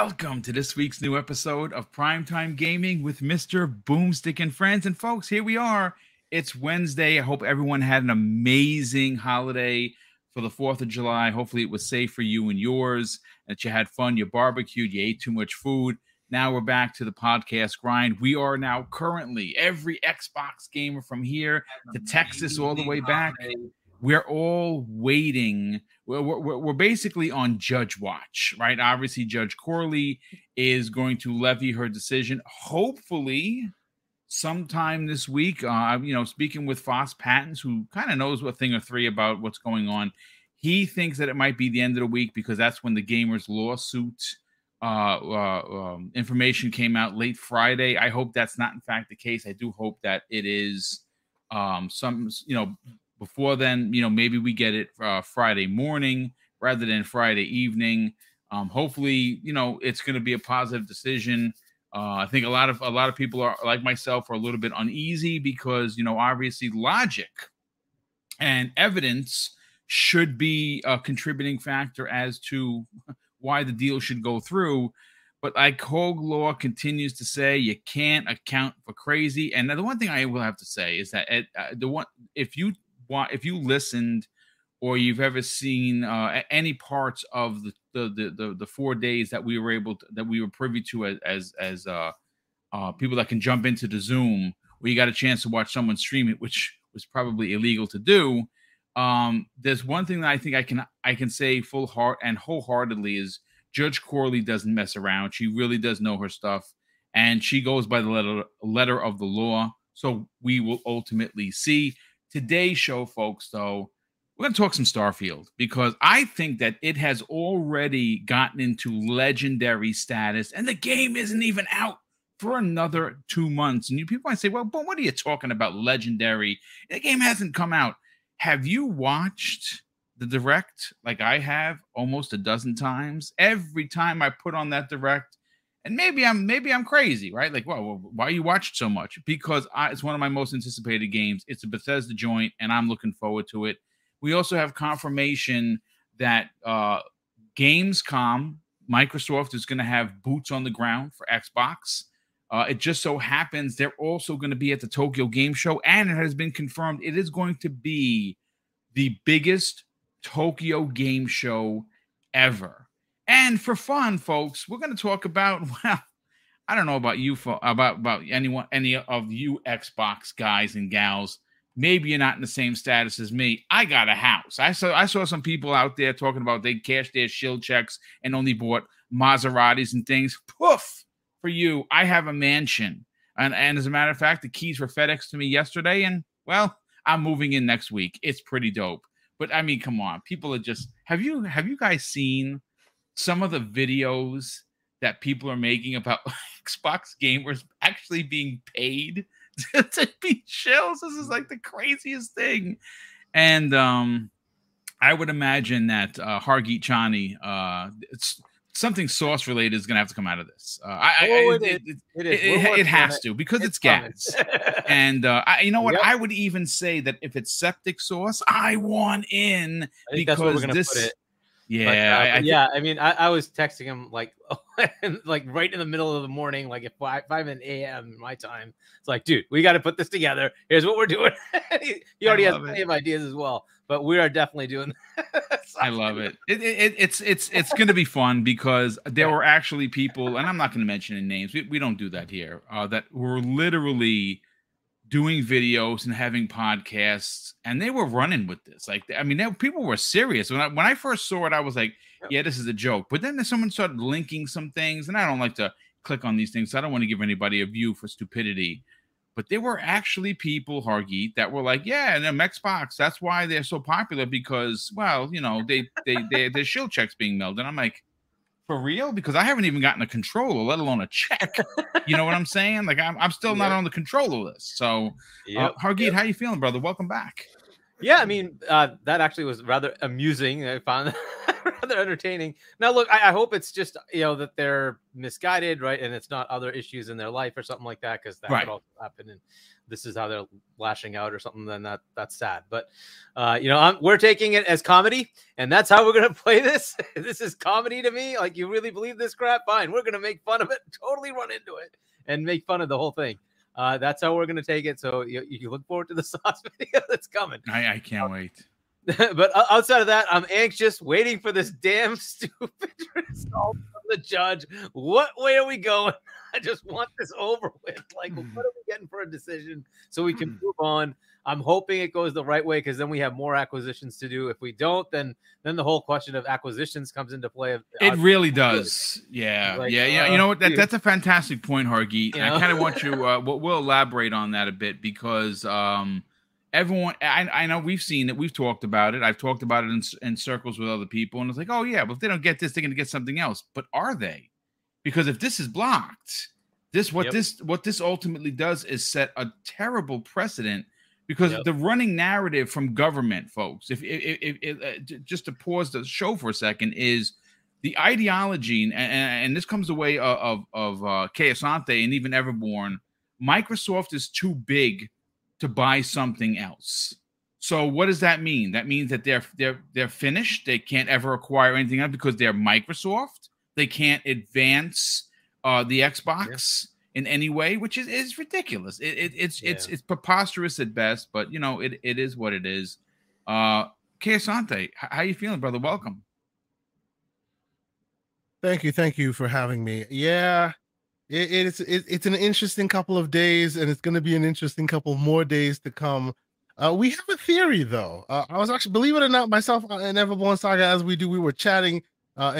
Welcome to this week's new episode of Primetime Gaming with Mr. Boomstick and Friends. And folks, here we are. It's Wednesday. I hope everyone had an amazing holiday for the 4th of July. Hopefully, it was safe for you and yours, that you had fun, you barbecued, you ate too much food. Now we're back to the podcast grind. We are now currently every Xbox gamer from here to Texas, all the way back. We're all waiting. We're, we're, basically on judge watch, right? Obviously, Judge Corley is going to levy her decision. Hopefully, sometime this week. Uh, you know, speaking with Foss Patents, who kind of knows a thing or three about what's going on. He thinks that it might be the end of the week because that's when the gamers lawsuit uh, uh, um, information came out late Friday. I hope that's not in fact the case. I do hope that it is um, some, you know, before then, you know, maybe we get it uh, Friday morning rather than Friday evening. Um, hopefully, you know, it's going to be a positive decision. Uh, I think a lot of a lot of people are like myself are a little bit uneasy because you know obviously logic and evidence should be a contributing factor as to why the deal should go through. But like Hoeg Law continues to say, you can't account for crazy. And the one thing I will have to say is that uh, the one if you want if you listened or you've ever seen uh, any parts of the, the the, the four days that we were able to, that we were privy to as as, as uh, uh, people that can jump into the Zoom, where you got a chance to watch someone stream it, which was probably illegal to do. Um, there's one thing that I think I can I can say full heart and wholeheartedly is Judge Corley doesn't mess around. She really does know her stuff, and she goes by the letter letter of the law. So we will ultimately see. Today's show, folks, though, we're going to talk some Starfield because I think that it has already gotten into legendary status, and the game isn't even out for another two months. And you people might say, "Well, but what are you talking about? Legendary? The game hasn't come out." Have you watched the direct like I have almost a dozen times? Every time I put on that direct, and maybe I'm maybe I'm crazy, right? Like, well, why you watch so much? Because I, it's one of my most anticipated games. It's a Bethesda joint, and I'm looking forward to it. We also have confirmation that uh, Gamescom, Microsoft is going to have boots on the ground for Xbox. Uh, it just so happens they're also going to be at the Tokyo Game Show, and it has been confirmed it is going to be the biggest Tokyo Game Show ever. And for fun, folks, we're going to talk about well, I don't know about you, for about about anyone, any of you Xbox guys and gals. Maybe you're not in the same status as me. I got a house. I saw I saw some people out there talking about they cashed their shield checks and only bought Maseratis and things. Poof for you. I have a mansion. And, and as a matter of fact, the keys were FedEx to me yesterday. And well, I'm moving in next week. It's pretty dope. But I mean, come on. People are just have you have you guys seen some of the videos that people are making about Xbox gamers actually being paid to, to be shills? This is like the craziest thing. And um I would imagine that uh Hargeet Chani, uh it's something sauce related is going to have to come out of this. Uh, I, oh, it, it, it, it, it has to because it's, it's gas. and uh, I, you know what? Yep. I would even say that if it's septic sauce, I want in because this. Yeah, but, uh, I, yeah. I mean, I, I, was texting him like, like right in the middle of the morning, like at five, five a.m. my time. It's like, dude, we got to put this together. Here's what we're doing. he, he already has plenty of ideas as well, but we are definitely doing. I love it. It, it. It's it's it's going to be fun because there were actually people, and I'm not going to mention any names. We, we don't do that here. Uh, that were literally doing videos and having podcasts, and they were running with this. Like, I mean, they, people were serious. When I when I first saw it, I was like, "Yeah, this is a joke." But then someone started linking some things, and I don't like to click on these things. So I don't want to give anybody a view for stupidity. But there were actually people, Hargeet, that were like, "Yeah, and them Xbox. That's why they're so popular because, well, you know, they they they their shield checks being mailed." And I'm like, for real because I haven't even gotten a controller, let alone a check. you know what I'm saying? Like I'm, I'm still not on the controller list. So, yep. uh, Hargeet, yep. how you feeling, brother? Welcome back. Yeah, I mean uh, that actually was rather amusing. I found they're entertaining. Now, look, I, I, hope it's just you know that they're misguided, right, and it's not other issues in their life or something like that, because that right. could also happen. And this is how they're lashing out or something. Then that that's sad. But uh, you know, I'm, we're taking it as comedy, and that's how we're gonna play this. this is comedy to me. Like you really believe this crap? Fine, we're gonna make fun of it. Totally run into it and make fun of the whole thing. Uh, that's how we're going to take it. So you, you, look forward to the sauce video that's coming. I, I can't um, wait. but outside of that, I'm anxious, waiting for this damn stupid result the judge. What way are we going? I just want this over with. Like, what are we getting for a decision so we can move on? I'm hoping it goes the right way because then we have more acquisitions to do. If we don't, then then the whole question of acquisitions comes into play. It really does. Yeah, like, yeah, yeah. Uh, you know what? That, that's a fantastic point, Hargeet. You know? I kind of want you. Uh, we'll, we'll, elaborate on that a bit because um, everyone. I, I know we've seen it. We've talked about it. I've talked about it in, in circles with other people, and it's like, oh yeah, but if they don't get this, they're going to get something else. But are they? Because if this is blocked, this what yep. this what this ultimately does is set a terrible precedent because yep. the running narrative from government folks if, if, if, if uh, just to pause the show for a second is the ideology and, and this comes the way of of, of uh, Asante and even Everborn Microsoft is too big to buy something else so what does that mean that means that they're they're they're finished they can't ever acquire anything else because they're Microsoft they can't advance uh, the Xbox yeah in any way, which is, is ridiculous. It, it it's yeah. it's it's preposterous at best, but you know it, it is what it is. Uh Kay how you feeling, brother? Welcome. Thank you, thank you for having me. Yeah, it, it's it, it's an interesting couple of days, and it's going to be an interesting couple more days to come. Uh, we have a theory, though. Uh, I was actually, believe it or not, myself and Everborn Saga, as we do, we were chatting uh,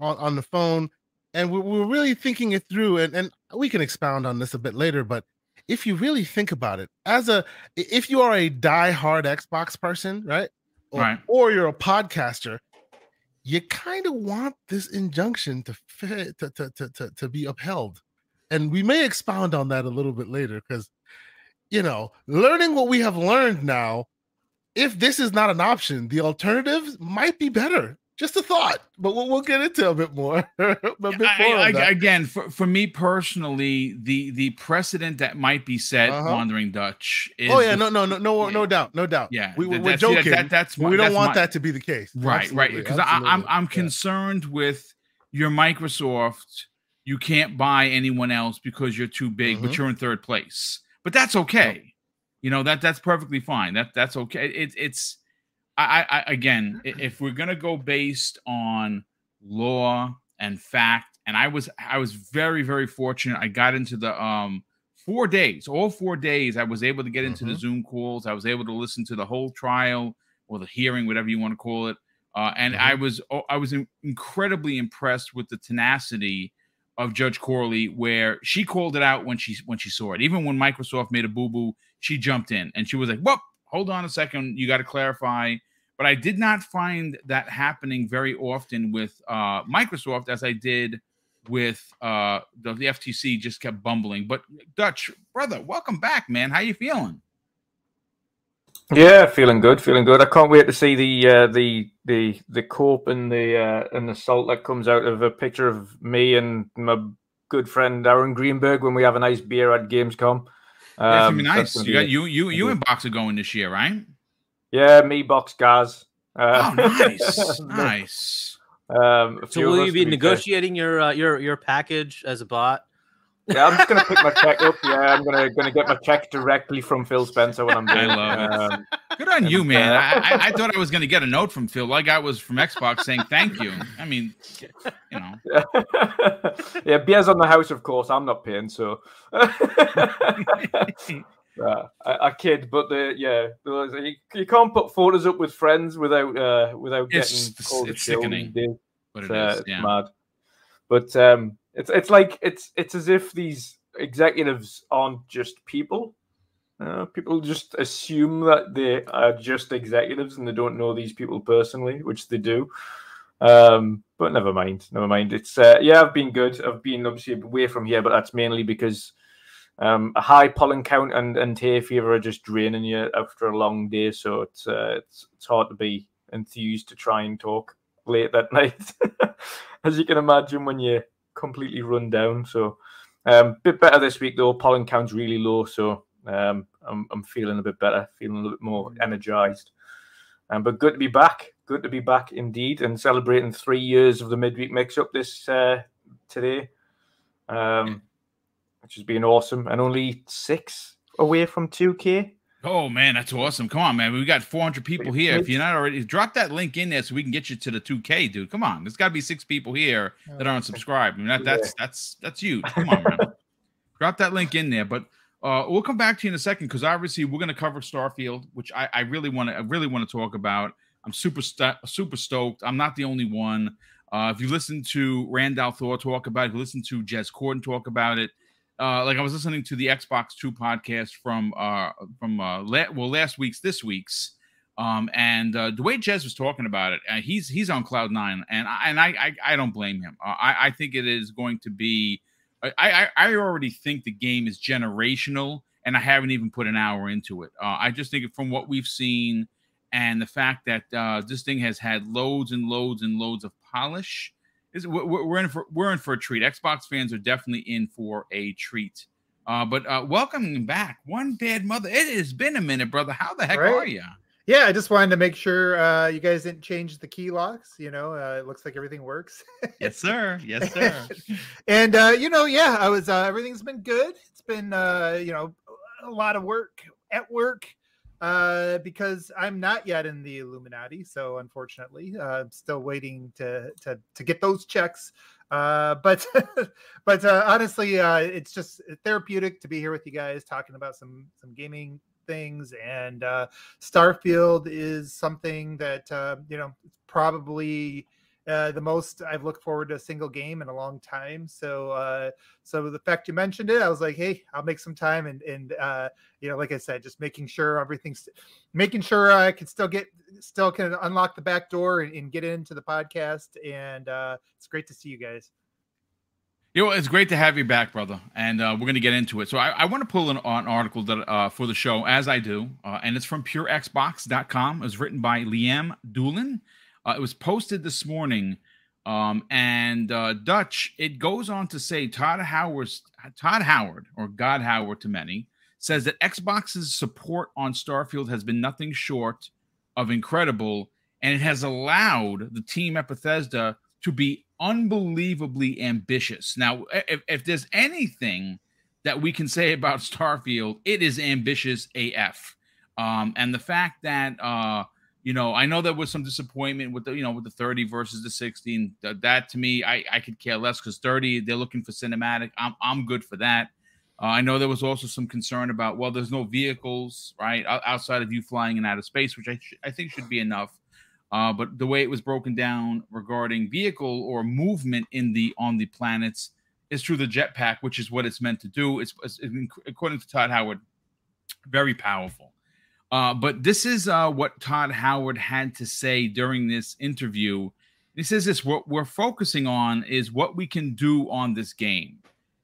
on, on the phone, and we we're really thinking it through and, and we can expound on this a bit later but if you really think about it as a if you are a die-hard xbox person right or, right. or you're a podcaster you kind of want this injunction to, fit, to, to, to, to, to be upheld and we may expound on that a little bit later because you know learning what we have learned now if this is not an option the alternatives might be better just a thought, but we'll, we'll get into a bit more. a bit more I, I, again, for, for me personally, the the precedent that might be set, uh-huh. Wandering Dutch. oh yeah, no, no, no, no, no doubt, no doubt. Yeah, we, are joking. That, that's my, we don't want my, that to be the case. Right, absolutely, right. Because I'm I'm yeah. concerned with your Microsoft. You can't buy anyone else because you're too big, mm-hmm. but you're in third place. But that's okay. Yep. You know that that's perfectly fine. That that's okay. It, it's I, I again, if we're gonna go based on law and fact, and I was I was very very fortunate. I got into the um four days, all four days. I was able to get into mm-hmm. the Zoom calls. I was able to listen to the whole trial or the hearing, whatever you want to call it. Uh, and mm-hmm. I was oh, I was incredibly impressed with the tenacity of Judge Corley, where she called it out when she when she saw it. Even when Microsoft made a boo boo, she jumped in and she was like, "Well, hold on a second, you got to clarify. But I did not find that happening very often with uh, Microsoft as I did with uh, the, the FTC. Just kept bumbling. But Dutch brother, welcome back, man. How you feeling? Yeah, feeling good, feeling good. I can't wait to see the uh, the the the cope and the uh, and the salt that comes out of a picture of me and my good friend Aaron Greenberg when we have a nice beer at Gamescom. Um, that's gonna be nice. You got you you you and Box are going this year, right? Yeah, me, Box, Gaz. Uh, oh, nice, nice. Um, so will you be negotiating your uh, your your package as a bot? Yeah, I'm just gonna pick my check up. Yeah, I'm gonna gonna get my check directly from Phil Spencer when I'm doing. I love um, it. Good on you, man. I, I, I, thought I was gonna get a note from Phil. Like I was from Xbox saying thank you. I mean, you know. yeah, beers on the house, of course. I'm not paying, so. Uh, I, I, kid, but the yeah, you, you, can't put photos up with friends without uh, without it's, getting called it's sickening. But it uh, is, yeah. mad. But um, it's it's like it's it's as if these executives aren't just people. Uh, people just assume that they are just executives and they don't know these people personally, which they do. Um, but never mind, never mind. It's uh, yeah, I've been good. I've been obviously away from here, but that's mainly because um, a high pollen count and, and hay fever are just draining you after a long day, so it's, uh, it's it's hard to be enthused to try and talk late that night, as you can imagine when you're completely run down. So, um, bit better this week though. Pollen count's really low, so um, I'm I'm feeling a bit better, feeling a little bit more mm. energized. Um, but good to be back. Good to be back indeed, and celebrating three years of the midweek mix-up this uh, today, um, which has been awesome, and only six away from 2K. Oh man, that's awesome! Come on, man. We got 400 people here. If you're not already, drop that link in there so we can get you to the 2K, dude. Come on, there's got to be six people here that aren't subscribed. I mean, that, that's that's that's huge. Come on, man. drop that link in there. But uh, we'll come back to you in a second because obviously we're going to cover Starfield, which I, I really want to I really want to talk about. I'm super st- super stoked. I'm not the only one. Uh, if you listen to Rand al Thor talk about it, if you listen to Jez Corden talk about it, uh, like I was listening to the Xbox Two podcast from uh from uh la- well last week's this week's um and uh, way Jez was talking about it uh, he's he's on cloud nine and I, and I I, I don't blame him. Uh, I I think it is going to be I, I I already think the game is generational and I haven't even put an hour into it. Uh, I just think from what we've seen and the fact that uh, this thing has had loads and loads and loads of polish is we're in for we're in for a treat. Xbox fans are definitely in for a treat. Uh, but uh, welcoming back, one bad mother. It has been a minute, brother. How the heck right? are you? Yeah, I just wanted to make sure uh, you guys didn't change the key locks. You know, uh, it looks like everything works. yes, sir. Yes, sir. and uh, you know, yeah, I was. Uh, everything's been good. It's been, uh, you know, a lot of work at work uh, because I'm not yet in the Illuminati. So unfortunately, uh, I'm still waiting to to to get those checks. Uh, but but uh, honestly, uh, it's just therapeutic to be here with you guys talking about some some gaming things and uh, starfield is something that you know probably uh, the most I've looked forward to a single game in a long time. So, uh, so the fact you mentioned it, I was like, hey, I'll make some time, and and uh, you know, like I said, just making sure everything's, making sure I can still get, still can unlock the back door and, and get into the podcast, and uh, it's great to see you guys. You know, it's great to have you back, brother, and uh, we're going to get into it. So I, I want to pull an, an article that uh, for the show, as I do, uh, and it's from PureXbox.com. It was written by Liam Doolan. Uh, it was posted this morning, um, and uh, Dutch. It goes on to say Todd Howard, Todd Howard, or God Howard to many, says that Xbox's support on Starfield has been nothing short of incredible, and it has allowed the team at Bethesda to be unbelievably ambitious. Now, if, if there's anything that we can say about Starfield, it is ambitious AF. Um, and the fact that uh, you know, I know there was some disappointment with the, you know, with the 30 versus the 16. That, that to me, I, I could care less because 30, they're looking for cinematic. I'm, I'm good for that. Uh, I know there was also some concern about, well, there's no vehicles, right, outside of you flying in outer space, which I, sh- I think should be enough. Uh, but the way it was broken down regarding vehicle or movement in the on the planets is through the jetpack, which is what it's meant to do. It's, it's according to Todd Howard, very powerful. Uh, but this is uh, what Todd Howard had to say during this interview. He says this: what we're focusing on is what we can do on this game.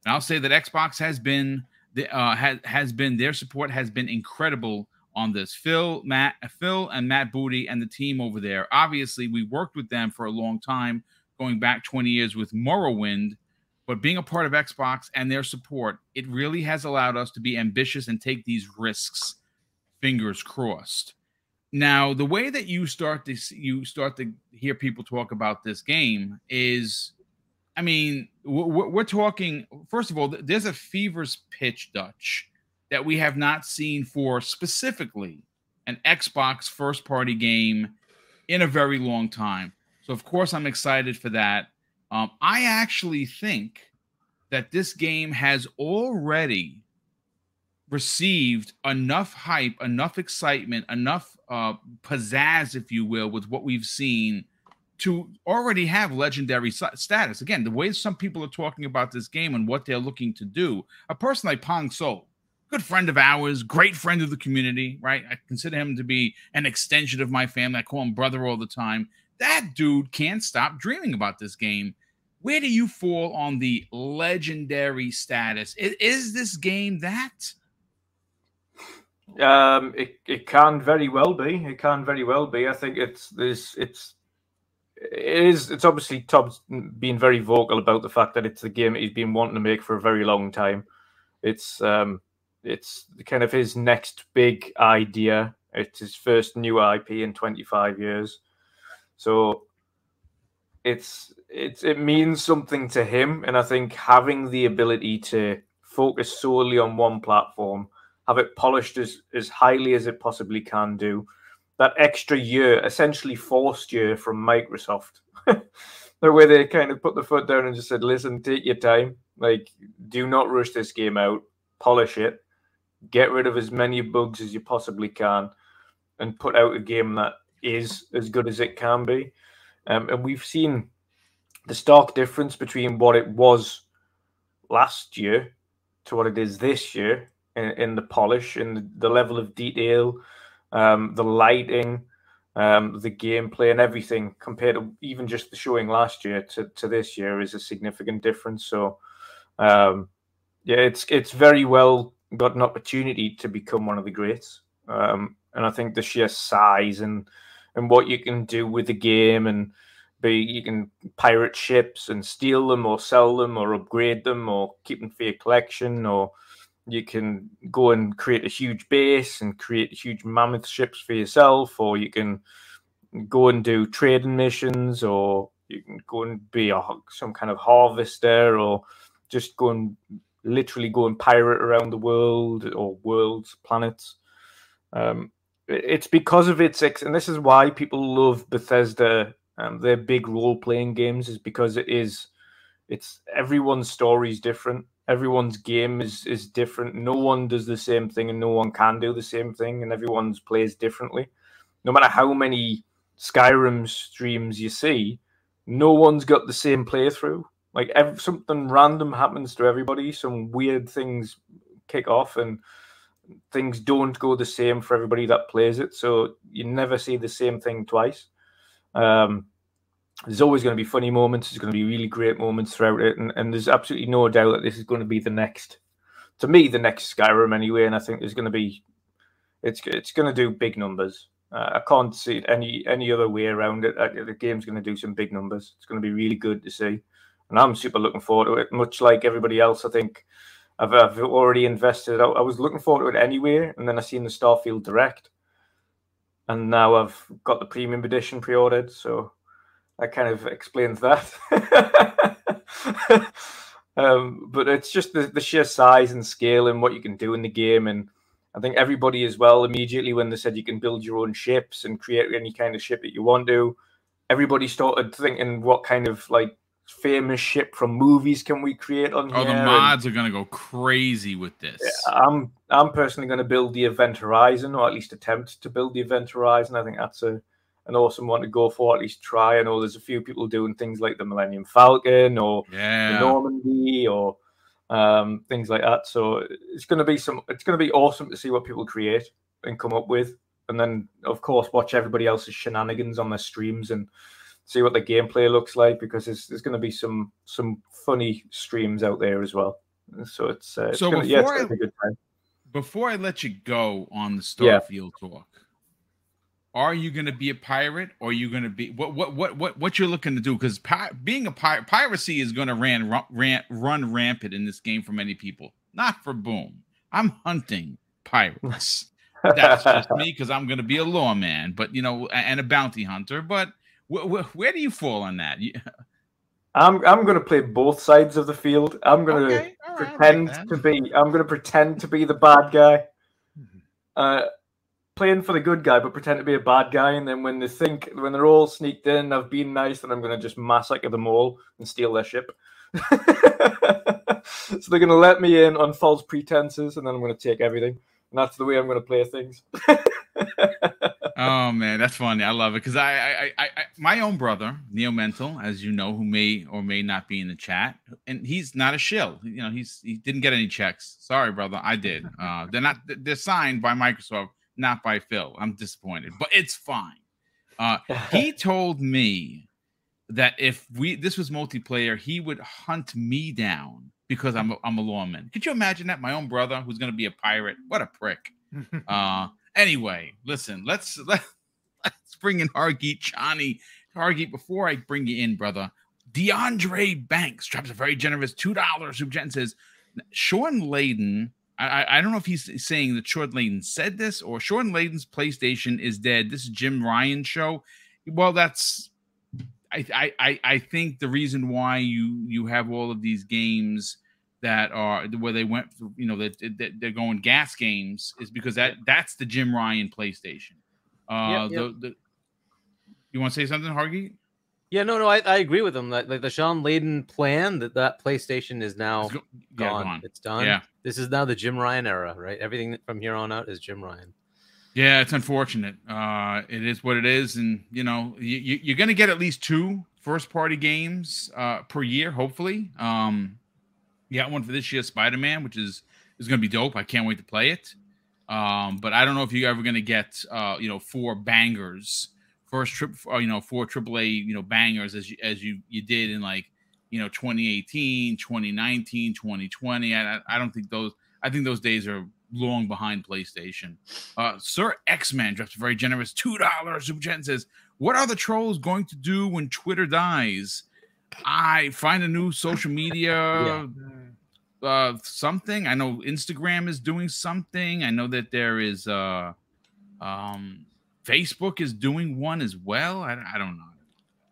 And I'll say that Xbox has been the, uh, has has been their support has been incredible on this. Phil, Matt, Phil, and Matt Booty and the team over there. Obviously, we worked with them for a long time, going back 20 years with Morrowind. But being a part of Xbox and their support, it really has allowed us to be ambitious and take these risks fingers crossed. Now, the way that you start to you start to hear people talk about this game is, I mean, we're, we're talking. First of all, there's a fever's pitch, Dutch, that we have not seen for specifically an Xbox first party game in a very long time. So, of course, I'm excited for that. Um, I actually think that this game has already received enough hype, enough excitement, enough uh, pizzazz, if you will, with what we've seen to already have legendary status. Again, the way some people are talking about this game and what they're looking to do, a person like Pong Soul, good friend of ours, great friend of the community, right? I consider him to be an extension of my family. I call him brother all the time. That dude can't stop dreaming about this game. Where do you fall on the legendary status? Is this game that? Um, it, it can very well be. It can very well be. I think it's this. It's it is. It's obviously Todd's been very vocal about the fact that it's the game he's been wanting to make for a very long time. It's um, it's kind of his next big idea. It's his first new IP in 25 years. So it's it's it means something to him, and I think having the ability to focus solely on one platform, have it polished as as highly as it possibly can do, that extra year, essentially forced year from Microsoft, the way they kind of put the foot down and just said, "Listen, take your time. Like, do not rush this game out. Polish it. Get rid of as many bugs as you possibly can, and put out a game that is as good as it can be." Um, and we've seen the stark difference between what it was last year to what it is this year in, in the polish, the, the level of detail, um, the lighting, um, the gameplay, and everything compared to even just the showing last year to, to this year is a significant difference. So, um, yeah, it's it's very well got an opportunity to become one of the greats. Um, and I think the sheer size and and what you can do with the game and be you can pirate ships and steal them or sell them or upgrade them or keep them for your collection or you can go and create a huge base and create huge mammoth ships for yourself or you can go and do trading missions or you can go and be a, some kind of harvester or just go and literally go and pirate around the world or worlds planets. Um, it's because of its and this is why people love Bethesda um, their big role playing games is because it is it's everyone's story is different everyone's game is is different no one does the same thing and no one can do the same thing and everyone's plays differently no matter how many skyrim streams you see no one's got the same playthrough like every, something random happens to everybody some weird things kick off and things don't go the same for everybody that plays it. So you never see the same thing twice. Um, there's always going to be funny moments. There's going to be really great moments throughout it, and, and there's absolutely no doubt that this is going to be the next, to me, the next Skyrim anyway. And I think there's going to be, it's it's going to do big numbers. Uh, I can't see it any any other way around it. Uh, the game's going to do some big numbers. It's going to be really good to see, and I'm super looking forward to it. Much like everybody else, I think I've, I've already invested. I, I, was looking forward to it anyway, and then I seen the Starfield Direct, and now I've got the premium edition pre-ordered. So that kind of explains that. um, but it's just the, the sheer size and scale and what you can do in the game, and I think everybody as well immediately when they said you can build your own ships and create any kind of ship that you want to, everybody started thinking what kind of like famous ship from movies can we create on oh, here? the mods and, are gonna go crazy with this. I'm I'm personally gonna build the Event Horizon, or at least attempt to build the Event Horizon. I think that's a an awesome one to go for. At least try. I know there's a few people doing things like the Millennium Falcon or yeah. the Normandy or um, things like that. So it's gonna be some. It's gonna be awesome to see what people create and come up with, and then of course watch everybody else's shenanigans on their streams and see what the gameplay looks like because there's, there's going to be some some funny streams out there as well. So it's, uh, it's so gonna, yeah, I, Before I let you go on the Starfield yeah. talk, are you going to be a pirate or are you going to be what what what what what you're looking to do? Because pi- being a pirate, piracy is going to ran, ran run rampant in this game for many people. Not for Boom. I'm hunting pirates. That's just me because I'm going to be a lawman, but you know, and a bounty hunter. But where, where do you fall on that? I'm I'm going to play both sides of the field. I'm going to okay, pretend like to be. I'm going to pretend to be the bad guy. Mm-hmm. Uh, playing for the good guy, but pretend to be a bad guy. And then when they think, when they're all sneaked in, I've been nice, then I'm going to just massacre them all and steal their ship. so they're going to let me in on false pretenses, and then I'm going to take everything. And that's the way I'm going to play things. oh man, that's funny. I love it because I, I, I, I, my own brother Neo Mental, as you know, who may or may not be in the chat, and he's not a shill. You know, he's he didn't get any checks. Sorry, brother, I did. Uh, they're not. They're signed by Microsoft, not by Phil. I'm disappointed, but it's fine. Uh, he told me that if we this was multiplayer, he would hunt me down because I'm a, I'm a lawman. Could you imagine that? My own brother, who's going to be a pirate. What a prick. Uh, Anyway, listen, let's let, let's bring in Hargeet Chani. Hargy, before I bring you in, brother, DeAndre Banks drops a very generous two dollars. Super Jen says Shawn Layden. I, I don't know if he's saying that Shawn Layden said this or Shawn Layden's PlayStation is dead. This is Jim Ryan show. Well, that's I I I think the reason why you you have all of these games that are where they went for, you know that, that they're going gas games is because that that's the Jim Ryan PlayStation. Uh, yep, yep. The, the, you want to say something, Hargy? Yeah, no, no, I, I agree with him. That like the Shawn Layden plan that that PlayStation is now go- gone. Yeah, gone. It's done. Yeah, this is now the Jim Ryan era, right? Everything from here on out is Jim Ryan. Yeah, it's unfortunate. Uh, it is what it is, and you know you, you, are going to get at least two first party games uh, per year, hopefully. Um, you got one for this year, Spider Man, which is is going to be dope. I can't wait to play it. Um, but I don't know if you're ever going to get uh, you know four bangers first trip, uh, you know, four AAA, you know, bangers as you as you you did in like, you know, 2018, 2019, 2020. I I don't think those. I think those days are long behind PlayStation. Uh, Sir X Man drops a very generous two dollars. Super Chat says, "What are the trolls going to do when Twitter dies? I find a new social media." yeah. uh something i know instagram is doing something i know that there is uh um Facebook is doing one as well. I, I don't know.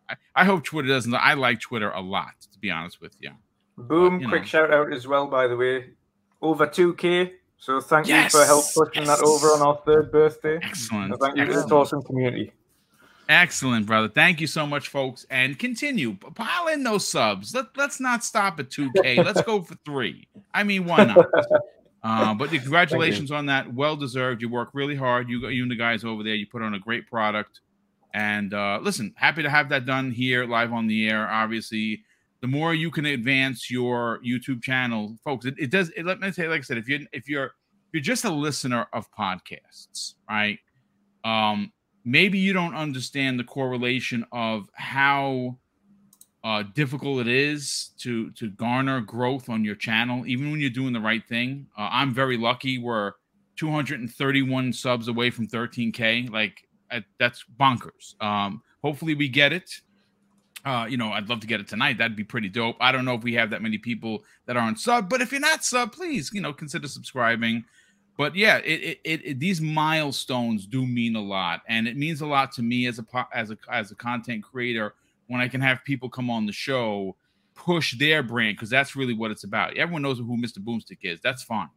I, I, hope Twitter doesn't. I like Twitter a lot, to be honest with you. Boom! But, quick know. shout out as well, by the way. Over 2K. So thank yes! you for help pushing yes! that over on our third birthday. Excellent. So thank you. Excellent. It's awesome community. Excellent, brother. Thank you so much, folks. And continue. Pile in those subs. Let, let's not stop at 2K. let's go for three. I mean, why not? Uh, but congratulations on that. Well deserved. You work really hard. You you and the guys over there. You put on a great product. And uh, listen, happy to have that done here live on the air. Obviously, the more you can advance your YouTube channel, folks, it, it does. It, let me say, like I said, if you if you're if you're just a listener of podcasts, right? Um, maybe you don't understand the correlation of how uh, difficult it is to to garner growth on your channel, even when you're doing the right thing. Uh, I'm very lucky. We're 231 subs away from 13k. Like I, that's bonkers. Um, hopefully we get it. Uh, you know, I'd love to get it tonight. That'd be pretty dope. I don't know if we have that many people that aren't sub, but if you're not sub, please, you know, consider subscribing. But yeah, it, it, it, these milestones do mean a lot, and it means a lot to me as a as a as a content creator when I can have people come on the show push their brand because that's really what it's about. Everyone knows who Mr. Boomstick is. That's fine.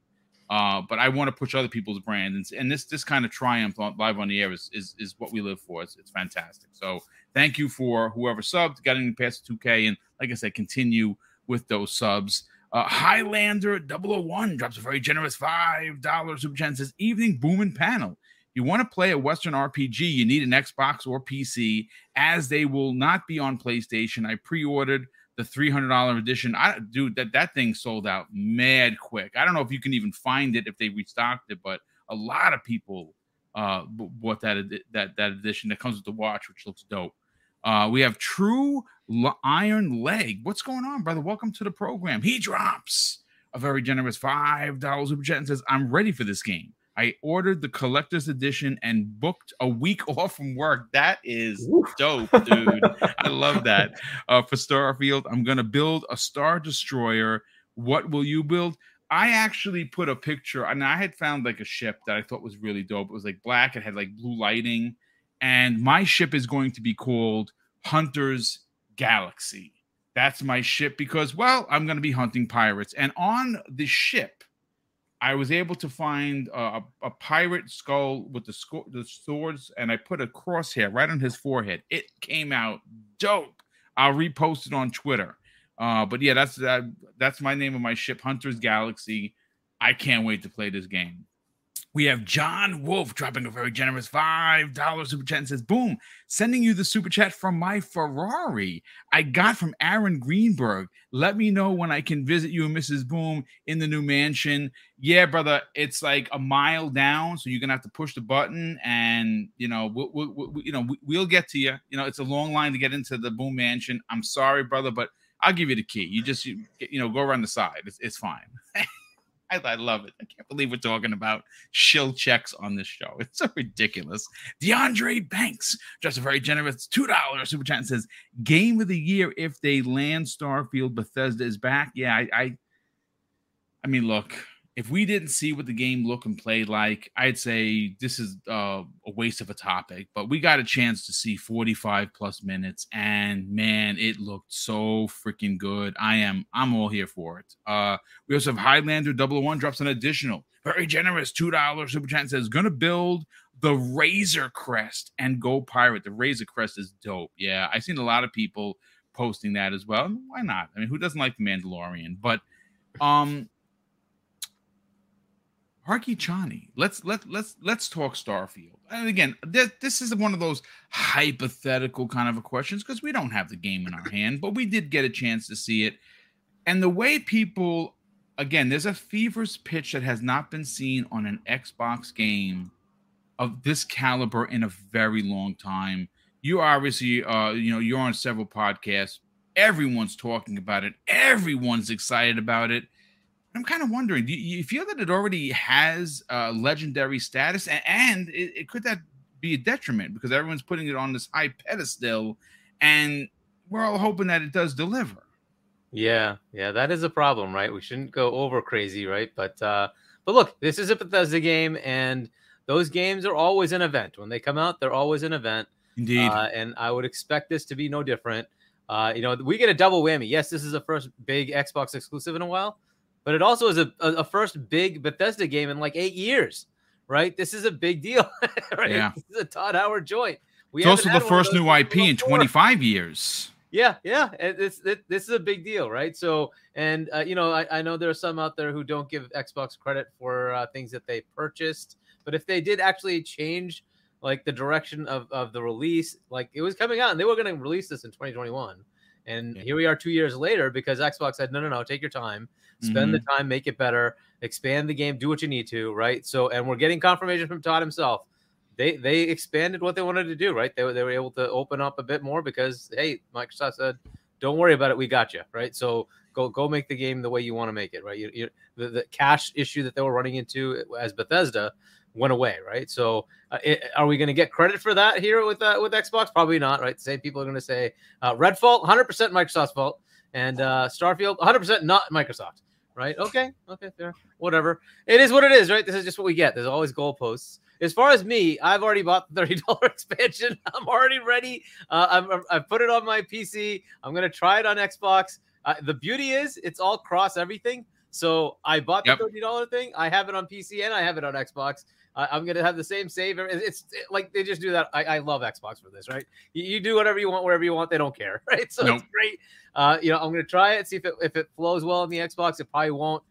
Uh, but I want to push other people's brand, and, and this this kind of triumph on, live on the air is, is, is what we live for. It's, it's fantastic. So thank you for whoever subbed, got in past 2K, and like I said, continue with those subs. Uh, Highlander 001 drops a very generous $5 super chat says, Evening booming panel you want to play a Western RPG, you need an Xbox or PC, as they will not be on PlayStation. I pre-ordered the $300 edition. I dude, that that thing sold out mad quick. I don't know if you can even find it if they restocked it, but a lot of people uh bought that that that edition that comes with the watch, which looks dope. Uh, we have True Iron Leg. What's going on, brother? Welcome to the program. He drops a very generous five dollars super chat and says, "I'm ready for this game." I ordered the collector's edition and booked a week off from work. That is dope, dude. I love that. Uh, for Starfield, I'm gonna build a Star Destroyer. What will you build? I actually put a picture, and I had found like a ship that I thought was really dope. It was like black, it had like blue lighting, and my ship is going to be called Hunter's Galaxy. That's my ship because, well, I'm going to be hunting pirates, and on the ship I was able to find a, a pirate skull with the, sco- the swords, and I put a crosshair right on his forehead. It came out dope. I'll repost it on Twitter. Uh, but yeah, that's that, that's my name of my ship, Hunter's Galaxy. I can't wait to play this game. We have John Wolf dropping a very generous $5 super chat and says, Boom, sending you the super chat from my Ferrari I got from Aaron Greenberg. Let me know when I can visit you and Mrs. Boom in the new mansion. Yeah, brother, it's like a mile down, so you're gonna have to push the button, and you know, we'll, we'll, we'll you know, we'll get to you. You know, it's a long line to get into the Boom Mansion. I'm sorry, brother, but I'll give you the key. You just, you, you know, go around the side. It's, it's fine. I, I, love it. I can't believe we're talking about shill checks on this show. It's so ridiculous. DeAndre Banks, just a very generous $2 super chat and says, Game of the year if they land Starfield, Bethesda is back. Yeah, I, I, I mean, look, if we didn't see what the game look and play like, I'd say this is uh, a waste of a topic. But we got a chance to see 45 plus minutes, and man, it looked so freaking good. I am, I'm all here for it. Uh, we also have Highlander 001 drops an additional, very generous $2 super chat says, gonna build the Razor Crest and go pirate. The Razor Crest is dope. Yeah, I've seen a lot of people posting that as well. Why not? I mean, who doesn't like the Mandalorian? But um Harky Chani, let's let let's let's talk Starfield. And again, this, this is one of those hypothetical kind of questions because we don't have the game in our hand, but we did get a chance to see it. And the way people, again, there's a feverish pitch that has not been seen on an Xbox game of this caliber in a very long time. You obviously, uh, you know, you're on several podcasts. Everyone's talking about it. Everyone's excited about it I'm kind of wondering, do you feel that it already has uh, legendary status, and, and it, it, could that be a detriment because everyone's putting it on this high pedestal, and we're all hoping that it does deliver. Yeah, yeah, that is a problem, right? We shouldn't go over crazy, right? But uh, but look, this is a Bethesda game, and those games are always an event. When they come out, they're always an event. Indeed, uh, and I would expect this to be no different. Uh, you know, we get a double whammy. Yes, this is the first big Xbox exclusive in a while but it also is a, a, first big Bethesda game in like eight years, right? This is a big deal, right? Yeah. This is a Todd Howard joint. We it's also the first new IP in 25 years. Yeah, yeah, it's it, this is a big deal, right? So, and uh, you know, I, I, know there are some out there who don't give Xbox credit for uh, things that they purchased, but if they did actually change like the direction of of the release, like it was coming out and they were going to release this in 2021, and yeah. here we are two years later because Xbox said, no, no, no, take your time spend mm-hmm. the time, make it better, expand the game, do what you need to, right? So, and we're getting confirmation from Todd himself. They they expanded what they wanted to do, right? They, they were able to open up a bit more because hey, Microsoft said, don't worry about it, we got you, right? So go go make the game the way you want to make it, right? You, you, the, the cash issue that they were running into as Bethesda went away, right? So, uh, it, are we going to get credit for that here with uh, with Xbox? Probably not, right? The same people are going to say uh, Redfall, 100% Microsoft's fault, and uh, Starfield, 100% not Microsoft right? Okay, okay, fair. Whatever. It is what it is, right? This is just what we get. There's always goalposts. As far as me, I've already bought the thirty dollar expansion. I'm already ready. Uh, I've, I've put it on my PC. I'm gonna try it on Xbox. Uh, the beauty is it's all cross everything. So I bought the yep. thirty dollar thing. I have it on PC and I have it on Xbox. I'm gonna have the same save. It's like they just do that. I, I love Xbox for this, right? You, you, do whatever you want, wherever you want. They don't care, right? So nope. it's great. Uh, you know, I'm gonna try it, see if it if it flows well in the Xbox. It probably won't.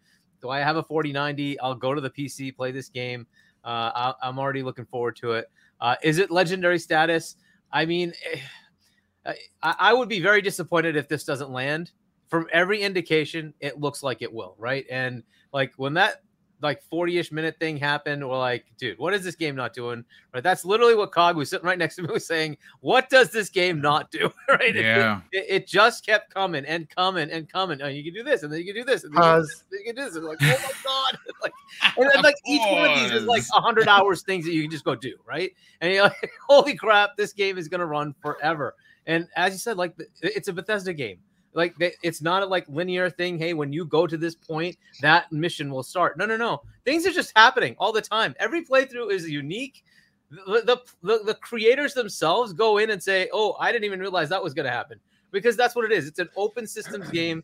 Do I have a 4090? I'll go to the PC, play this game. Uh, I, am already looking forward to it. Uh, is it legendary status? I mean, eh, I, I would be very disappointed if this doesn't land. From every indication, it looks like it will, right? And like when that like 40-ish minute thing happened we're like dude what is this game not doing? Right that's literally what cog was sitting right next to me was saying what does this game not do? Right yeah. it, it, it just kept coming and coming and coming oh, you can do this and then you can do this and then you, can do this, and like oh my god. Like and then like each one of these is like 100 hours things that you can just go do right? And you're like holy crap this game is going to run forever. And as you said like it's a bethesda game like they, it's not a like linear thing. Hey, when you go to this point, that mission will start. No, no, no. Things are just happening all the time. Every playthrough is unique. The, the, the, the creators themselves go in and say, "Oh, I didn't even realize that was going to happen," because that's what it is. It's an open systems game.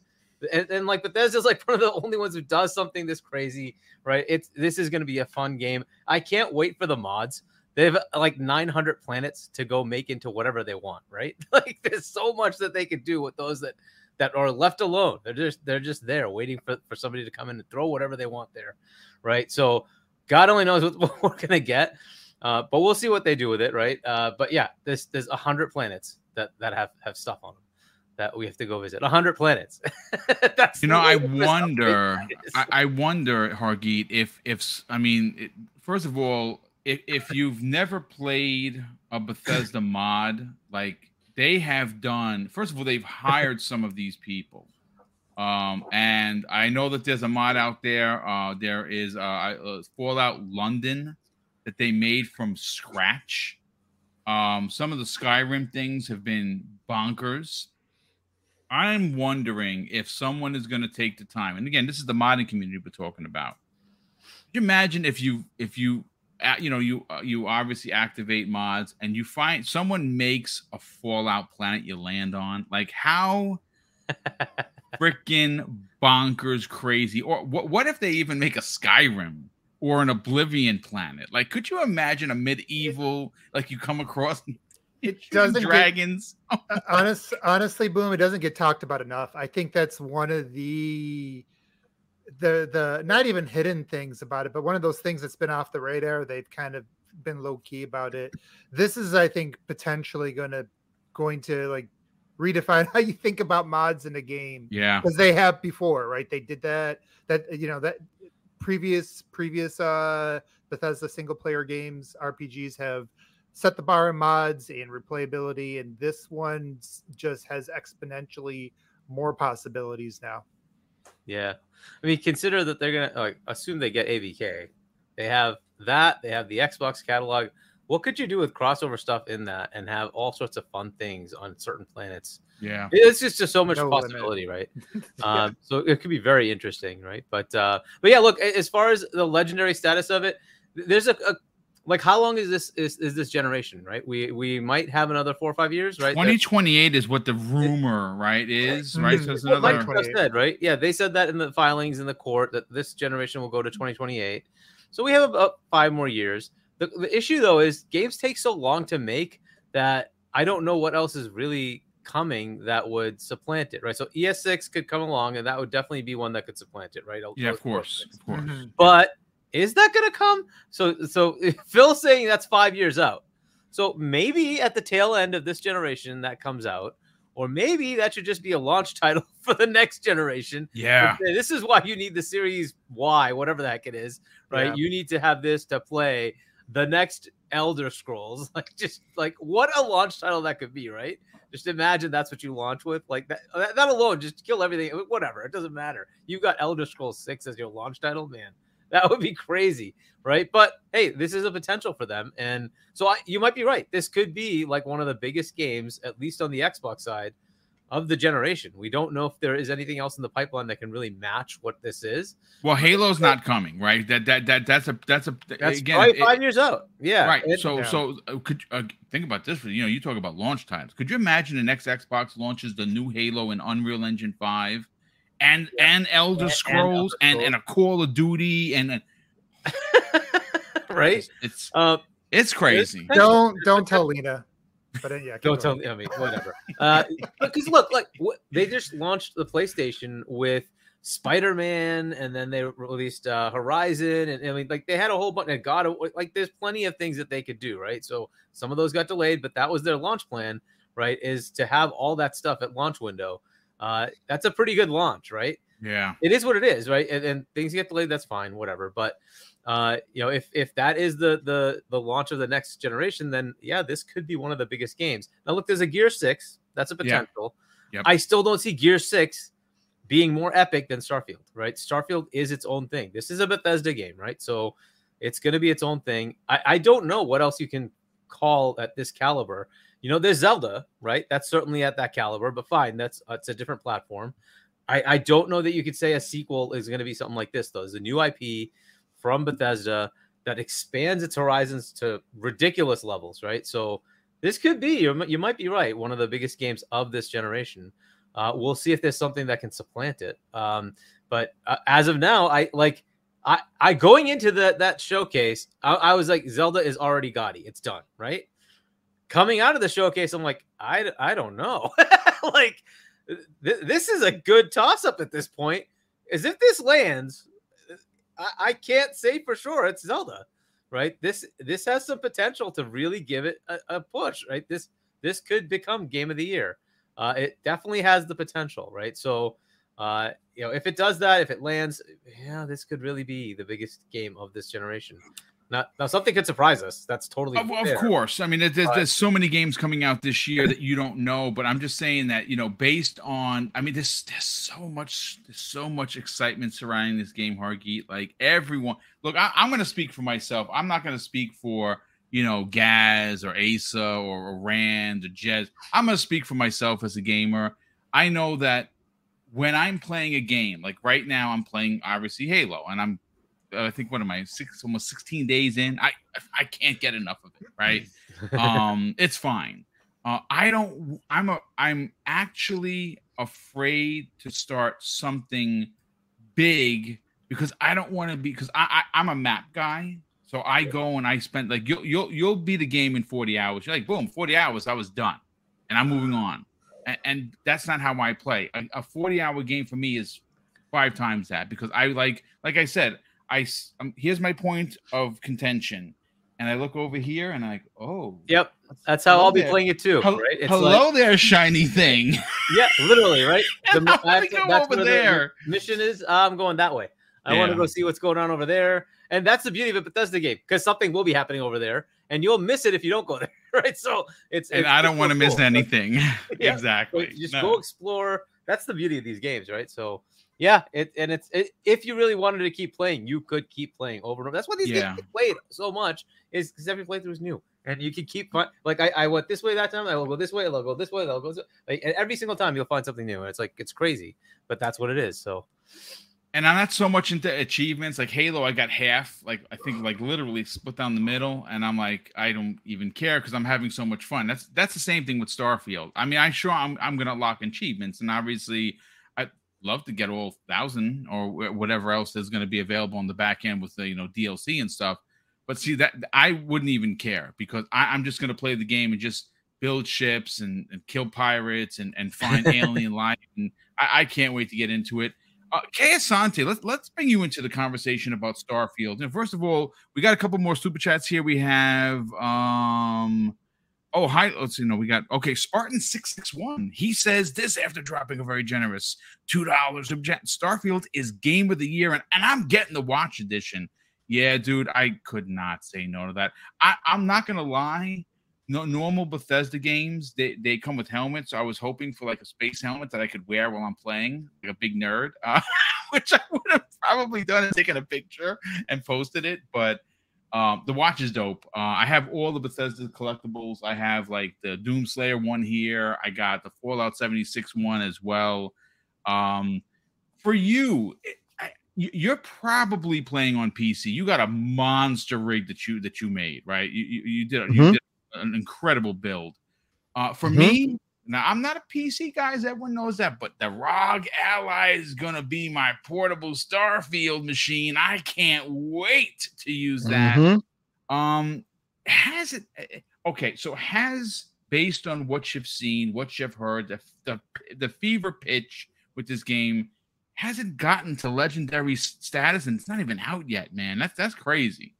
And, and, like Bethesda's like one of the only ones who does something this crazy, right? It's this is going to be a fun game. I can't wait for the mods. They have like 900 planets to go make into whatever they want, right? Like there's so much that they could do with those that that are left alone. They're just they're just there waiting for, for somebody to come in and throw whatever they want there, right? So God only knows what, what we're gonna get, uh, but we'll see what they do with it, right? Uh, but yeah, there's there's a hundred planets that that have have stuff on them that we have to go visit. A hundred planets. That's you know, I wonder, I, I, wonder, Hargeet, if if I mean, it, first of all, if if you've never played a Bethesda mod, like they have done first of all they've hired some of these people Um, and I know that there's a mod out there. Uh, there is uh, uh, Fallout London that they made from scratch. Um, some of the Skyrim things have been bonkers. I'm wondering if someone is going to take the time, and again, this is the modding community we're talking about. Could you imagine if you if you you know you uh, you obviously activate mods and you find someone makes a Fallout planet you land on, like how freaking bonkers crazy. Or what, what if they even make a Skyrim or an Oblivion planet? Like, could you imagine a medieval, like you come across it doesn't dragons? Get, honest, honestly, boom, it doesn't get talked about enough. I think that's one of the the the not even hidden things about it, but one of those things that's been off the radar. They've kind of been low key about it. This is, I think, potentially going to going to like redefine how you think about mods in a game. Yeah. Because they have before, right? They did that that you know that previous previous uh Bethesda single player games, RPGs have set the bar in mods and replayability, and this one just has exponentially more possibilities now. Yeah. I mean, consider that they're gonna like assume they get ABK. They have that, they have the Xbox catalog what could you do with crossover stuff in that and have all sorts of fun things on certain planets? Yeah, it's just just so much no possibility, limit. right? yeah. um, so it could be very interesting, right? But uh, but yeah, look, as far as the legendary status of it, there's a, a like how long is this is, is this generation right? We we might have another four or five years right? 2028 is what the rumor right is right? So it's another like said right? Yeah they said that in the filings in the court that this generation will go to 2028 so we have about five more years. The, the issue though is games take so long to make that I don't know what else is really coming that would supplant it, right? So ES6 could come along, and that would definitely be one that could supplant it, right? Yeah, of course, of course. Mm-hmm. But is that going to come? So, so Phil's saying that's five years out. So maybe at the tail end of this generation that comes out, or maybe that should just be a launch title for the next generation. Yeah, this is why you need the Series Y, whatever the heck it is, right? Yeah. You need to have this to play the next Elder Scrolls. Like just like what a launch title that could be, right? Just imagine that's what you launch with. Like that that, alone, just kill everything. Whatever, it doesn't matter. You got Elder Scrolls 6 as your launch title, man. That would be crazy, right? But hey, this is a potential for them. And so I, you might be right. This could be like one of the biggest games, at least on the Xbox side, of the generation. We don't know if there is anything else in the pipeline that can really match what this is. Well, Halo's not coming, right? That that that that's a that's a that's again right, five it, years out. Yeah, right. It, so yeah. so uh, could uh, think about this. You know, you talk about launch times. Could you imagine the next Xbox launches the new Halo in Unreal Engine five, and yeah. and Elder and, Scrolls and, and, and a Call of Duty and. right. It's it's, uh, it's crazy. Don't don't tell Lina. But uh, yeah, don't tell me. I mean, whatever. Uh, because look, like what, they just launched the PlayStation with Spider-Man, and then they released uh, Horizon, and I mean, like they had a whole bunch of God. Like, there's plenty of things that they could do, right? So some of those got delayed, but that was their launch plan, right? Is to have all that stuff at launch window. Uh, that's a pretty good launch, right? Yeah, it is what it is, right? And, and things get delayed, that's fine, whatever. But uh, you know, if if that is the the the launch of the next generation, then yeah, this could be one of the biggest games. Now, look, there's a Gear Six, that's a potential. Yeah. Yep. I still don't see Gear Six being more epic than Starfield, right? Starfield is its own thing. This is a Bethesda game, right? So it's going to be its own thing. I, I don't know what else you can call at this caliber. You know, there's Zelda, right? That's certainly at that caliber, but fine, that's it's a different platform. I, I don't know that you could say a sequel is going to be something like this, though. It's a new IP from Bethesda that expands its horizons to ridiculous levels, right? So this could be, you might be right, one of the biggest games of this generation. Uh, we'll see if there's something that can supplant it. Um, but uh, as of now, I like, I, I going into that that showcase, I, I was like, Zelda is already gaudy. It's done, right? Coming out of the showcase, I'm like, I, I don't know. like, th- this is a good toss up at this point. Is if this lands, I, I can't say for sure it's Zelda, right? This this has some potential to really give it a, a push, right? This this could become game of the year. Uh, it definitely has the potential, right? So, uh, you know, if it does that, if it lands, yeah, this could really be the biggest game of this generation. Now, now something could surprise us. That's totally of, of course. I mean, there's, there's so many games coming out this year that you don't know, but I'm just saying that you know, based on, I mean, there's there's so much there's so much excitement surrounding this game, Hargeet. Like everyone, look, I, am going to speak for myself. I'm not going to speak for you know Gaz or Asa or, or Rand or Jez. I'm going to speak for myself as a gamer. I know that when I'm playing a game, like right now, I'm playing obviously Halo, and I'm I think what am I six almost 16 days in. I I can't get enough of it. Right. um, it's fine. Uh, I don't. I'm a. I'm actually afraid to start something big because I don't want to be because I, I I'm a map guy. So I go and I spend like you'll you'll you'll be the game in 40 hours. You're like boom, 40 hours. I was done, and I'm moving on. And, and that's not how I play. A, a 40 hour game for me is five times that because I like like I said, I um, here's my point of contention, and I look over here and I'm like, oh, yep, that's how I'll be playing it too. Hel- right? It's hello like, there, shiny thing. Yeah, literally, right. The, that's, go that's over there. The mission is. I'm going that way. I yeah. want to go see what's going on over there, and that's the beauty of it. Bethesda game because something will be happening over there, and you'll miss it if you don't go there, right? So it's. And it's, I don't want to cool. miss anything. yeah. exactly. So just no. go explore. That's the beauty of these games, right? So yeah, it and it's it, if you really wanted to keep playing, you could keep playing over and over. That's why these yeah. games played so much is because every playthrough is new, and you can keep like I, I went this way that time. I will go this way. I'll go this way. I'll go this way. Like, and every single time you'll find something new, and it's like it's crazy, but that's what it is. So. And I'm not so much into achievements like Halo. I got half, like I think, like literally split down the middle, and I'm like, I don't even care because I'm having so much fun. That's that's the same thing with Starfield. I mean, I sure I'm I'm gonna lock achievements, and obviously love to get all thousand or whatever else is going to be available on the back end with the you know DLC and stuff. But see that I wouldn't even care because I, am just going to play the game and just build ships and, and kill pirates and, and find alien life. And I, I, can't wait to get into it. Uh, Kay Asante, let's let's bring you into the conversation about Starfield. And first of all, we got a couple more super chats here. We have um Oh, hi. Let's see. No, we got okay. Spartan six six one. He says this after dropping a very generous two dollars. Starfield is game of the year, and, and I'm getting the watch edition. Yeah, dude, I could not say no to that. I, I'm not gonna lie. No, normal Bethesda games they, they come with helmets. I was hoping for like a space helmet that I could wear while I'm playing, like a big nerd, uh, which I would have probably done and taken a picture and posted it. But um, the watch is dope. Uh, I have all the Bethesda collectibles. I have like the Doomslayer one here. I got the Fallout 76 one as well. Um, for you, I, you're probably playing on PC. You got a monster rig that you that you made, right? You you, you did, mm-hmm. you did an incredible build. Uh, for mm-hmm. me, now I'm not a PC guy, as everyone knows that, but the ROG Ally is gonna be my portable Starfield machine. I can't wait to use that. Mm-hmm. Um, has it? Eh, eh, okay, so has based on what you've seen, what you've heard, the the, the fever pitch with this game has it gotten to legendary status and it's not even out yet, man. That's that's crazy.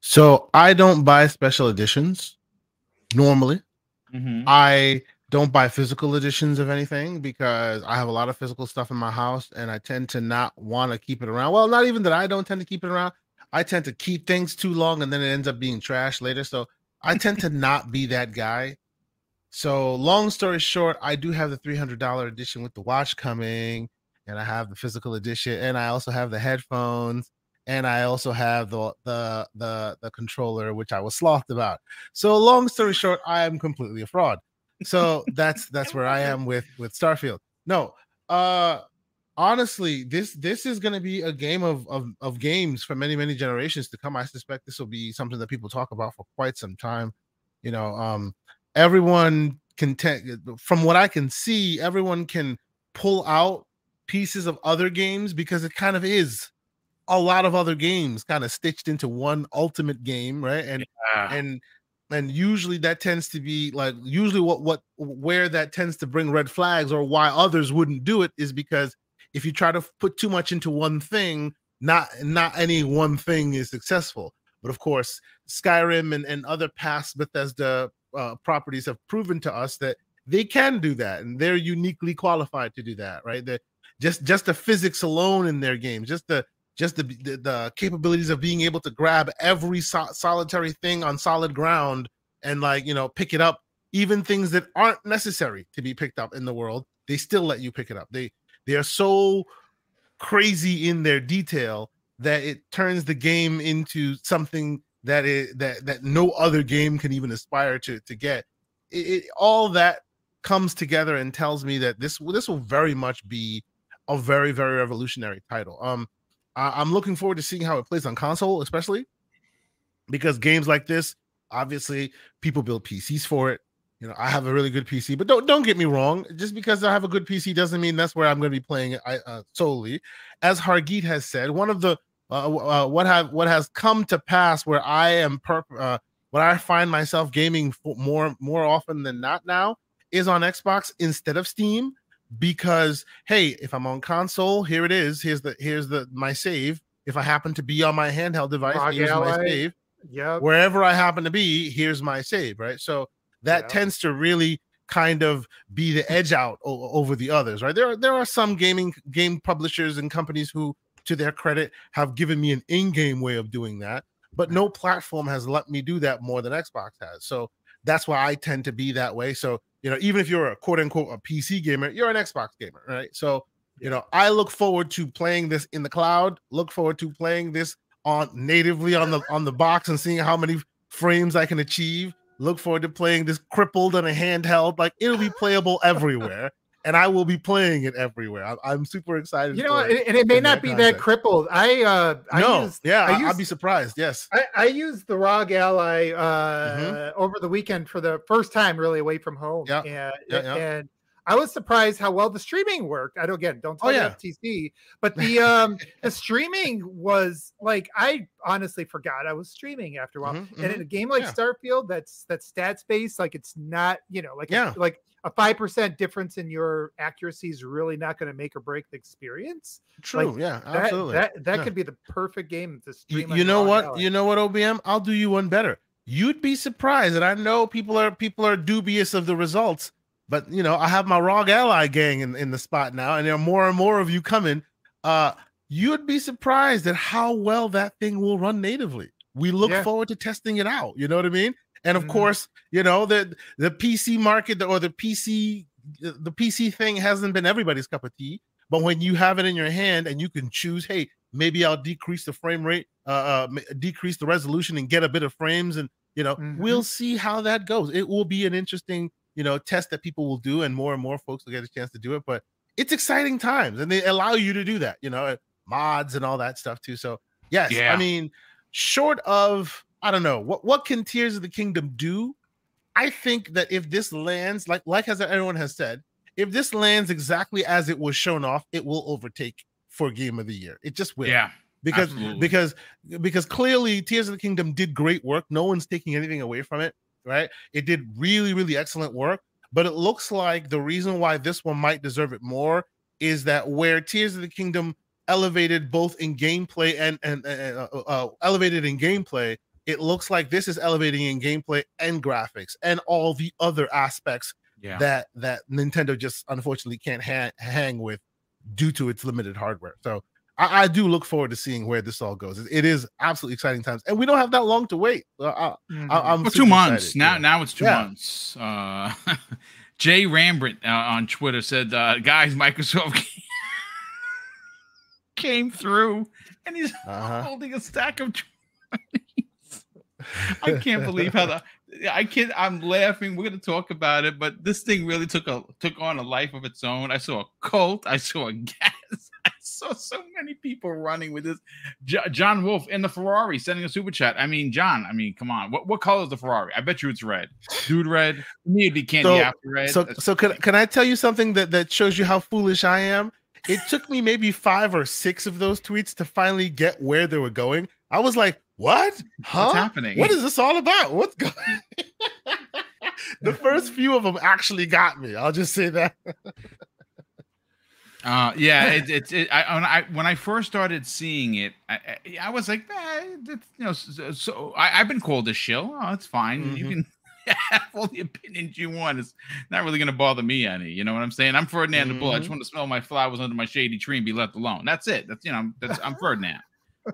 So I don't buy special editions normally. Mm-hmm. I don't buy physical editions of anything because I have a lot of physical stuff in my house and I tend to not want to keep it around. Well, not even that I don't tend to keep it around. I tend to keep things too long and then it ends up being trash later. So I tend to not be that guy. So long story short, I do have the $300 edition with the watch coming and I have the physical edition and I also have the headphones and I also have the the the the controller which I was slothed about. So long story short, I am completely a fraud so that's that's where I am with with Starfield. No, uh honestly, this this is going to be a game of, of of games for many many generations to come. I suspect this will be something that people talk about for quite some time. You know, um, everyone can te- from what I can see, everyone can pull out pieces of other games because it kind of is a lot of other games kind of stitched into one ultimate game, right? And yeah. and and usually that tends to be like usually what what where that tends to bring red flags or why others wouldn't do it is because if you try to put too much into one thing not not any one thing is successful. But of course skyrim and, and other past bethesda uh, properties have proven to us that they can do that and they're uniquely qualified to do that right? That just just the physics alone in their games just the just the the, the capabilities of being able to grab every so- solitary thing on solid ground and like you know pick it up even things that aren't necessary to be picked up in the world they still let you pick it up. They they are so crazy in their detail that it turns the game into something that is that that no other game can even aspire to to get. It, it, all that comes together and tells me that this this will very much be a very very revolutionary title. Um I, i'm looking forward to seeing how it plays on console especially because games like this obviously people build pcs for it you know, I have a really good PC, but don't don't get me wrong. Just because I have a good PC doesn't mean that's where I'm going to be playing it uh, solely. As Hargeet has said, one of the uh, uh, what have what has come to pass where I am per uh, when I find myself gaming more more often than not now is on Xbox instead of Steam because hey, if I'm on console, here it is. Here's the here's the my save. If I happen to be on my handheld device, Rock here's my save. Yeah. Wherever I happen to be, here's my save. Right. So that yep. tends to really kind of be the edge out o- over the others. Right. There are there are some gaming game publishers and companies who to their credit, have given me an in-game way of doing that. But no platform has let me do that more than Xbox has. So that's why I tend to be that way. So you know, even if you're a quote unquote a PC gamer, you're an Xbox gamer, right? So you know, I look forward to playing this in the cloud. Look forward to playing this on natively on the on the box and seeing how many frames I can achieve. Look forward to playing this crippled on a handheld. Like it'll be playable everywhere and I will be playing it everywhere. I'm, I'm super excited. You know, and it may not be concept. that crippled. I uh, I no, used, yeah, I would be surprised. Yes, I, I used the ROG Ally uh, mm-hmm. over the weekend for the first time, really away from home. Yeah, and, yeah, yeah. and I was surprised how well the streaming worked. I don't again, don't tell oh, yeah. FTC, but the um the streaming was like I honestly forgot I was streaming after a while. Mm-hmm, and mm-hmm. in a game like yeah. Starfield, that's that's stats based, like it's not you know like yeah like a five percent difference in your accuracy is really not going to make or break the experience. True, like, yeah, absolutely. That that, that yeah. could be the perfect game to stream. You, you know what? You know what, OBM? I'll do you one better. You'd be surprised, and I know people are people are dubious of the results, but you know I have my ROG Ally gang in, in the spot now, and there are more and more of you coming. Uh, you'd be surprised at how well that thing will run natively. We look yeah. forward to testing it out. You know what I mean? And of mm-hmm. course, you know, the the PC market or the PC the PC thing hasn't been everybody's cup of tea. But when you have it in your hand and you can choose, hey, maybe I'll decrease the frame rate, uh, uh decrease the resolution and get a bit of frames, and you know, mm-hmm. we'll see how that goes. It will be an interesting, you know, test that people will do, and more and more folks will get a chance to do it. But it's exciting times, and they allow you to do that, you know, mods and all that stuff too. So yes, yeah. I mean, short of I don't know what what can Tears of the Kingdom do. I think that if this lands like like as everyone has said, if this lands exactly as it was shown off, it will overtake for Game of the Year. It just will. Yeah. Because absolutely. because because clearly Tears of the Kingdom did great work. No one's taking anything away from it, right? It did really really excellent work. But it looks like the reason why this one might deserve it more is that where Tears of the Kingdom elevated both in gameplay and and uh, uh, uh, elevated in gameplay, it looks like this is elevating in gameplay and graphics and all the other aspects yeah. that that Nintendo just unfortunately can't ha- hang with due to its limited hardware. So I, I, do look forward to seeing where this all goes. It, it is absolutely exciting times, and we don't have that long to wait. I, am mm-hmm. well, two months excited. now. Yeah. Now it's two yeah. months. Uh, Jay Rambert uh, on Twitter said, uh, "Guys, Microsoft came through, and he's uh-huh. holding a stack of." I can't believe how the I can't. I'm laughing. We're gonna talk about it, but this thing really took a took on a life of its own. I saw a cult. I saw a gas. I saw so many people running with this. J- John Wolf in the Ferrari sending a super chat. I mean, John. I mean, come on. What what color is the Ferrari? I bet you it's red. Dude, red. Me, it'd be candy so, after red. So, That's so can can I tell you something that that shows you how foolish I am? It took me maybe five or six of those tweets to finally get where they were going. I was like, what? Huh? What's happening? What is this all about? What's going The first few of them actually got me. I'll just say that. uh yeah, it's it, it, I, when I when I first started seeing it, I, I was like, eh, you know, so, so I, have been called a shill. Oh, it's fine. Mm-hmm. You can have all the opinions you want. It's not really going to bother me any. You know what I'm saying? I'm Ferdinand mm-hmm. the Bull. I just mm-hmm. want to smell my flowers under my shady tree and be left alone. That's it. That's you know, that's I'm Ferdinand.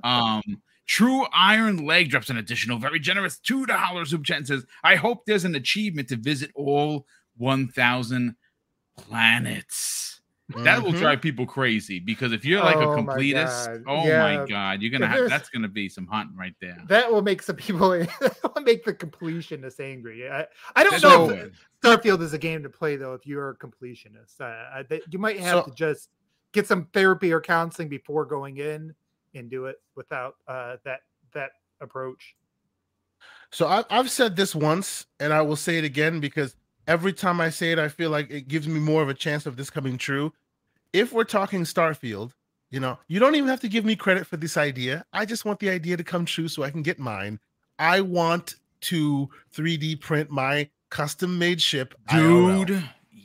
um, True Iron Leg drops an additional, very generous $2 super chat and says, I hope there's an achievement to visit all 1,000 planets. That will Mm-hmm. drive people crazy because if you're like Oh a completist, God. oh Yeah. my god, you're gonna have that's gonna be some hunting right there. That will make some people that will make the completionist angry. I, I don't That's know no if Starfield is a game to play though if you're a completionist. Uh, I, you might have So- to just get some therapy or counseling before going in and do it without uh, that that approach. So I, I've said this once, and I will say it again because every time I say it, I feel like it gives me more of a chance of this coming true. If we're talking Starfield, you know, you don't even have to give me credit for this idea. I just want the idea to come true so I can get mine. I want to 3D print my custom made ship, IRL. Dude,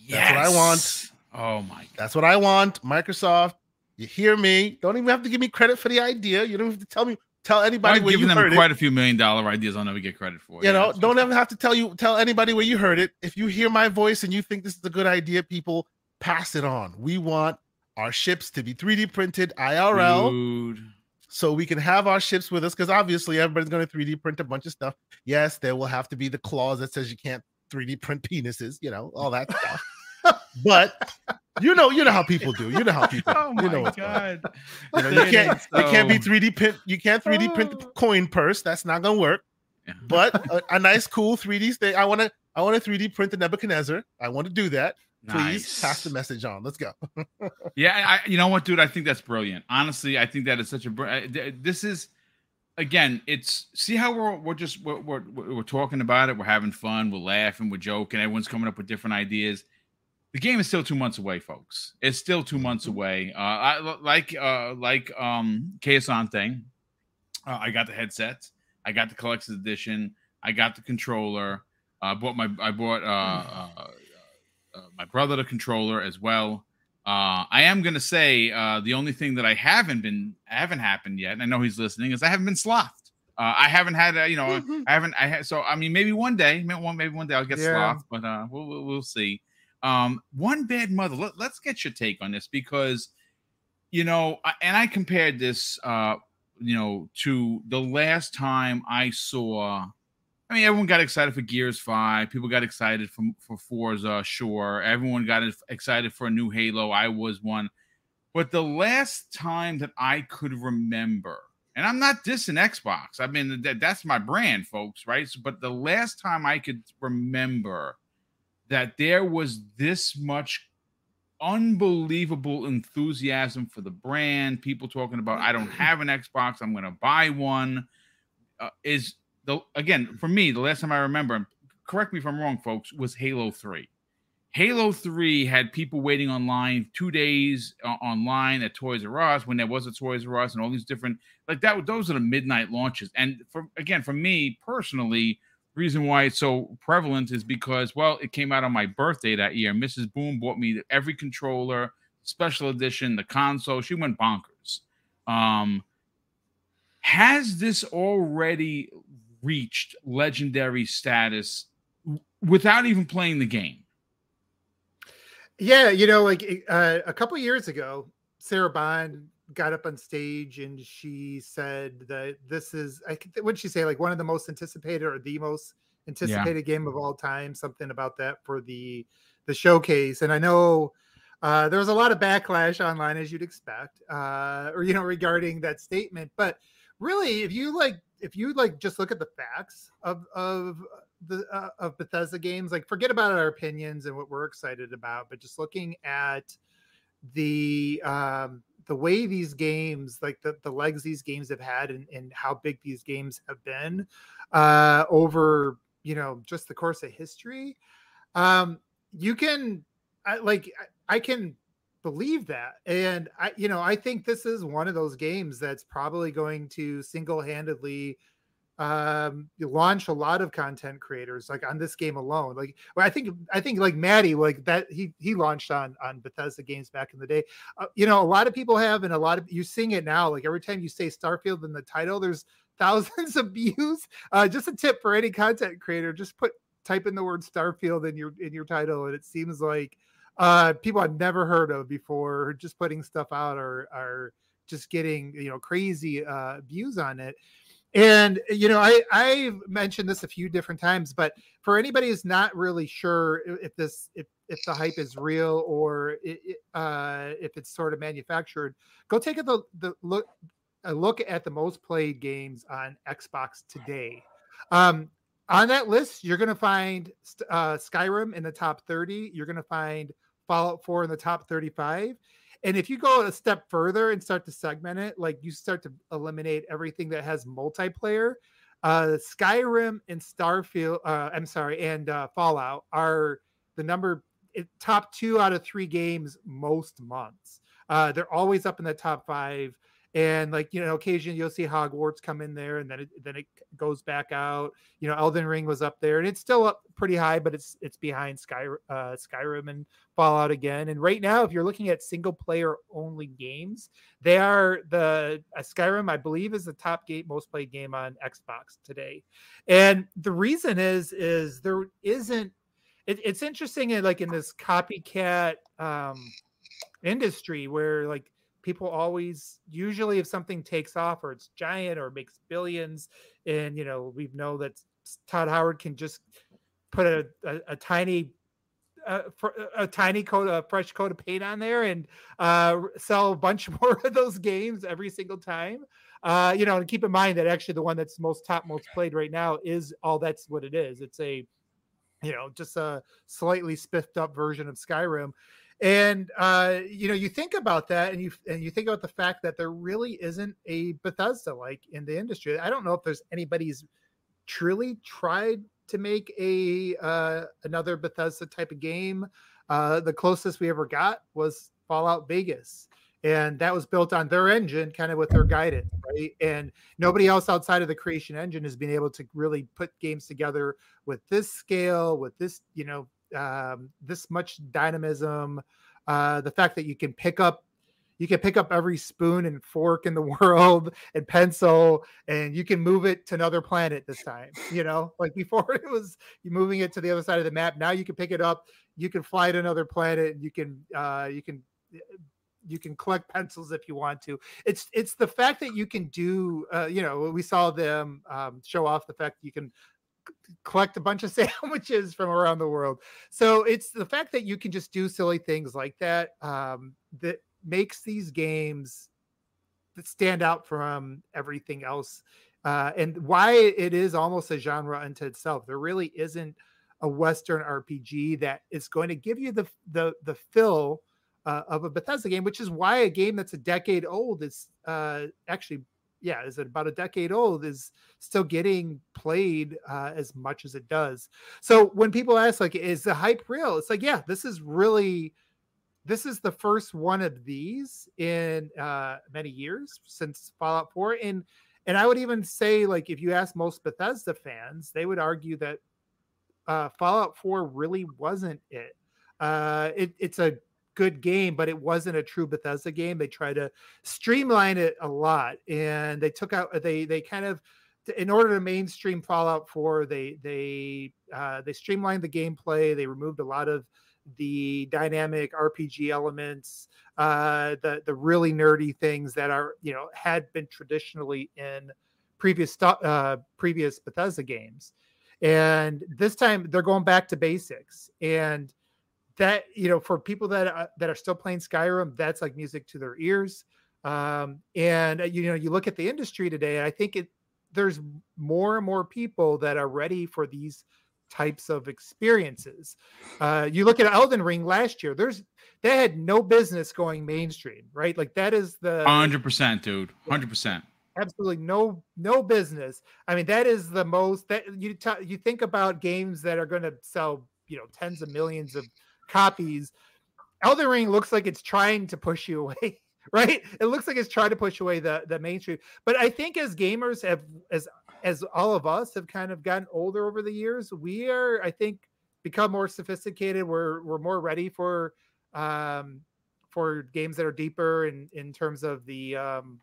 That's what I want. Oh my god. That's what I want. Microsoft, you hear me? Don't even have to give me credit for the idea. You don't have to tell me, tell anybody I've where you given them heard it. quite a few million dollar ideas I'll never get credit for. It. You Yeah, know don't ever have to tell you tell anybody where you heard it if you hear my voice and you think this is a good idea people pass it on we want our ships to be 3d printed irl Dude. so we can have our ships with us because obviously everybody's going to 3d print a bunch of stuff yes there will have to be the clause that says you can't 3d print penises you know all that stuff but you know you know how people do you know how people Oh you my know what's god. you, know, you can't So- you can't be 3d print you can't 3d print the Oh. coin purse that's not going to work but a, a nice cool 3D thing. I want to I want to 3D print the Nebuchadnezzar. I want to do that. Please pass the message on. Let's go. Yeah, I, you know what, dude? I think that's brilliant. Honestly, I think that is such a. br- th- This is, again, it's see how we're we're just we're, we're we're talking about it. We're having fun. We're laughing. We're joking. Everyone's coming up with different ideas. The game is still two months away, folks. It's still two months away. Uh, I like uh like um Keisante. Uh, I got the headset. I got the collector's edition. I got the controller. I bought my I bought uh, uh, uh my brother the controller as well. Uh, I am gonna say uh, the only thing that I haven't been haven't happened yet, and I know he's listening, is I haven't been slothed. Uh, I haven't had, a, you know, I haven't. I ha- so I mean, maybe one day, maybe one, maybe one day I'll get Yeah. slothed, but uh, we'll, we'll we'll see. Um, one bad mother. Let, let's get your take on this because, you know, and I compared this, uh, you know, to the last time I saw. I mean, everyone got excited for Gears Five. People got excited for for Forza. Sure, everyone got excited for a new Halo. I was one, but the last time that I could remember, and I'm not dissing Xbox. I mean, that, that's my brand, folks, right? So, but the last time I could remember that there was this much unbelievable enthusiasm for the brand, people talking about, I don't have an Xbox, I'm going to buy one, uh, is the again for me the last time I remember. Correct me if I'm wrong, folks. Was Halo Three. Halo 3 had people waiting online two days uh, online at Toys R Us when there was a Toys R Us and all these different like that. Those are the midnight launches. And for again, for me personally, reason why it's so prevalent is because well, it came out on my birthday that year. Mrs. Boom bought me every controller, special edition, the console. She went bonkers. Um, has this already reached legendary status without even playing the game? Yeah, you know, like uh, a couple years ago, Sarah Bond got up on stage and she said that this is, I what did she say? Like one of the most anticipated or the most anticipated game of all time. Something about that for the the showcase. And I know uh, there was a lot of backlash online, as you'd expect, uh, or you know, regarding that statement. But really, if you like, if you like, just look at the facts of of the uh, of Bethesda games. Like, forget about our opinions and what we're excited about, but just looking at the um, the way these games, like the the legs these games have had, and, and how big these games have been uh, over you know just the course of history. Um, you can, I, like, I, I can believe that, and I, you know, I think this is one of those games that's probably going to single handedly um you launch a lot of content creators like on this game alone like well, i think i think like maddie like that he he launched on on bethesda games back in the day uh, you know a lot of people have and a lot of you seeing it now like every time you say starfield in the title there's thousands of views uh just a tip for any content creator just put type in the word starfield in your in your title and it seems like uh people i've never heard of before just putting stuff out are are just getting you know crazy uh, views on it. And you know, I I've mentioned this a few different times, but for anybody who's not really sure if this if if the hype is real or it, uh, if it's sort of manufactured, go take a the, the look a look at the most played games on Xbox today. Um, on that list, you're going to find uh, Skyrim in the top 30. You're going to find Fallout 4 in the top 35. And if you go a step further and start to segment it, like you start to eliminate everything that has multiplayer, uh, Skyrim and Starfield, uh, I'm sorry, and uh, Fallout are the number top two out of three games most months. Uh, they're always up in the top five and like you know occasionally you'll see hogwarts come in there and then it then it goes back out. You know elden ring was up there and it's still up pretty high but it's it's behind sky uh, skyrim and fallout again. And right now if you're looking at single player only games they are the uh, skyrim i believe is the top game most played game on xbox today. And the reason is is there isn't it, it's interesting in like in this copycat um industry where like people always usually if something takes off or it's giant or makes billions and you know we know that todd howard can just put a, a, a tiny a, a, tiny coat a fresh coat of paint on there and uh, sell a bunch more of those games every single time. Uh, you know and keep in mind that actually the one that's most top most played right now is all that's what it is. It's a you know just a slightly spiffed up version of skyrim and uh, you know, you think about that, and you and you think about the fact that there really isn't a Bethesda like in the industry. I don't know if there's anybody's truly tried to make a uh, another Bethesda type of game. Uh, the closest we ever got was Fallout Vegas, and that was built on their engine, kind of with their guidance, right? And nobody else outside of the creation engine has been able to really put games together with this scale, with this, you know, um, this much dynamism, uh, the fact that you can pick up you can pick up every spoon and fork in the world and pencil and you can move it to another planet this time you know? Like before it was you moving it to the other side of the map now you can pick it up you can fly to another planet and you can uh you can you can collect pencils if you want to. It's it's the fact that you can do uh, you know we saw them um, show off the fact you can collect a bunch of sandwiches from around the world. So it's the fact that you can just do silly things like that um, that makes these games that stand out from everything else, uh, and why it is almost a genre unto itself. There really isn't a Western RPG that is going to give you the the the fill uh, of a Bethesda game, which is why a game that's a decade old is uh, actually yeah, is it about a decade old, is still getting played uh, as much as it does. So when people ask, like, is the hype real? It's like, yeah, this is really, this is the first one of these in uh, many years since Fallout 4. And and I would even say, like, if you ask most Bethesda fans, they would argue that uh, Fallout 4 really wasn't it. Uh, it it's a good game, but it wasn't a true Bethesda game. They tried to streamline it a lot, and they took out they they kind of in order to mainstream Fallout 4, they they uh, they streamlined the gameplay. They removed a lot of the dynamic RPG elements, uh, the the really nerdy things that are you know had been traditionally in previous uh, previous Bethesda games, and this time they're going back to basics. And that you know for people that uh, that are still playing Skyrim, that's like music to their ears. Um, and uh, you know, you look at the industry today, I think it there's more and more people that are ready for these types of experiences. Uh, you look at Elden Ring last year. There's they had no business going mainstream, right? Like that is the hundred percent, dude, hundred percent. Absolutely no no business. I mean, that is the most that you t- you think about games that are going to sell you know tens of millions of copies. Elden Ring looks like it's trying to push you away, right? It looks like it's trying to push away the the mainstream. But I think as gamers have as as all of us have kind of gotten older over the years, we are I think become more sophisticated. We're we're more ready for um for games that are deeper in in terms of the um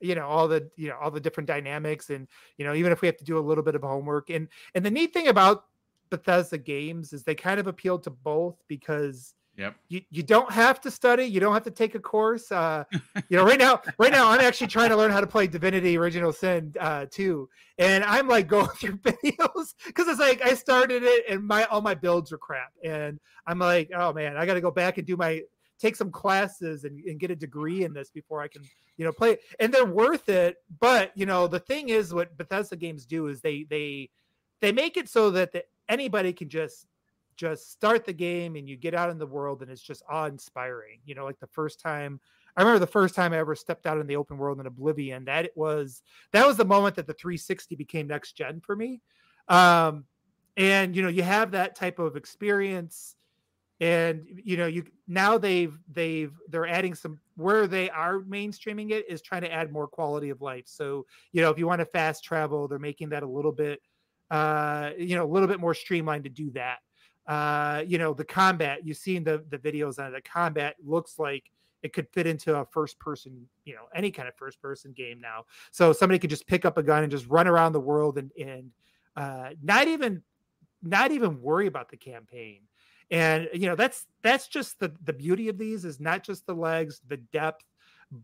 you know all the you know all the different dynamics and you know even if we have to do a little bit of homework and and the neat thing about Bethesda games is they kind of appeal to both because Yep. You, you don't have to study. You don't have to take a course. Uh, you know, right now, right now, I'm actually trying to learn how to play Divinity Original Sin uh, two, and I'm like going through videos because it's like I started it and my all my builds are crap, and I'm like, oh man, I got to go back and do my take some classes and, and get a degree in this before I can, you know, play. And they're worth it. But you know, the thing is, what Bethesda games do is they they they make it so that the, anybody can just just start the game and you get out in the world and it's just awe inspiring. You know, like the first time I remember the first time I ever stepped out in the open world in Oblivion. That it was that was the moment that the 360 became next gen for me. Um, and you know, you have that type of experience, and you know, you now they've they've they're adding some where they are mainstreaming it is trying to add more quality of life. So you know, if you want to fast travel, they're making that a little bit uh, you know, a little bit more streamlined to do that. Uh, you know, the combat, you've seen the the videos on it, the combat looks like it could fit into a first person, you know, any kind of first person game now. So somebody could just pick up a gun and just run around the world and and uh, not even not even worry about the campaign. And you know, that's that's just the the beauty of these is not just the legs, the depth,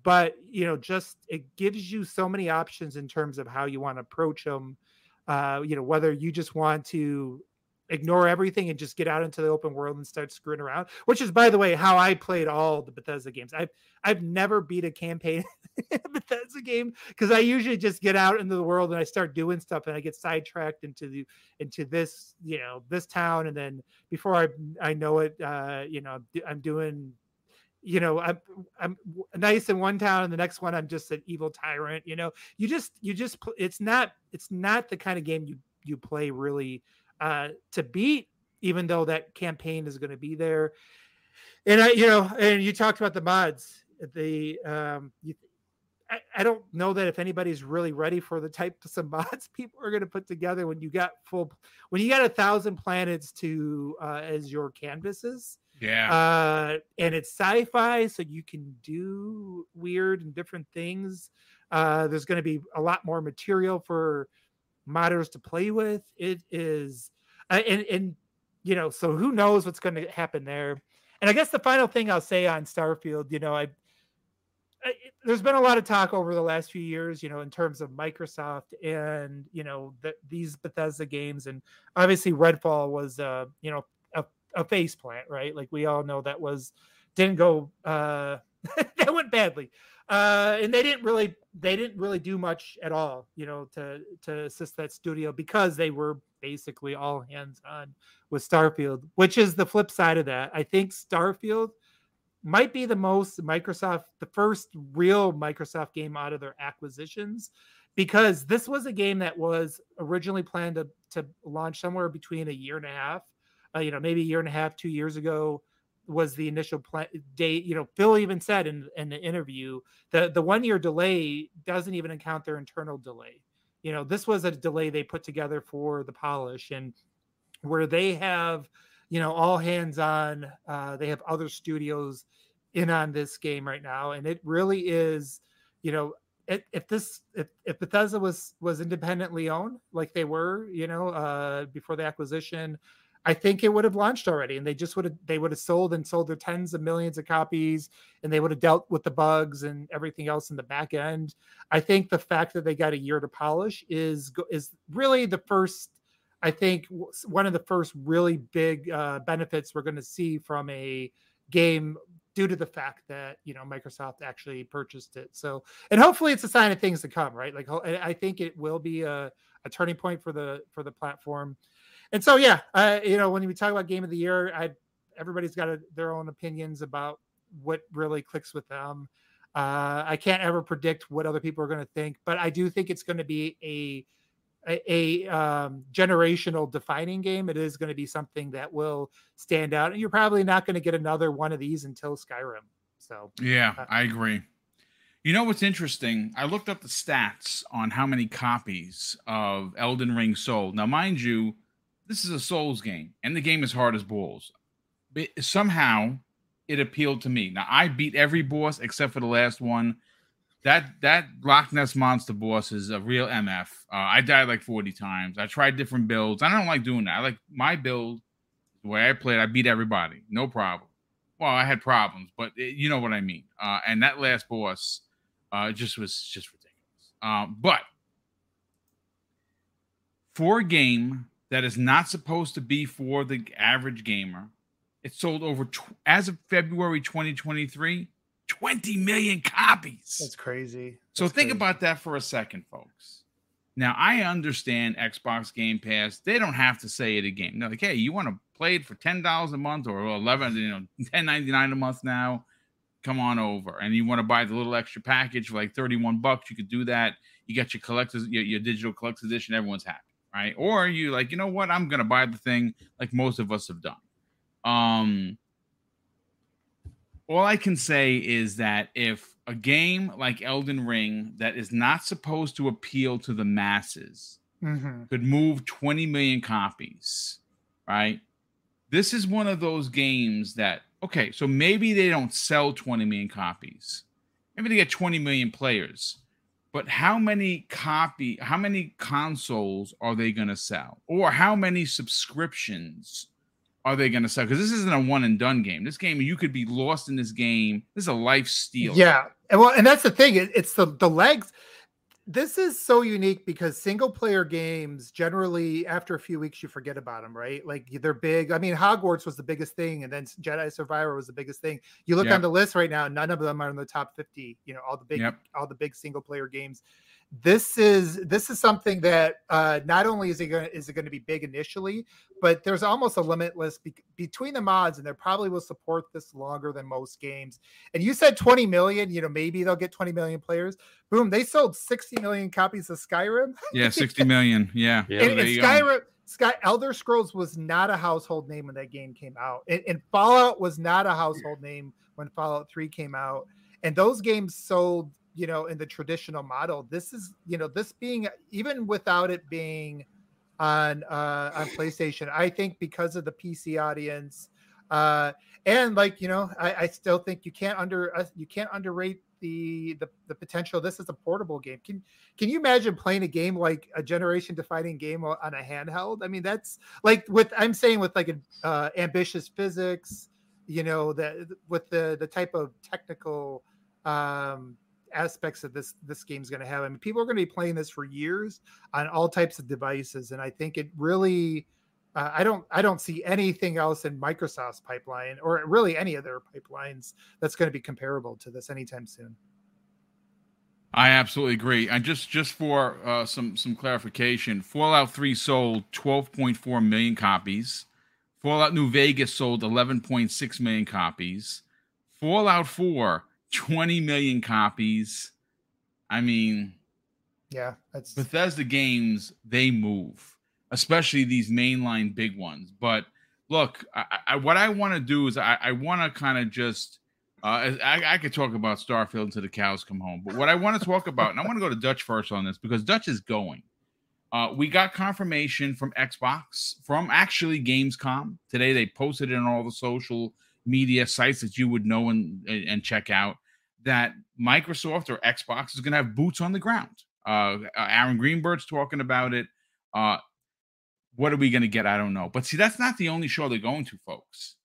but you know, just it gives you so many options in terms of how you want to approach them. Uh, you know, whether you just want to ignore everything and just get out into the open world and start screwing around which is by the way how i played all the bethesda games. I've i've never beat a campaign bethesda game because i usually just get out into the world and i start doing stuff and i get sidetracked into the into this you know this town. And then before i i know it uh you know i'm doing you know I'm, I'm nice in one town and the next one i'm just an evil tyrant you know you just you just it's not it's not the kind of game you you play really uh, to beat, even though that campaign is going to be there. And I, you know, and you talked about the mods. The um, you, I, don't know that if anybody's really ready for the types of some mods people are going to put together when you got full, when you got a thousand planets to uh, as your canvases. Yeah. Uh, and it's sci-fi, so you can do weird and different things. Uh, there's going to be a lot more material for modders to play with. It is, uh, and and you know, so who knows what's going to happen there. And I guess the final thing I'll say on Starfield, you know, I, there's been a lot of talk over the last few years, you know, in terms of Microsoft and you know the, these Bethesda games, and obviously Redfall was, uh, you know, a face plant, right? Like we all know that was didn't go uh that went badly uh, and they didn't really they didn't really do much at all, you know, to to assist that studio because they were basically all hands on with Starfield, which is the flip side of that. I think Starfield might be the most Microsoft, the first real Microsoft game out of their acquisitions, because this was a game that was originally planned to to launch somewhere between a year and a half, uh, you know, maybe a year and a half, two years ago was the initial plan date. You know, Phil even said in, in the interview that the one year delay doesn't even account their internal delay. You know, this was a delay they put together for the polish and where they have, you know, all hands on. Uh, they have other studios in on this game right now, and it really is, you know, if, if this if, if Bethesda was was independently owned like they were, you know, uh, before the acquisition, I think it would have launched already, and they just would have they would have sold and sold their tens of millions of copies, and they would have dealt with the bugs and everything else in the back end. I think the fact that they got a year to polish is is really the first. I think one of the first really big uh, benefits we're going to see from a game due to the fact that you know Microsoft actually purchased it. So, and hopefully it's a sign of things to come, right? Like I think it will be a, a turning point for the for the platform and so yeah, uh, you know, when we talk about game of the year, I everybody's got a, their own opinions about what really clicks with them. Uh, I can't ever predict what other people are going to think, but I do think it's going to be a a, a um, generational defining game. It is going to be something that will stand out, and you're probably not going to get another one of these until Skyrim. So yeah, uh, I agree. You know what's interesting? I looked up the stats on how many copies of Elden Ring sold. Now, mind you, this is a Souls game, and the game is hard as balls. But somehow it appealed to me. Now I beat every boss except for the last one. That that Loch Ness monster boss is a real MF. Uh, I died like 40 times. I tried different builds. I don't like doing that. I like my build, the way I played, I beat everybody, no problem. well, I had problems, but it, you know what I mean. Uh, and that last boss uh, just was just ridiculous. Um, but for a game that is not supposed to be for the average gamer, it sold over tw- as of February 2023, 20 million copies. That's crazy. That's so think crazy. about that for a second, folks. Now I understand Xbox Game Pass. They don't have to say it again. They're like, hey, you want to play it for ten dollars a month or eleven, you know, ten ninety nine a month now? Come on over. And you want to buy the little extra package for like thirty one bucks? You could do that. You get your collectors, your, your digital collector's edition. Everyone's happy, right? Or you like, you know what? I'm gonna buy the thing like most of us have done. Um, all I can say is that if a game like Elden Ring that is not supposed to appeal to the masses mm-hmm. could move 20 million copies, right? This is one of those games that, okay, so maybe they don't sell 20 million copies. Maybe they get 20 million players. But how many copy, how many consoles are they going to sell? Or how many subscriptions are they going to sell? Because this isn't a one and done game. This game, you could be lost in this game. This is a life steal. Yeah, and well, and that's the thing. It, it's the the legs. This is so unique because single player games generally, after a few weeks, you forget about them, right? Like they're big. I mean, Hogwarts was the biggest thing, and then Jedi Survivor was the biggest thing. You look yep. on the list right now; none of them are in the top fifty. You know, all the big, yep. all the big single player games this is this is something that uh, not only is it going is it going to be big initially, but there's almost a limitless be- between the mods, and they probably will support this longer than most games. And you said 20 million, you know, maybe they'll get 20 million players. Boom, they sold 60 million copies of Skyrim. Yeah, 60 million. Yeah, yeah. And, and Skyrim. Sky Elder Scrolls was not a household name when that game came out, and, and Fallout was not a household name when Fallout 3 came out. And those games sold you know in the traditional model this is you know this being even without it being on uh on playstation i think because of the pc audience uh and like you know i, I still think you can't under uh, you can't underrate the, the the potential. This is a portable game. Can can you imagine playing a game like a generation defining game on a handheld? I mean that's like with i'm saying with like a uh, ambitious physics you know that with the the type of technical um aspects of this this game's going to have. I mean, people are going to be playing this for years on all types of devices, and I think it really. Uh, I don't. I don't see anything else in Microsoft's pipeline, or really any of their pipelines, that's going to be comparable to this anytime soon. I absolutely agree. And just just for uh, some some clarification, Fallout Three sold 12.4 million copies. Fallout New Vegas sold 11.6 million copies. Fallout 4 20 million copies. I mean, yeah, that's Bethesda games, they move, especially these mainline big ones. But look, I, I, what I want to do is I, I want to kind of just. Uh, I, I could talk about Starfield until the cows come home, but what I want to talk about, and I want to go to Dutch first on this because Dutch is going. Uh, we got confirmation from Xbox, from actually Gamescom today. They posted it on all the social media sites that you would know and, and check out that Microsoft or Xbox is going to have boots on the ground. Uh, uh, Aaron Greenberg's talking about it. Uh, what are we going to get? I don't know. But see, that's not the only show they're going to, folks.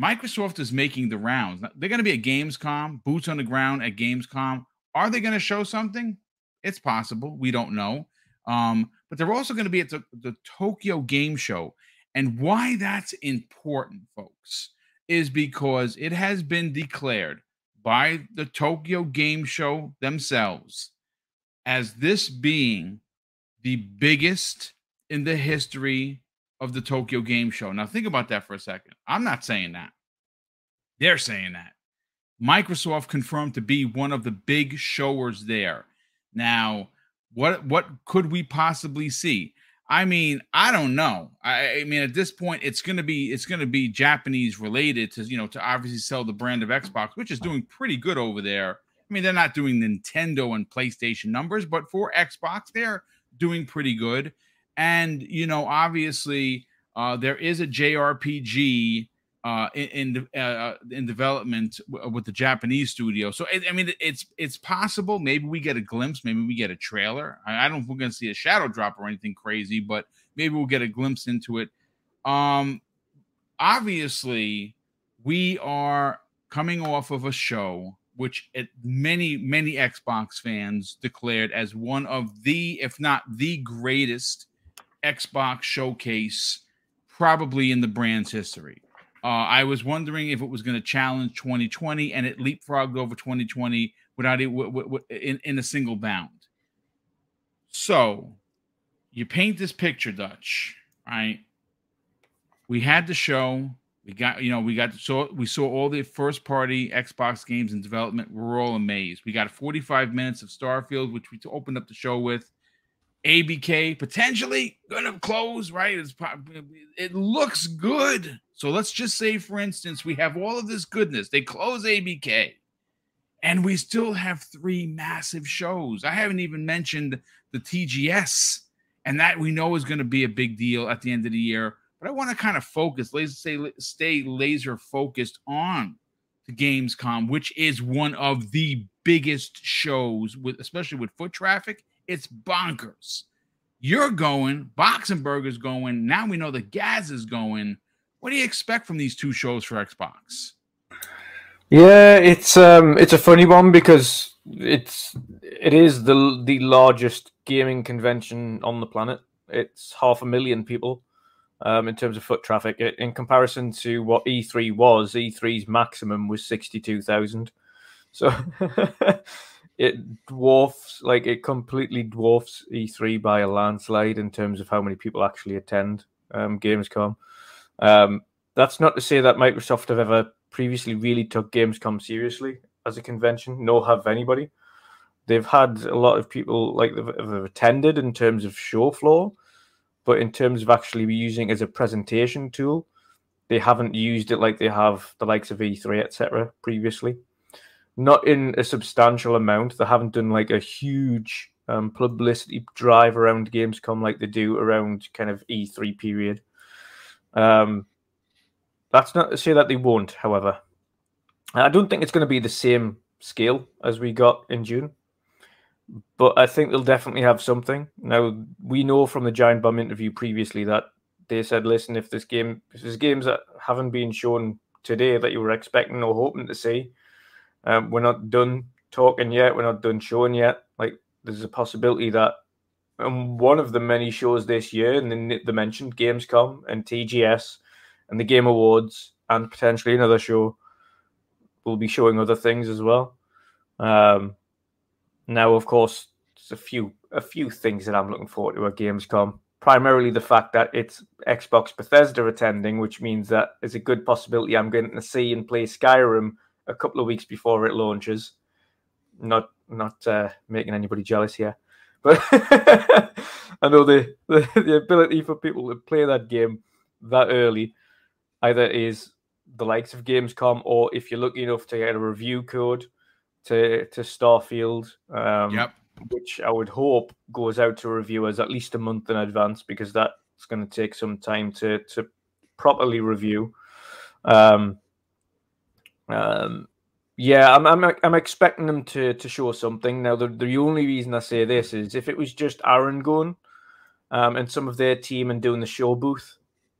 Microsoft is making the rounds. They're going to be at Gamescom, boots on the ground at Gamescom. Are they going to show something? It's possible. We don't know. Um, but they're also going to be at the, the Tokyo Game Show. And why that's important, folks, is because it has been declared by the Tokyo Game Show themselves as this being the biggest in the history of the Tokyo Game Show. Now, think about that for a second. I'm not saying that. They're saying that. Microsoft confirmed to be one of the big showers there. Now, what what could we possibly see? I mean, I don't know. I, I, mean, at this point, it's gonna be it's gonna be Japanese related to you know to obviously sell the brand of Xbox, which is doing pretty good over there. I mean, they're not doing Nintendo and PlayStation numbers, but for Xbox, they're doing pretty good. And you know, obviously, uh, there is a JRPG uh, in in, uh, in development w- with the Japanese studio. So I, mean, it's it's possible. Maybe we get a glimpse. Maybe we get a trailer. I, I don't know if we're going to see a shadow drop or anything crazy, but maybe we'll get a glimpse into it. Um, obviously, we are coming off of a show which it, many many Xbox fans declared as one of the, if not the greatest Xbox showcase probably in the brand's history. Uh, I was wondering if it was going to challenge 2020, and it leapfrogged over 2020 without it w- w- w- in, in a single bound. So, you paint this picture, Dutch, right? We had the show. We got, you know, we got so we saw all the first party Xbox games in development. We're all amazed. We got 45 minutes of Starfield, which we opened up the show with. ABK potentially going to close, right? It's, it looks good. So let's just say, for instance, we have all of this goodness. They close ABK, and we still have three massive shows. I haven't even mentioned the TGS, and that we know is going to be a big deal at the end of the year. But I want to kind of focus, let's say, stay laser focused on the Gamescom, which is one of the biggest shows with, especially with foot traffic it's bonkers. You're going, Boxenberger's going. Now we know the Gaz is going. What do you expect from these two shows for Xbox? Yeah, it's um it's a funny one because it's it is the the largest gaming convention on the planet. It's half a million people um, in terms of foot traffic. In comparison to what E3 was, E3's maximum was sixty two thousand. So it dwarfs like it completely dwarfs E3 by a landslide in terms of how many people actually attend um, Gamescom. Um, that's not to say that Microsoft have ever previously really took Gamescom seriously as a convention, nor have anybody. They've had a lot of people like have attended in terms of show floor, but in terms of actually using as a presentation tool, they haven't used it like they have the likes of E3, etc. previously not in a substantial amount. They haven't done like a huge um, publicity drive around Gamescom like they do around kind of E3 period. Um, that's not to say that they won't, however. I don't think it's going to be the same scale as we got in June, but I think they'll definitely have something. Now, we know from the Giant Bomb interview previously that they said, listen, if this game, if there's games that haven't been shown today that you were expecting or hoping to see, um, we're not done talking yet. We're not done showing yet. Like there's a possibility that um, one of the many shows this year, and then they mentioned Gamescom and TGS and the Game Awards, and potentially another show will be showing other things as well. Um, now, of course, there's a few a few things that I'm looking forward to at Gamescom. Primarily the fact that it's Xbox Bethesda attending, which means that there's a good possibility I'm going to see and play Skyrim a couple of weeks before it launches. Not not uh, making anybody jealous here, but I know the, the the ability for people to play that game that early either is the likes of Gamescom or if you're lucky enough to get a review code to to Starfield. Um, yep. Which I would hope goes out to reviewers at least a month in advance because that's going to take some time to to properly review. Um, um, yeah, I'm, I'm I'm expecting them to to show something. Now, the, the only reason I say this is if it was just Aaron going um, and some of their team and doing the show booth,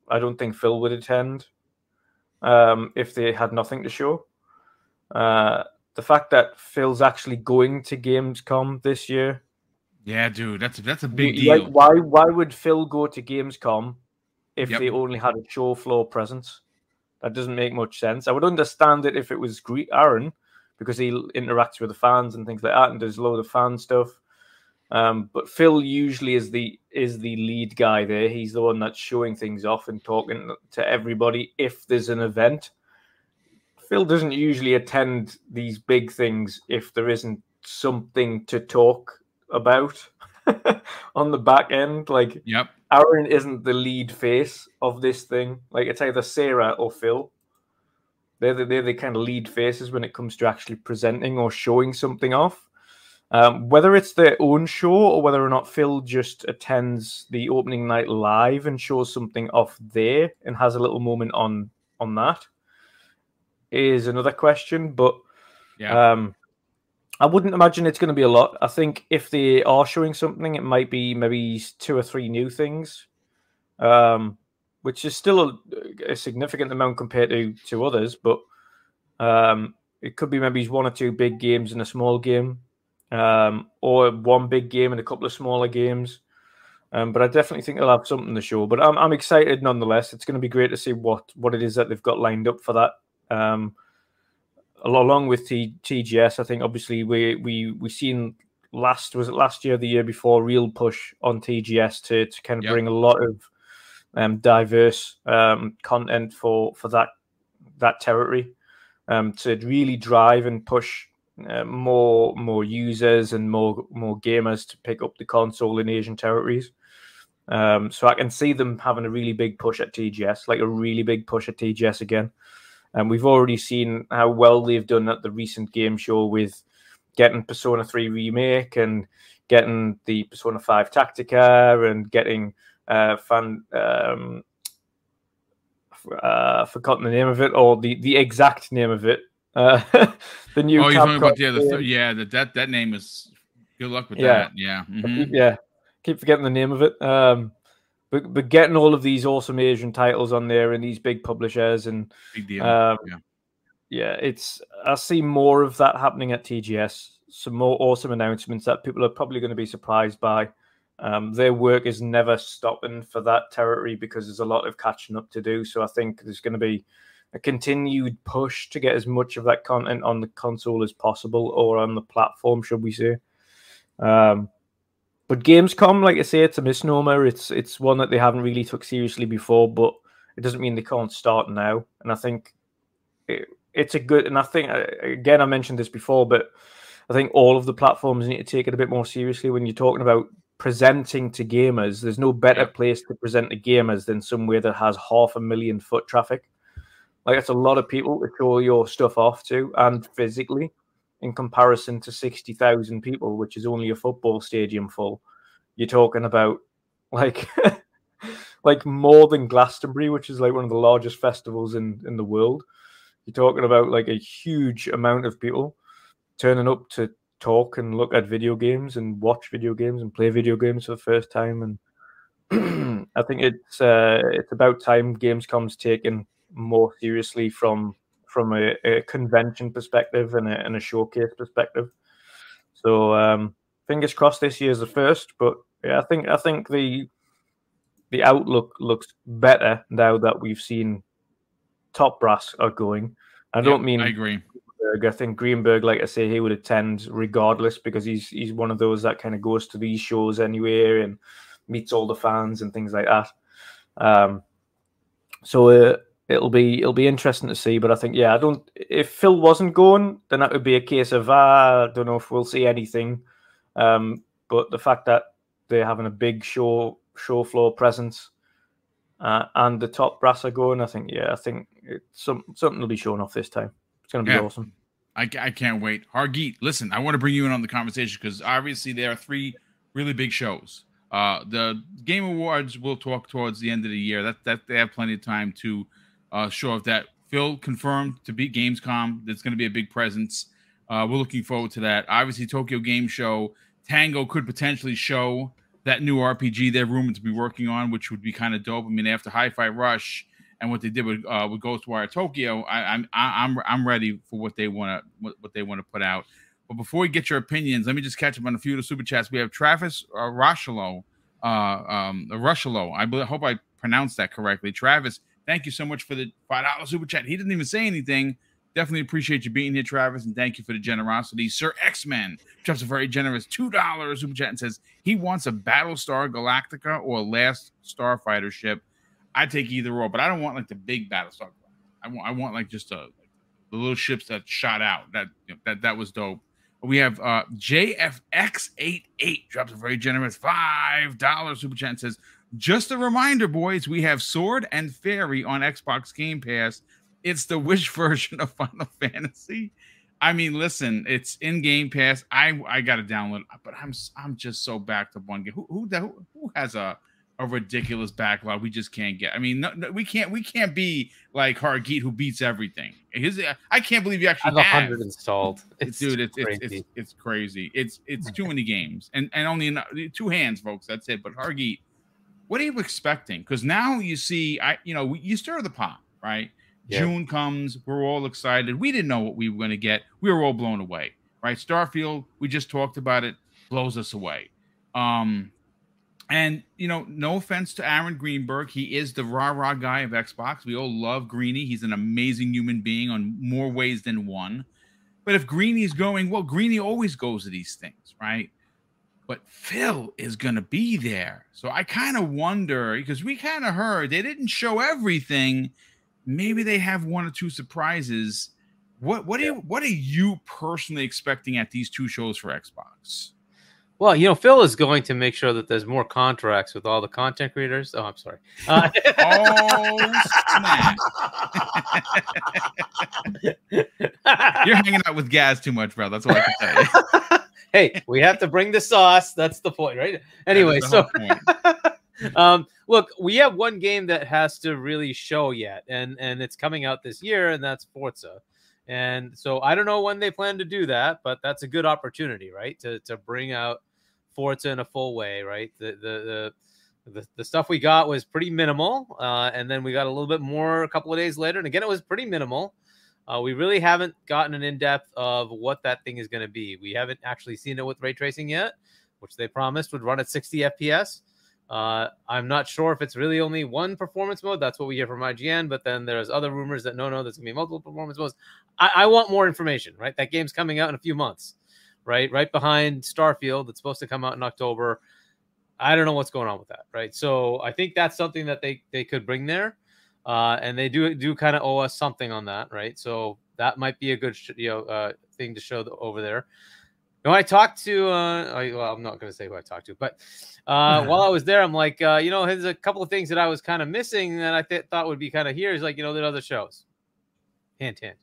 I don't think Phil would attend um, if they had nothing to show. Uh, the fact that Phil's actually going to Gamescom this year. Yeah, dude, that's that's a big deal. Like, why why would Phil go to Gamescom if yep. they only had a show floor presence? That doesn't make much sense. I would understand it if it was Aaron because he interacts with the fans and things like that and does a load of fan stuff. Um, but Phil usually is the is the lead guy there. He's the one that's showing things off and talking to everybody if there's an event. Phil doesn't usually attend these big things if there isn't something to talk about on the back end. Like, yep, Aaron isn't the lead face of this thing. Like it's either Sarah or Phil. They're the, they're the kind of lead faces when it comes to actually presenting or showing something off. Um, whether it's their own show or whether or not Phil just attends the opening night live and shows something off there and has a little moment on on that is another question. But yeah. um, I wouldn't imagine it's going to be a lot. I think if they are showing something, it might be maybe two or three new things. Um, which is still a, a, significant amount compared to to others, but um, it could be maybe one or two big games in a small game, um, or one big game and a couple of smaller games. Um, but I definitely think they'll have something to show. But I'm, I'm excited nonetheless. It's going to be great to see what what it is that they've got lined up for that. Um, along with T, TGS, I think obviously we we we seen last was it last year, the year before, real push on TGS to to kind of yep. bring a lot of um, diverse um, content for for that that territory um, to really drive and push uh, more more users and more more gamers to pick up the console in Asian territories. Um, so I can see them having a really big push at TGS, like a really big push at TGS again. And we've already seen how well they've done at the recent game show with getting Persona 3 remake and getting the Persona 5 Tactica and getting uh, fan um, uh, forgotten the name of it or the, the exact name of it. Uh, the new. Oh, you're talking about yeah, the th- yeah, the, that that name is. Good luck with yeah. that. Yeah, mm-hmm. yeah. Keep forgetting the name of it. Um, but but getting all of these awesome Asian titles on there and these big publishers and big deal. Um, yeah. yeah, it's I see more of that happening at TGS. Some more awesome announcements that people are probably going to be surprised by. Um, their work is never stopping for that territory because there's a lot of catching up to do. So I think there's going to be a continued push to get as much of that content on the console as possible or on the platform, should we say. Um, but Gamescom, like I say, it's a misnomer. It's it's one that they haven't really took seriously before, but it doesn't mean they can't start now. And I think it, it's a good. And I think uh, again, I mentioned this before, but I think all of the platforms need to take it a bit more seriously when you're talking about presenting to gamers, there's no better place to present to gamers than somewhere that has half a million foot traffic. Like it's a lot of people to show your stuff off to, and physically, in comparison to sixty thousand people, which is only a football stadium full. You're talking about like like more than Glastonbury, which is like one of the largest festivals in in the world. You're talking about like a huge amount of people turning up to talk and look at video games and watch video games and play video games for the first time. And I think it's uh, it's about time Gamescom's taken more seriously from from a, a convention perspective and a, and a, showcase perspective. So um, fingers crossed this year's the first, but yeah, I think I think the the outlook looks better now that we've seen top brass are going. I don't mean I agree. Greenberg. I think Greenberg, like I say, he would attend regardless because he's he's one of those that kind of goes to these shows anyway and meets all the fans and things like that. Um, so uh, it'll be it'll be interesting to see. But I think yeah, I don't. If Phil wasn't going, then that would be a case of ah, I don't know if we'll see anything. Um, but the fact that they're having a big show show floor presence. Uh, and the top brass are going. I think, yeah, I think it's some, something will be shown off this time. It's going to be yeah. awesome. I, I can't wait. Hargeet, listen, I want to bring you in on the conversation because obviously there are three really big shows. Uh, the Game Awards we'll talk towards the end of the year. That that they have plenty of time to uh, show off that. Phil confirmed to beat Gamescom. That's going to be a big presence. Uh, we're looking forward to that. Obviously, Tokyo Game Show. Tango could potentially show that new RPG they're rumored to be working on, which would be kind of dope. I mean, after Hi-Fi Rush, and what they did with uh, with Ghostwire Tokyo, I, I'm I'm I'm ready for what they want to what, they want to put out. But before we get your opinions, let me just catch up on a few of the super chats. We have Travis uh, Rochelo, uh, um, Rochelo. I hope I pronounced that correctly. Travis, thank you so much for the five dollar super chat. He didn't even say anything. Definitely appreciate you being here, Travis, and thank you for the generosity. Sir X Men drops a very generous two dollars super chat and says he wants a Battlestar Galactica or a Last Starfighter ship I take either or, but I don't want like the big Battlestar. I want I want like just a the little ships that shot out. That you know, that that was dope. We have uh JFX88 drops a very generous five dollar super chat and says, just a reminder, boys, we have Sword and Fairy on Xbox Game Pass. It's the Wish version of Final Fantasy. I mean, listen, it's in Game Pass. I I got to download, but I'm I'm just so backed up on game. Who who who, who has a a ridiculous backlog we just can't get. I mean, no, no, we can't we can't be like Hargeet who beats everything. His I can't believe you actually I have a hundred installed. It's dude, it's crazy. It's, it's, it's crazy. It's it's too many games and and only two hands, folks. That's it. But Hargeet, what are you expecting? Because now you see, I you know, you stir the pot, right? Yeah. June comes, we're all excited. We didn't know what we were going to get. We were all blown away, right? Starfield, we just talked about it, blows us away. Um, and you know, no offense to Aaron Greenberg, he is the rah rah guy of Xbox. We all love Greeny. He's an amazing human being on more ways than one. But if Greeny's going, well, Greeny always goes to these things, right? But Phil is going to be there. So I kind of wonder because we kind of heard they didn't show everything. Maybe they have one or two surprises. What what are you what are you personally expecting at these two shows for Xbox? Well, you know, Phil is going to make sure that there's more contracts with all the content creators. Oh, I'm sorry. Uh, oh, snap. You're hanging out with Gaz too much, bro. That's what I can tell you. hey, we have to bring the sauce. That's the point, right? Anyway, so um, look, we have one game that has to really show yet, and and it's coming out this year, and that's Forza. And so I don't know when they plan to do that, but that's a good opportunity, right? To to bring out Forza in a full way, right? The the the the, the stuff we got was pretty minimal, uh, and then we got a little bit more a couple of days later, and again it was pretty minimal. Uh, we really haven't gotten an in depth of what that thing is going to be. We haven't actually seen it with ray tracing yet, which they promised would run at 60 FPS. Uh, I'm not sure if it's really only one performance mode. That's what we hear from IGN. But then there's other rumors that no, no, there's gonna be multiple performance modes. I, I want more information. Right, that game's coming out in a few months right? Right behind Starfield. It's supposed to come out in October. I don't know what's going on with that, right? So I think that's something that they they could bring there, uh, and they do do kind of owe us something on that, right? So that might be a good sh- you know uh, thing to show the, over there. When I talked to, uh, I, well, I'm not going to say who I talked to, but uh, while I was there, I'm like, uh, you know, there's a couple of things that I was kind of missing that I th- thought would be kind of here. Is like, you know, there are other shows. Hint, hint.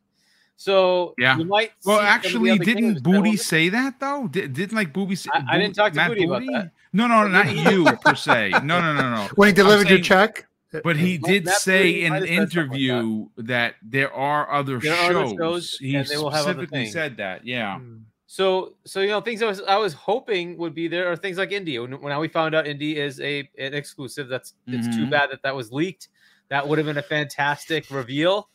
So yeah, you might. Well, actually, didn't Booty say that though? Did, didn't like Booty say? I, I didn't talk to Booty, Booty, about that. No, no, not you per se. No, no, no, no. When he delivered saying, your check. But he did Matt say in an interview that. that. there are other there shows. Are other shows. He specifically said that. Yeah. Hmm. So, so you know, things I was I was hoping would be there are things like India. When, when we found out India is a an exclusive, that's it's mm-hmm. too bad that that was leaked. That would have been a fantastic reveal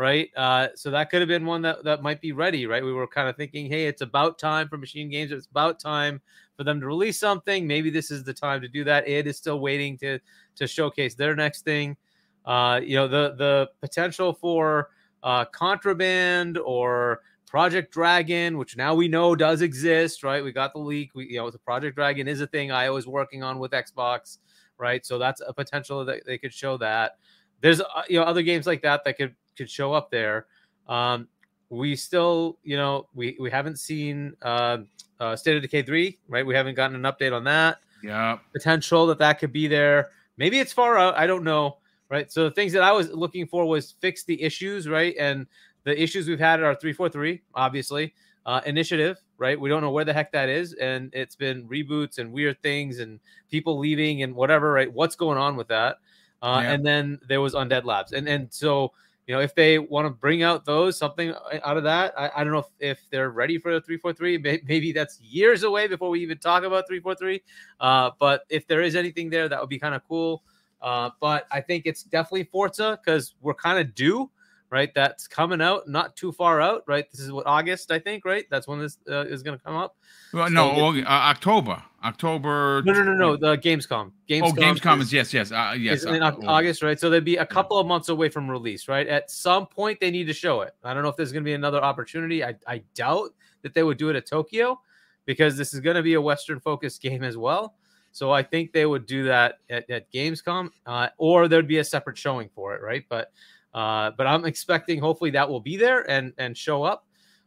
right? Uh, so that could have been one that, that might be ready, right? We were kind of thinking, hey, it's about time for Machine Games. It's about time for them to release something. Maybe this is the time to do that. It is still waiting to to showcase their next thing. Uh, you know, the the potential for uh, contraband or Project Dragon, which now we know does exist, right? We got the leak. We, you know, the Project Dragon is a thing I was working on with Xbox, right? So that's a potential that they could show that. There's, uh, you know, other games like that that could could show up there. Um, we still, you know, we we haven't seen uh, uh, State of Decay three, right? We haven't gotten an update on that. Yeah, potential that that could be there. Maybe it's far out. I don't know, right? So the things that I was looking for was fix the issues, right? And the issues we've had are three four three, obviously. Uh, initiative, right? We don't know where the heck that is, and it's been reboots and weird things and people leaving and whatever, right? What's going on with that? Uh, yeah. And then there was Undead Labs, and and so you know, if they want to bring out those something uh, out of that, I, I don't know if, if they're ready for the three four three. Maybe that's years away before we even talk about three four three. Uh, but if there is anything there, that would be kind of cool. Uh, but I think it's definitely Forza because we're kind of due right? That's coming out, not too far out, right? This is what August, I think, right? That's when this uh, is going to come up. Well, so no, uh, October, October. No, no, no, no. The Gamescom. Gamescom. Oh, Gamescom is, is yes, yes, uh, yes. in uh, August, right? So they'd be a couple of months away from release, right? At some point, they need to show it. I don't know if there's going to be another opportunity. I, I doubt that they would do it at Tokyo because this is going to be a Western focused game as well. So I think they would do that at, at Gamescom, uh, or there'd be a separate showing for it, right? But uh, but I'm expecting hopefully that will be there and and show up.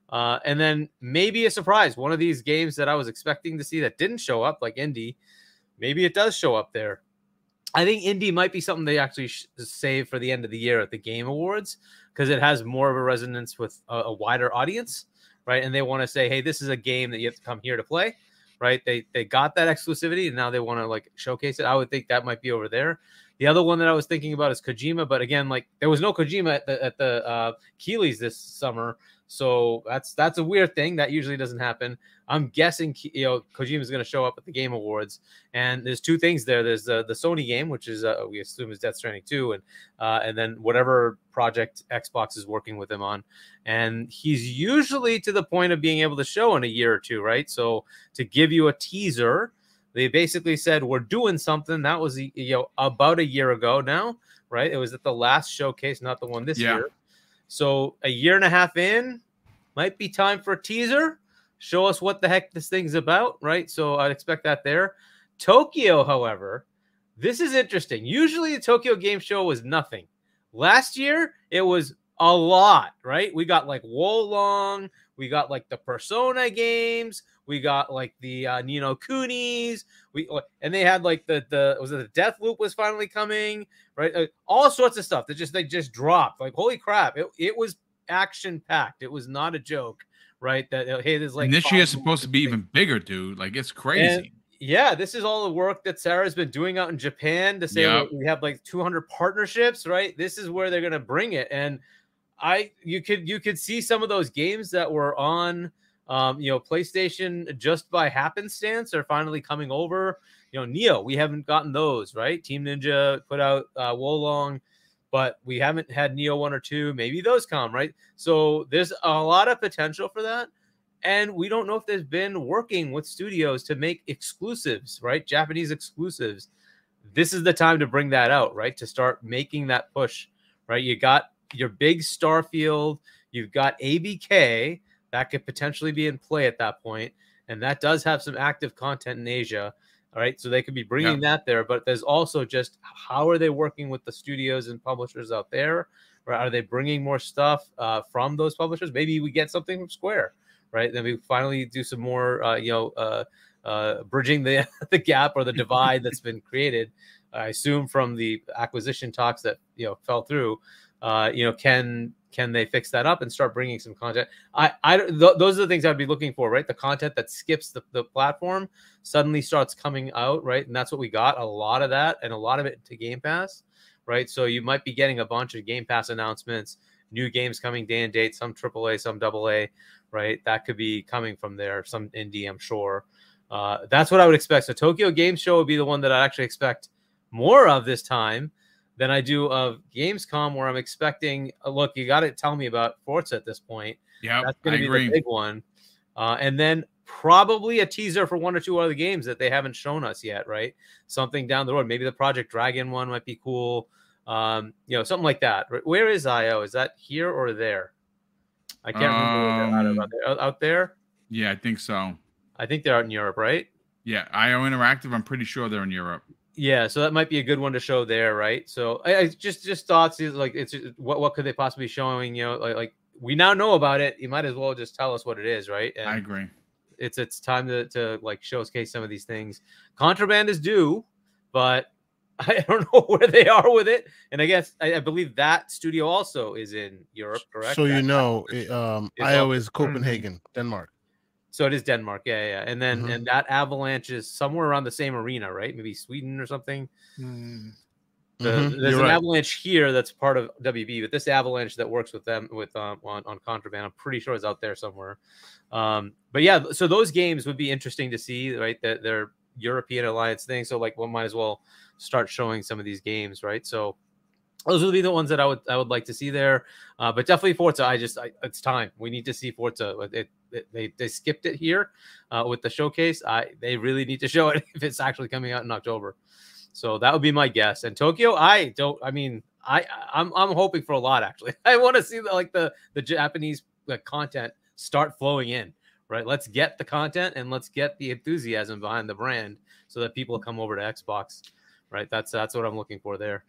Uh, and then maybe a surprise, one of these games that I was expecting to see that didn't show up, like Indy, maybe it does show up there. I think Indy might be something they actually save for the end of the year at the Game Awards because it has more of a resonance with a, a wider audience, right? And they want to say, hey, this is a game that you have to come here to play, right? They they got that exclusivity and now they want to like showcase it. I would think that might be over there. The other one that I was thinking about is Kojima, but again, like there was no Kojima at the at the uh, this summer, So that's that's a weird thing that usually doesn't happen. I'm guessing you know Kojima is going to show up at the Game Awards, and there's two things there. There's the the Sony game, which is uh, we assume is Death Stranding two, and uh, and then whatever project Xbox is working with him on, and he's usually to the point of being able to show in a year or two, right? So to give you a teaser, they basically said we're doing something that was you know about a year ago now, right? It was at the last showcase, not the one this yeah. year. So a year and a half in, might be time for a teaser show us what the heck this thing's about, right? So I'd expect that there. Tokyo, however, this is interesting. Usually the Tokyo Game Show was nothing. Last year it was a lot, right? We got like Wo Long, we got like the Persona games, we got like the uh, Ni no Kunis, we and they had like the the was it the Deathloop was finally coming, right? Uh, all sorts of stuff that just they just dropped. Like holy crap, it it was action packed. It was not a joke right? That uh, hey, there's like and this year is supposed to be even bigger, dude. Like it's crazy. And, yeah, this is all the work that Sarah's been doing out in Japan to say yep. we have like 200 partnerships, right? This is where they're gonna bring it, and I you could you could see some of those games that were on um, you know PlayStation just by happenstance are finally coming over. You know, Nioh, we haven't gotten those, right? Team Ninja put out uh, Wo Long but we haven't had Nioh one or two. Maybe those come, right? So there's a lot of potential for that. And we don't know if there's been working with studios to make exclusives, right? Japanese exclusives. This is the time to bring that out, right? To start making that push, right? You got your big Starfield, you've got ABK that could potentially be in play at that point, and that does have some active content in Asia. All right. So they could be bringing yeah. that there, but there's also just how are they working with the studios and publishers out there? Or are they bringing more stuff uh, from those publishers? Maybe we get something from Square, right? Then we finally do some more, uh, you know, uh, uh bridging the the gap or the divide that's been created. I assume from the acquisition talks that you know fell through. Uh, you know, can can they fix that up and start bringing some content? I, I, th- those are the things I'd be looking for, right? The content that skips the, the platform suddenly starts coming out, right? And that's what we got a lot of that and a lot of it to Game Pass, right? So you might be getting a bunch of Game Pass announcements, new games coming day and date, some AAA, some AA, right? That could be coming from there, some indie, I'm sure. Uh, that's what I would expect. So Tokyo Game Show would be the one that I actually expect more of this time than I do of Gamescom, where I'm expecting. Uh, look, you got to tell me about Forza at this point. Yeah, that's going to be agree. the big one. Uh, and then probably a teaser for one or two other games that they haven't shown us yet. Right, something down the road. Maybe the Project Dragon one might be cool. Um, you know, something like that. Where is IO? Is that here or there? I can't um, remember out, there. out there. Yeah, I think so. I think they're out in Europe, right? Yeah, IO Interactive. I'm pretty sure they're in Europe. Yeah, so that might be a good one to show there, right? So I, I just just thoughts is like it's what what could they possibly be showing? You know, like, like we now know about it. You might as well just tell us what it is, right? And I agree. It's it's time to to like showcase some of these things. Contraband is due, but I don't know where they are with it. And I guess I, I believe that studio also is in Europe, correct? So you know, it, um, IO is Copenhagen, Denmark. So it is Denmark, yeah, yeah. And then mm-hmm. and that avalanche is somewhere around the same arena, right? Maybe Sweden or something. Mm-hmm. The, mm-hmm. There's You're an right. avalanche here that's part of WB, but this avalanche that works with them with um, on, on contraband, I'm pretty sure is out there somewhere. Um, but yeah, so those games would be interesting to see, right? That they're European alliance thing. So like, one might as well start showing some of these games, right? So those would be the ones that I would I would like to see there. Uh, but definitely Forza. I just I, it's time. We need to see Forza. It, it, they they skipped it here uh, with the showcase. I they really need to show it if it's actually coming out in October. So that would be my guess. And Tokyo, I don't. I mean, I I'm I'm hoping for a lot actually. I want to see the, like the the Japanese like, content start flowing in. Right. Let's get the content and let's get the enthusiasm behind the brand so that people come over to Xbox right? That's that's what I'm looking for there.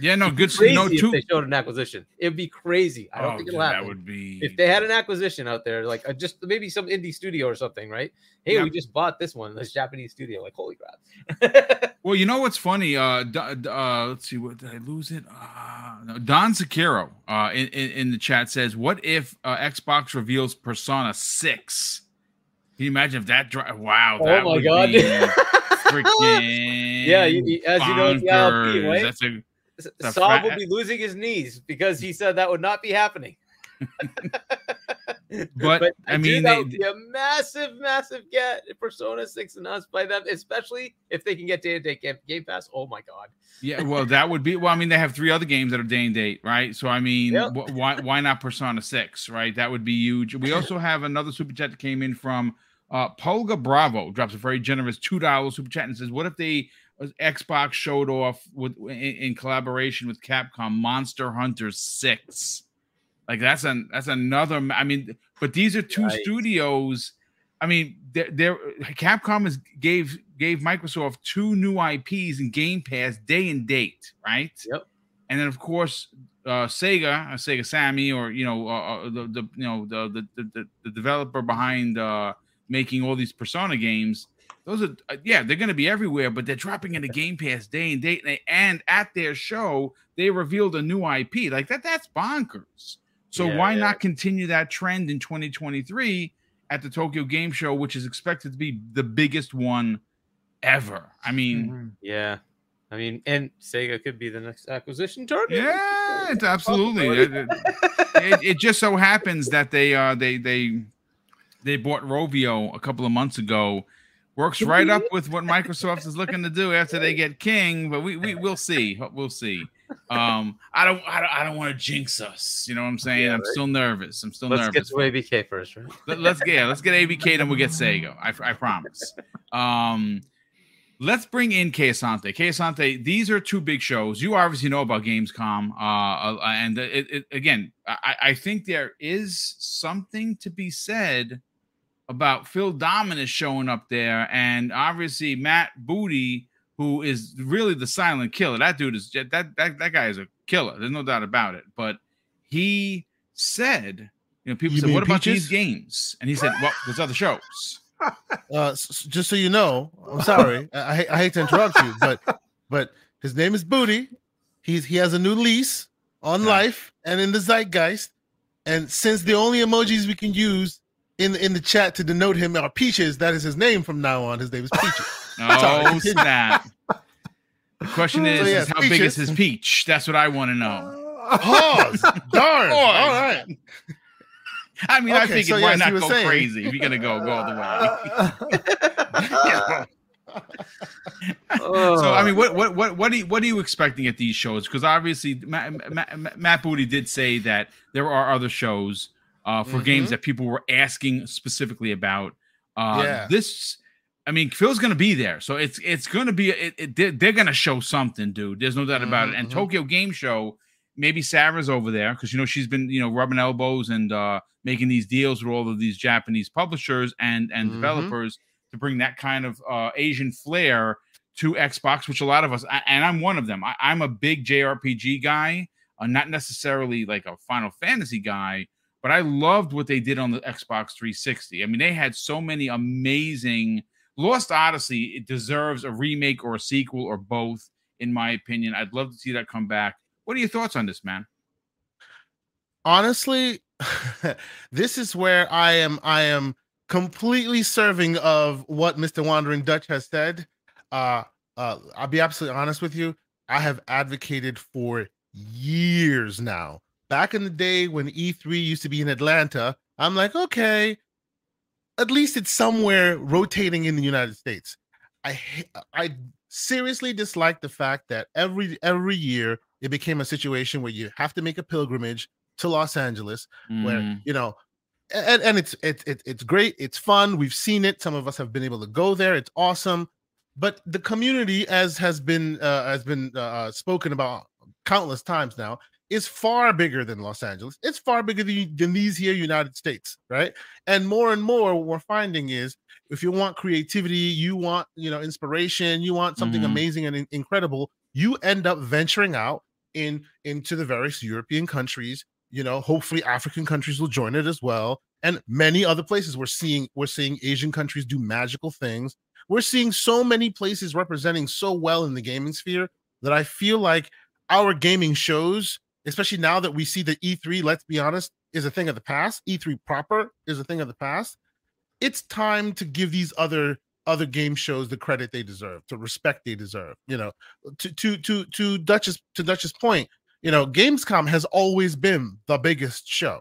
yeah, no, good. Crazy no, too. if they showed an acquisition, it'd be crazy. I don't oh, think it'll happen. That would be if they had an acquisition out there, like uh, just maybe some indie studio or something, right? Hey, we just bought this one, this Japanese studio. Like, holy crap! well, you know what's funny? Uh, uh, let's see, what did I lose it? Uh, no, Don Sakiro uh, in, in, in the chat says, "What if uh, Xbox reveals Persona 6? Can you imagine if that? Dri- wow! Oh my god! Be, freaking yeah. You, as you know, the ILP, right? That's a, Saul will be losing his knees because he said that would not be happening. but, but, I mean, that would be a massive, massive get Persona Six announced by them, especially if they can get day to day Game Pass. Oh my god! Yeah, well, that would be. Well, I mean, they have three other games that are day and date, right? So I mean, yep. wh- why why not Persona Six, right? That would be huge. We also have another super chat that came in from uh, Polga Bravo. Drops a very generous two dollars super chat and says, "What if they uh, Xbox showed off with in, in collaboration with Capcom Monster Hunter Six? Like that's an that's another. I mean, but these are two studios. I mean, they're, they're Capcom is gave gave Microsoft two new IPs in Game Pass day and date, right? Yep. And then of course uh, Sega, uh, Sega Sammy, or you know uh, uh, the the you know the the the, the developer behind uh, making all these Persona games. Those are uh, yeah, they're going to be everywhere, but they're dropping in into Game Pass day and date, and, and at their show they revealed a new IP like that. That's bonkers. So yeah, why yeah. not continue that trend in 2023 at the Tokyo Game Show, which is expected to be the biggest one ever? I mean, mm-hmm. yeah. I mean, and Sega could be the next acquisition target. Yeah, it's absolutely. it, it, it, just so happens that they uh they they they bought Rovio a couple of months ago. Works right up with what Microsoft is looking to do after they get King, but we we we'll see. We'll see. Um, I don't, I don't, I don't want to jinx us. You know what I'm saying? Yeah, I'm still nervous. I'm still let's nervous. Let's get to ABK first, right? Let, us get, yeah, let's get ABK, then we'll get Sega. I, I promise. Um, let's bring in Kay Asante. Asante, these are two big shows. You obviously know about Gamescom, uh, uh and it, it, again, I, I think there is something to be said about Phil Dominus showing up there, and obviously Matt Booty who is really the silent killer. That dude is that that that guy is a killer. There's no doubt about it. But he said, you know, people you said, "What about these games?" And he said, "Well, there's other shows." Uh, just so you know, I'm sorry, I, I hate to interrupt you, but but his name is Booty. He's he has a new lease on yeah. life and in the zeitgeist. And since the only emojis we can use in in the chat to denote him are peaches, that is his name from now on. His name is Peaches. Oh snap! The question is, so, yeah, is how big is his peach? That's what I want to know. Pause. Darn. All right. I mean, okay, I figured so, why not go saying. crazy if you're gonna go go all the way. so I mean, what what what what are you, what are you expecting at these shows? Because obviously, Matt, Matt, Matt, Booty did say that there are other shows uh, for mm-hmm. games that people were asking specifically about. Uh, yeah. This I mean, Phil's going to be there, so it's it's going to be it, it, they're, going to show something, dude. There's no doubt about mm-hmm. it. And mm-hmm. Tokyo Game Show, maybe Sarah's over there because you know she's been you know rubbing elbows and uh, making these deals with all of these Japanese publishers and and mm-hmm. developers to bring that kind of uh, Asian flair to Xbox, which a lot of us and I'm one of them. I, am a big JRPG guy, uh, not necessarily like a Final Fantasy guy, but I loved what they did on the Xbox 360. I mean, they had so many amazing Lost Odyssey it deserves a remake or a sequel or both, in my opinion. I'd love to see that come back. What are your thoughts on this, man? Honestly, this is where I am. I am completely serving of what Mr. Wandering Dutch has said. Uh, uh, I'll be absolutely honest with you. I have advocated for years now. Back in the day when E3 used to be in Atlanta, I'm like, okay, at least it's somewhere rotating in the United States. I I seriously dislike the fact that every every year it became a situation where you have to make a pilgrimage to Los Angeles, mm. where you know, and, and it's it's it's great, it's fun. We've seen it. Some of us have been able to go there. It's awesome, but the community, as has been uh, has been uh, uh spoken about countless times now, is far bigger than Los Angeles. It's far bigger than, than these here United States, right? And more and more, what we're finding is if you want creativity, you want you know inspiration, you want something mm-hmm. amazing and in- incredible, you end up venturing out in into the various European countries. You know, hopefully African countries will join it as well, and many other places. We're seeing we're seeing Asian countries do magical things. We're seeing so many places representing so well in the gaming sphere that I feel like our gaming shows especially now that we see that E3, let's be honest, is a thing of the past. E3 proper is a thing of the past. It's time to give these other other game shows the credit they deserve, to respect they deserve. You know, to to to to Dutch's to Dutch's point, you know, Gamescom has always been the biggest show.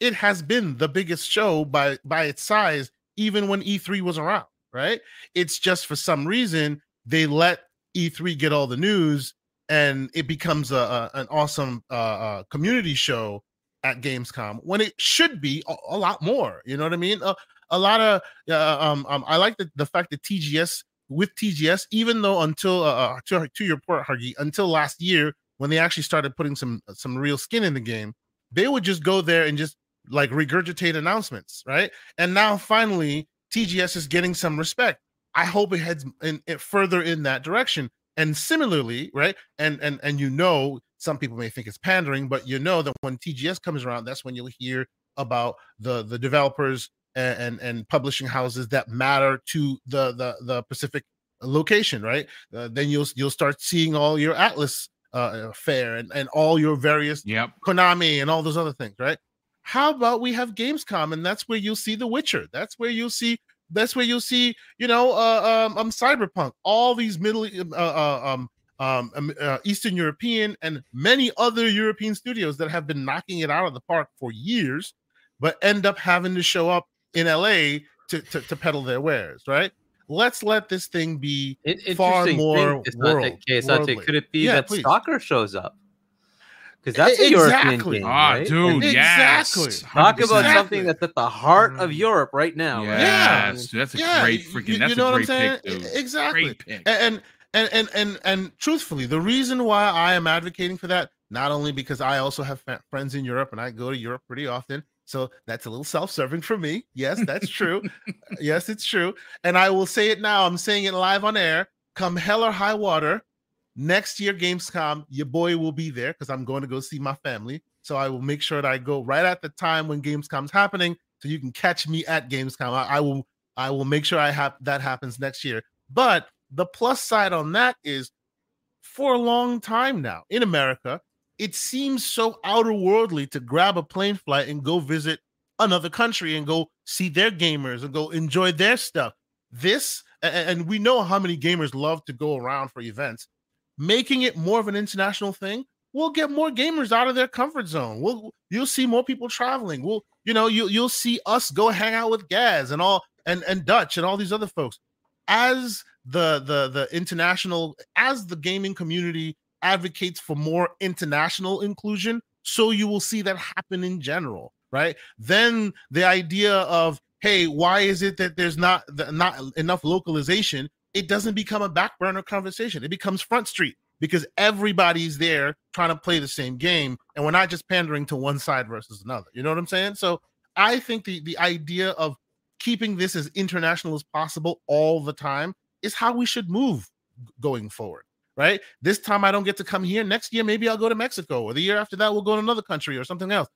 it has been the biggest show by by its size, even when E3 was around, right? It's just for some reason they let E3 get all the news and it becomes a, a an awesome uh, uh, community show at Gamescom when it should be a, a lot more. You know what I mean? A, a lot of uh, um, um, I like the, the fact that TGS with TGS, even though until uh, uh, to, to your point, Hargy, until last year when they actually started putting some some real skin in the game, they would just go there and just like regurgitate announcements, right? And now finally, TGS is getting some respect. I hope it heads in further in that direction. And similarly, right? And and and you know, some people may think it's pandering, but you know that when TGS comes around, that's when you'll hear about the the developers and and, and publishing houses that matter to the the the Pacific location, right? Uh, then you'll you'll start seeing all your Atlus uh, fair and, and all your various yep. Konami and all those other things, right? How about we have Gamescom and that's where you'll see The Witcher. That's where you'll see that's where you'll see, you know, uh, um, um Cyberpunk, all these middle uh, uh, um, um, um uh, Eastern European and many other European studios that have been knocking it out of the park for years, but end up having to show up in LA to, to, to peddle their wares, right? let's let this thing be it, far more it's world, not the case. Worldly. Could it be yeah, that please. Stalker shows up? Because that's a exactly. European game, ah, right? dude, exactly. Talk about something that's at the heart of mm. Europe right now. Yes, right? that's a yeah. great freaking. That's you know a great what I'm saying? Pick, exactly. Great pick. And, and and and and truthfully, the reason why I am advocating for that, not only because I also have friends in Europe and I go to Europe pretty often, so that's a little self-serving for me. Yes, that's true. yes, it's true. And I will say it now. I'm saying it live on air. Come hell or high water, next year Gamescom, your boy will be there because I'm going to go see my family. So I will make sure that I go right at the time when Gamescom's happening, so you can catch me at Gamescom. I, I will I will make sure I have that happens next year. But the plus side on that is for a long time now in America, it seems so outer worldly to grab a plane flight and go visit another country and go see their gamers and go enjoy their stuff. This, and we know how many gamers love to go around for events, making it more of an international thing we'll get more gamers out of their comfort zone. We'll you'll see more people traveling. We'll you know you you'll see us go hang out with Gaz and all and and Dutch and all these other folks. As the the the international as the gaming community advocates for more international inclusion. So you will see that happen in general, right? Then the idea of, hey, why is it that there's not not enough localization? It doesn't become a back burner conversation. It becomes front street because everybody's there trying to play the same game, and we're not just pandering to one side versus another. You know what I'm saying? So I think the the idea of keeping this as international as possible all the time is how we should move going forward right? This time I don't get to come here. Next year, maybe I'll go to Mexico, or the year after that, we'll go to another country or something else.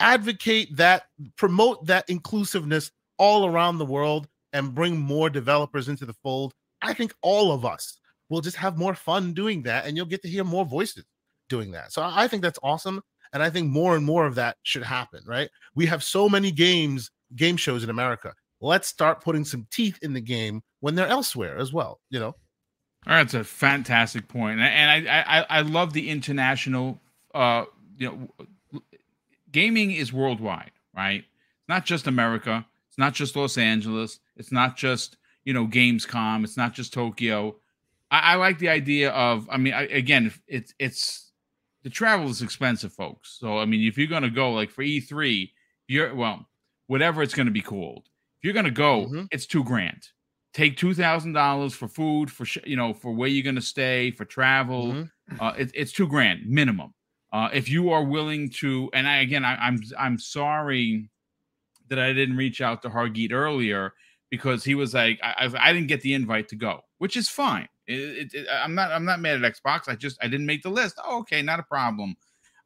Advocate that, promote that inclusiveness all around the world, and bring more developers into the fold. I think all of us will just have more fun doing that, and you'll get to hear more voices doing that. So I think that's awesome. And I think more and more of that should happen, right? We have so many games, game shows in America. Let's start putting some teeth in the game when they're elsewhere as well, you know? All right, That's a fantastic point, and I, I I love the international. Uh, you know, gaming is worldwide, right? It's not just America. It's not just Los Angeles. It's not just you know Gamescom. It's not just Tokyo. I, I like the idea of. I mean, I, again, it's it's the travel is expensive, folks. So I mean, if you're gonna go like for E3, you're well, whatever it's gonna be called. If you're gonna go, mm-hmm. it's two grand take two thousand dollars for food, for sh- you know, for where you're gonna stay, for travel. Mm-hmm. Uh, it, it's two grand minimum. Uh, if you are willing to, and I again, I, I'm I'm sorry that I didn't reach out to Hargeet earlier because he was like, I, I, didn't get the invite to go, which is fine. It, it, I'm not I'm not mad at Xbox. I just I didn't make the list. Oh, okay, not a problem.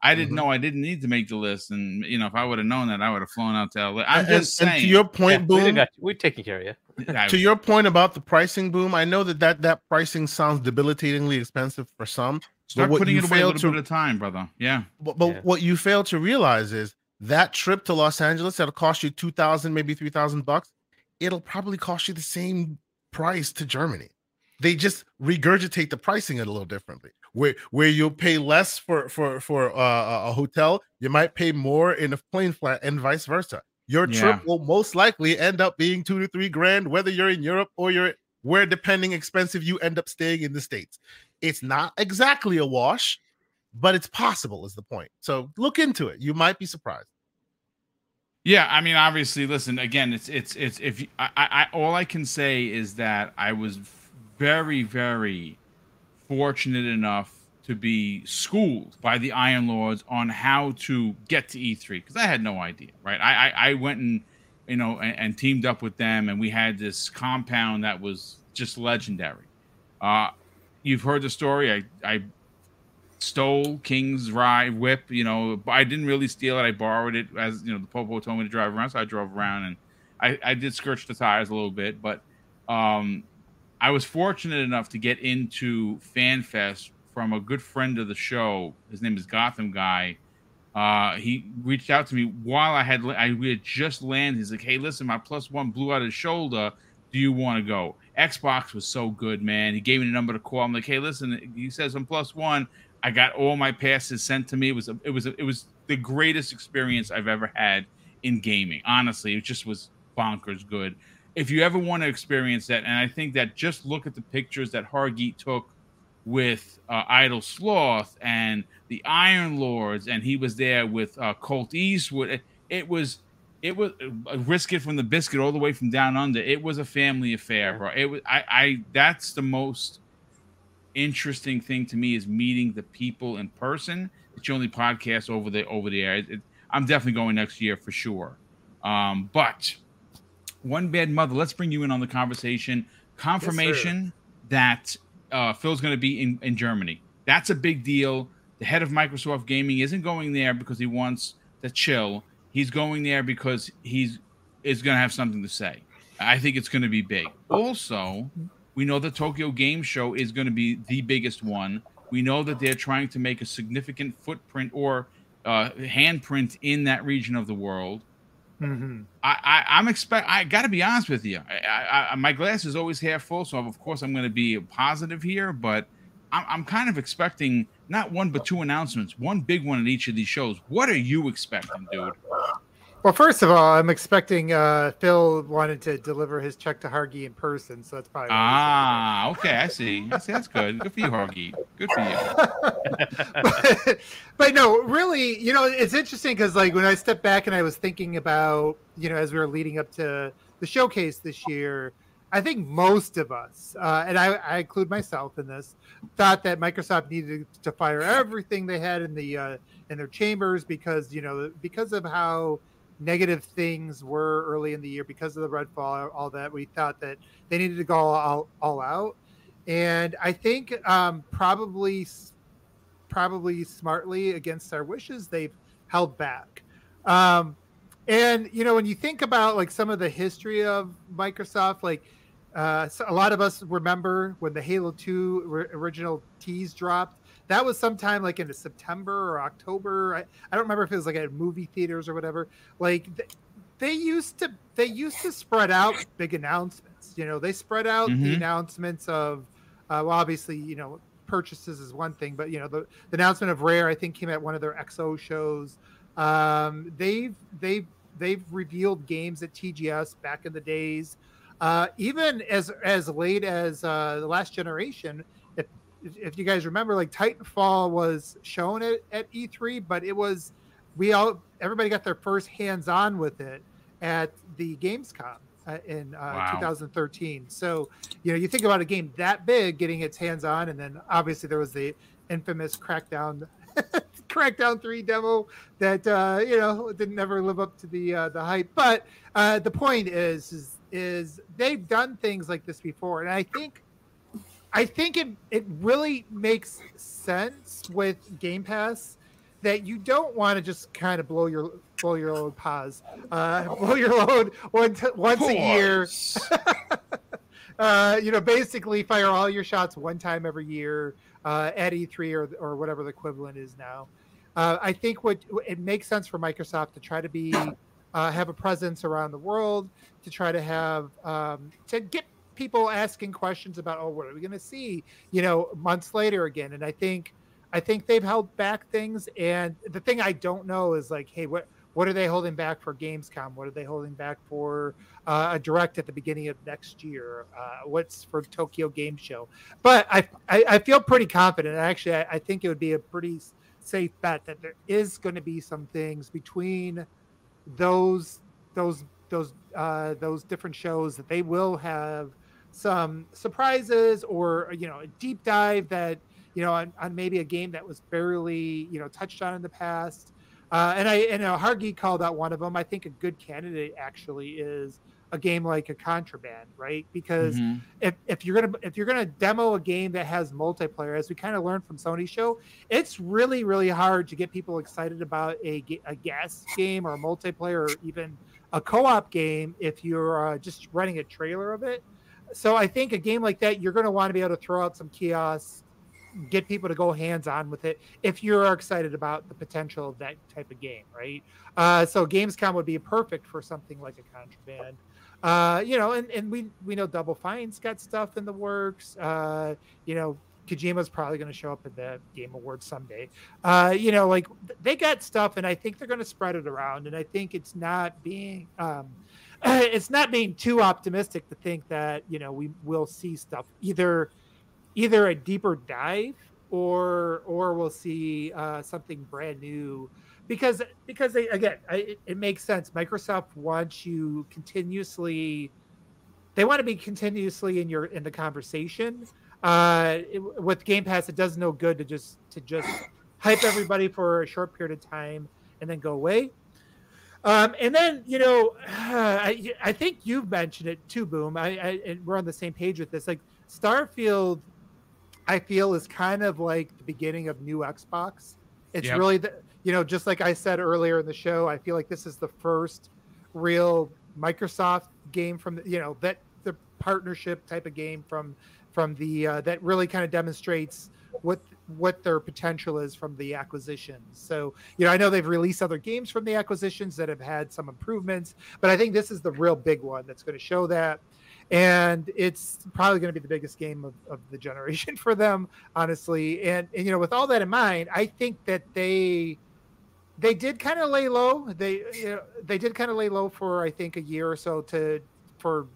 I didn't mm-hmm. know I didn't need to make the list, and you know, if I would have known that, I would have flown out to LA. I'm and, just saying. And to your point, yeah, boom. We we're taking care of you. to your point about the pricing, boom. I know that that that pricing sounds debilitatingly expensive for some. Start putting it away a little to, bit of time, brother. Yeah. But, but yeah. what you fail to realize is that trip to Los Angeles that'll cost you two thousand, maybe three thousand bucks. It'll probably cost you the same price to Germany. they just regurgitate the pricing a little differently. Where where you'll pay less for for for uh, a hotel, you might pay more in a plane flight, and vice versa. Your trip yeah. will most likely end up being two to three grand, whether you're in Europe or you're where, depending expensive, you end up staying in the states. It's not exactly a wash, but it's possible. Is the point? So look into it. You might be surprised. Yeah, I mean, obviously, listen. Again, it's it's it's if you, I, I all I can say is that I was very very fortunate enough to be schooled by the Iron Lords on how to get to E3 because I had no idea, right? I, I, I went and you know and, and, teamed up with them, and we had this compound that was just legendary. Uh, you've heard the story. I I stole King's Rye whip. You know, I didn't really steal it. I borrowed it as you know the Popo told me to drive around, so I drove around and I, I did scorch the tires a little bit, but um, I was fortunate enough to get into FanFest from a good friend of the show. His name is Gotham Guy. Uh, he reached out to me while I had I we had just landed. He's like, "Hey, listen, my plus one blew out his shoulder. Do you want to go?" Xbox was so good, man. He gave me the number to call. I'm like, "Hey, listen," he says, "I'm plus one. I got all my passes sent to me. It was a, it was a, it was the greatest experience I've ever had in gaming. Honestly, it just was bonkers good. If you ever want to experience that, and I think that just look at the pictures that Hargeet took with uh, Idle Sloth and the Iron Lords, and he was there with uh, Colt Eastwood. It, it was it was a risk it from the biscuit all the way from down under. It was a family affair, bro. It was I, I that's the most interesting thing to me is meeting the people in person. It's your only podcast over the over the air. It, I'm definitely going next year for sure. Um, but one bad mother. Let's bring you in on the conversation. Confirmation yes, that uh, Phil's going to be in, in Germany. That's a big deal. The head of Microsoft Gaming isn't going there because he wants to chill. He's going there because he's is going to have something to say. I think it's going to be big. Also, we know the Tokyo Game Show is going to be the biggest one. We know that they're trying to make a significant footprint or uh, handprint in that region of the world. Mm-hmm. I, I, am expect. I got to be honest with you. I, I, my glass is always half full, so of course I'm going to be positive here. But I'm, I'm kind of expecting not one but two announcements, one big one at each of these shows. What are you expecting, dude? Well, first of all, I'm expecting uh, Phil wanted to deliver his check to Hargy in person, so that's probably ah okay. I see. I see. That's good. Good for you, Hargy. Good for you. but, but, no, really, you know, it's interesting because like when I stepped back and I was thinking about you know as we were leading up to the showcase this year, I think most of us, uh, and I, I, include myself in this, thought that Microsoft needed to fire everything they had in the uh, in their chambers because you know because of how negative things were early in the year because of the red Redfall, all that. We thought that they needed to go all, all out, and I think um, probably probably smartly against our wishes, they've held back. Um, and you know, when you think about like some of the history of Microsoft, like uh, so a lot of us remember when the Halo Two original tease dropped that was sometime like into September or October. I, I don't remember if it was like at movie theaters or whatever. Like they, they used to they used to spread out big announcements. You know, they spread out mm-hmm. the announcements of uh, well, obviously, you know, purchases is one thing, but you know, the, the announcement of Rare, I think, came at one of their XO shows. Um, they've they've they've revealed games at TGS back in the days. Uh, even as as late as uh, the last generation, if you guys remember, like Titanfall was shown at, at E3, but it was we all everybody got their first hands on with it at the Gamescom uh, in uh, wow. 2013. So you know, you think about a game that big getting its hands on, and then obviously there was the infamous Crackdown. Crackdown 3 demo that uh, you know didn't ever live up to the uh, the hype. But uh, the point is, is is they've done things like this before, and I think I think it it really makes sense with Game Pass that you don't want to just kind of blow your blow your load pause, uh, blow your load one t- once a year. uh, you know, basically fire all your shots one time every year uh, at E3 or or whatever the equivalent is now. Uh, I think what it makes sense for Microsoft to try to be uh, have a presence around the world, to try to have um, to get people asking questions about, oh, what are we going to see? You know, months later again, and I think, I think they've held back things. And the thing I don't know is like, hey, what what are they holding back for Gamescom? What are they holding back for uh, a direct at the beginning of next year? Uh, what's for Tokyo Game Show? But I, I, I feel pretty confident. Actually, I, I, think it would be a pretty safe bet that there is going to be some things between those those those uh, those different shows that they will have some surprises or you know a deep dive that you know on, on maybe a game that was barely you know touched on in the past uh, and I and uh, Hargi called out one of them. I think a good candidate actually is a game like a Contraband, right? Because mm-hmm. if, if you're gonna if you're gonna demo a game that has multiplayer, as we kind of learned from Sony show, it's really really hard to get people excited about a a gas game or a multiplayer or even a co-op game if you're uh, just running a trailer of it. So I think a game like that, you're going to want to be able to throw out some kiosks get people to go hands on with it if you're excited about the potential of that type of game, right? Uh, so Gamescom would be perfect for something like a contraband. Uh, you know, and, and we we know Double Fine's got stuff in the works. Uh, you know, Kojima's probably going to show up at the Game Awards someday. Uh, you know, like they got stuff, and I think they're going to spread it around. And I think it's not being um, it's not being too optimistic to think that you know we will see stuff either either a deeper dive or or we'll see uh, something brand new. Because because they again I, it, it, makes sense. Microsoft wants you continuously they want to be continuously in your in the conversation. Uh it, with game pass it does no good to just to just hype everybody for a short period of time and then go away um, and then you know I, I think you've mentioned it too boom I, I and we're on the same page with this like starfield I feel is kind of like the beginning of new Xbox. It's yep. really the you know, just like I said earlier in the show, I feel like this is the first real Microsoft game from the, you know that the partnership type of game from from the uh, that really kind of demonstrates what what their potential is from the acquisitions. So, you know, I know they've released other games from the acquisitions that have had some improvements, but I think this is the real big one that's going to show that. And it's probably going to be the biggest game of, of the generation for them honestly. And, and you know with all that in mind i think that they they did kind of lay low. They you know, they did kind of lay low for i think a year or so to for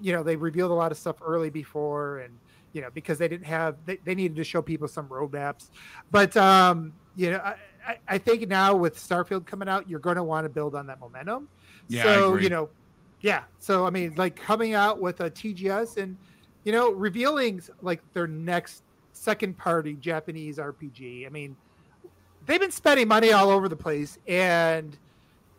you know they revealed a lot of stuff early before and you know because they didn't have they, they needed to show people some roadmaps but um you know I, I think now with starfield coming out you're going to want to build on that momentum yeah, so you know yeah. So I mean, like coming out with a TGS and you know revealing like their next second party Japanese RPG. I mean, they've been spending money all over the place, and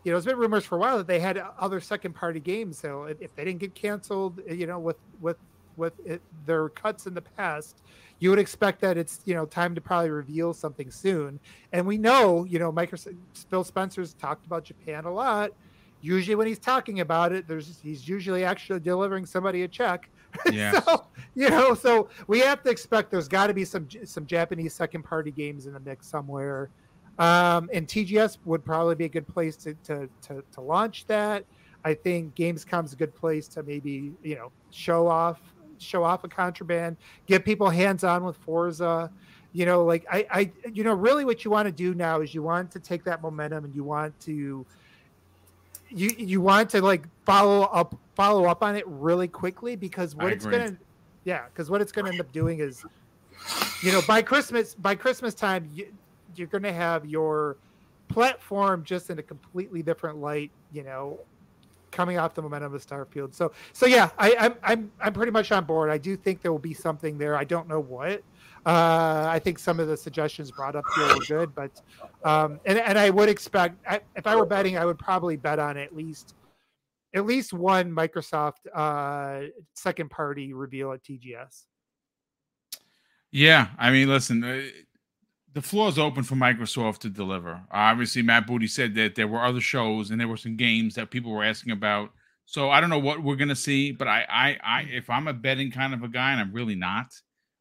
you know, it's been rumors for a while that they had other second party games. So if, if they didn't get canceled, you know, with with with it, their cuts in the past, you would expect that it's you know time to probably reveal something soon. And we know, you know, Microsoft Phil Spencer's talked about Japan a lot usually when he's talking about it, there's he's usually actually delivering somebody a check. Yeah. so you know, so we have to expect there's got to be some some Japanese second party games in the mix somewhere. Um, and TGS would probably be a good place to, to to to launch that. I think Gamescom's a good place to maybe you know show off show off a contraband, get people hands on with Forza. You know, like I, I, you know, really what you want to do now is you want to take that momentum and you want to you you want to like follow up follow up on it really quickly because what I it's agree. gonna yeah because what it's gonna end up doing is you know by christmas by christmas time you, you're gonna have your platform just in a completely different light you know coming off the momentum of starfield. So so yeah i i'm i'm, I'm pretty much on board. I do think there will be something there. I don't know what. Uh, I think some of the suggestions brought up here were good, but um, and and I would expect I, if I were betting, I would probably bet on at least at least one Microsoft uh, second party reveal at TGS. Yeah, I mean, listen, uh, the floor is open for Microsoft to deliver. Obviously, Matt Booty said that there were other shows and there were some games that people were asking about. So I don't know what we're gonna see, but I, I, I, if I'm a betting kind of a guy, and I'm really not,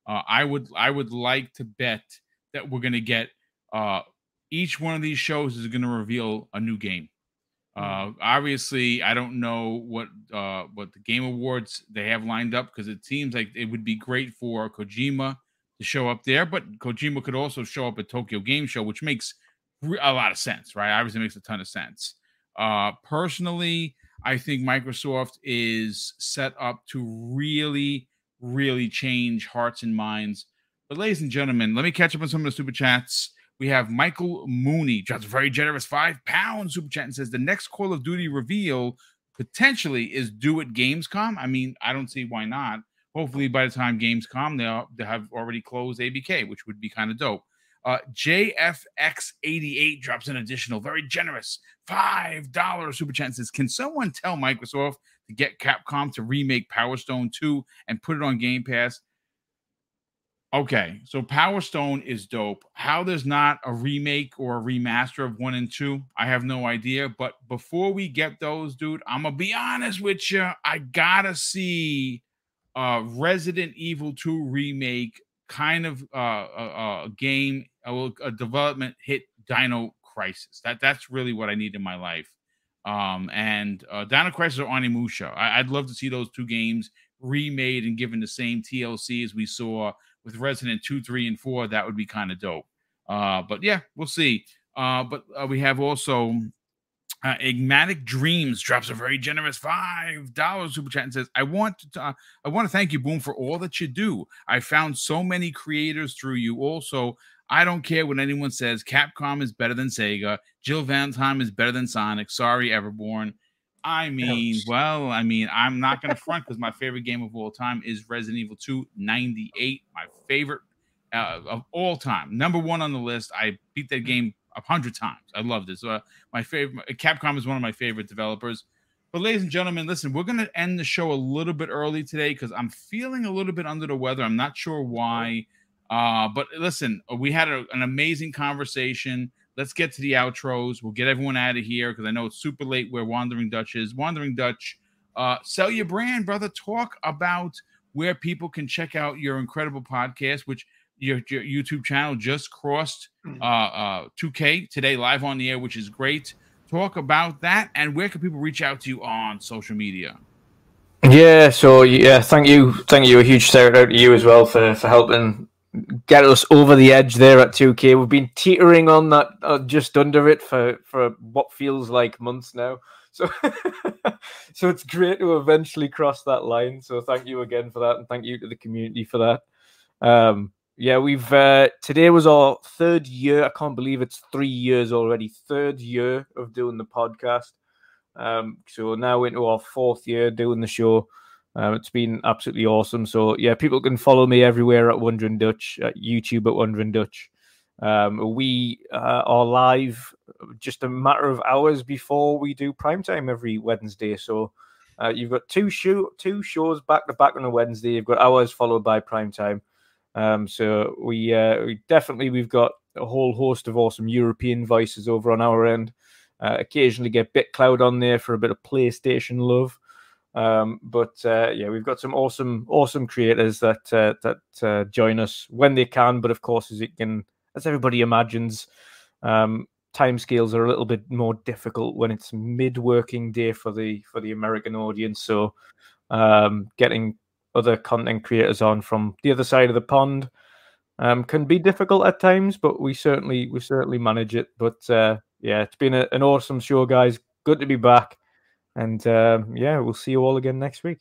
uh, I would I would like to bet that we're going to get uh, each one of these shows is going to reveal a new game. Uh, obviously, I don't know what uh, what the game awards they have lined up because it seems like it would be great for Kojima to show up there, but Kojima could also show up at Tokyo Game Show, which makes a lot of sense, right? Obviously, makes a ton of sense. Uh, personally, I think Microsoft is set up to really, really change hearts and minds. But, ladies and gentlemen, let me catch up on some of the super chats. We have Michael Mooney, just very generous five pound super chat and says the next Call of Duty reveal potentially is due at Gamescom. I mean, I don't see why not. Hopefully, by the time Gamescom, they'll, they have already closed ABK, which would be kind of dope. Uh, JFX88 drops an additional, very generous $5 super says, Can someone tell Microsoft to get Capcom to remake Power Stone 2 and put it on Game Pass? Okay, so Power Stone is dope. How there's not a remake or a remaster of one and two, I have no idea. But before we get those, dude, I'm gonna be honest with you. I gotta see uh Resident Evil 2 remake kind of uh, a, a game, a, a, development hit Dino Crisis. That that's really what I need in my life. Um, and uh, Dino Crisis or Onimusha. I, I'd love to see those two games remade and given the same TLC as we saw with Resident 2, 3, and 4. That would be kind of dope. Uh, but yeah, we'll see. Uh, but uh, we have also uh, Enigmatic Dreams drops a very generous five dollars super chat and says, "I want to uh, I want to thank you, Boom, for all that you do. I found so many creators through you. Also, I don't care what anyone says. Capcom is better than Sega. Jill Valentine is better than Sonic. Sorry, Everborn. I mean, Ouch. well, I mean, I'm not going to front because my favorite game of all time is Resident Evil 2 98. My favorite uh, of all time, number one on the list. I beat that game a hundred times. I love this. Uh, my favorite Capcom is one of my favorite developers. But ladies and gentlemen, listen, we're gonna end the show a little bit early today because I'm feeling a little bit under the weather. I'm not sure why. Uh, but listen, we had a, an amazing conversation. Let's get to the outros. We'll get everyone out of here because I know it's super late where Wandering Dutch is. Wandering Dutch, uh, sell your brand, brother. Talk about where people can check out your incredible podcast, which your, your YouTube channel just crossed mm. uh, uh, 2K today, live on the air, which is great. Talk about that and where can people reach out to you on social media? Yeah, so yeah, thank you, thank you. A huge shout out to you as well for for helping get us over the edge there at 2K. We've been teetering on that, uh, just under it for for what feels like months now. So, so it's great to eventually cross that line. So thank you again for that, and thank you to the community for that. Um, yeah, we've uh, today was our third year. I can't believe it's three years already. Third year of doing the podcast. Um, so now into our fourth year doing the show. Um, it's been absolutely awesome. So yeah, people can follow me everywhere at Wandering Dutch, at YouTube at Wandering Dutch. Um, we uh, are live just a matter of hours before we do prime time every Wednesday. So uh, you've got two show two shows back to back on a Wednesday. You've got hours followed by prime time. Um, so we, uh, we definitely we've got a whole host of awesome European voices over on our end. Uh, occasionally get BitCloud on there for a bit of PlayStation love. Um, but uh, yeah, we've got some awesome, awesome creators that uh, that uh, join us when they can. But of course, as it can, as everybody imagines, um, timescales are a little bit more difficult when it's mid-working day for the for the American audience. So um, getting other content creators on from the other side of the pond um, can be difficult at times, but we certainly we certainly manage it. But uh, yeah, it's been a, an awesome show, guys. Good to be back, and uh, yeah, we'll see you all again next week.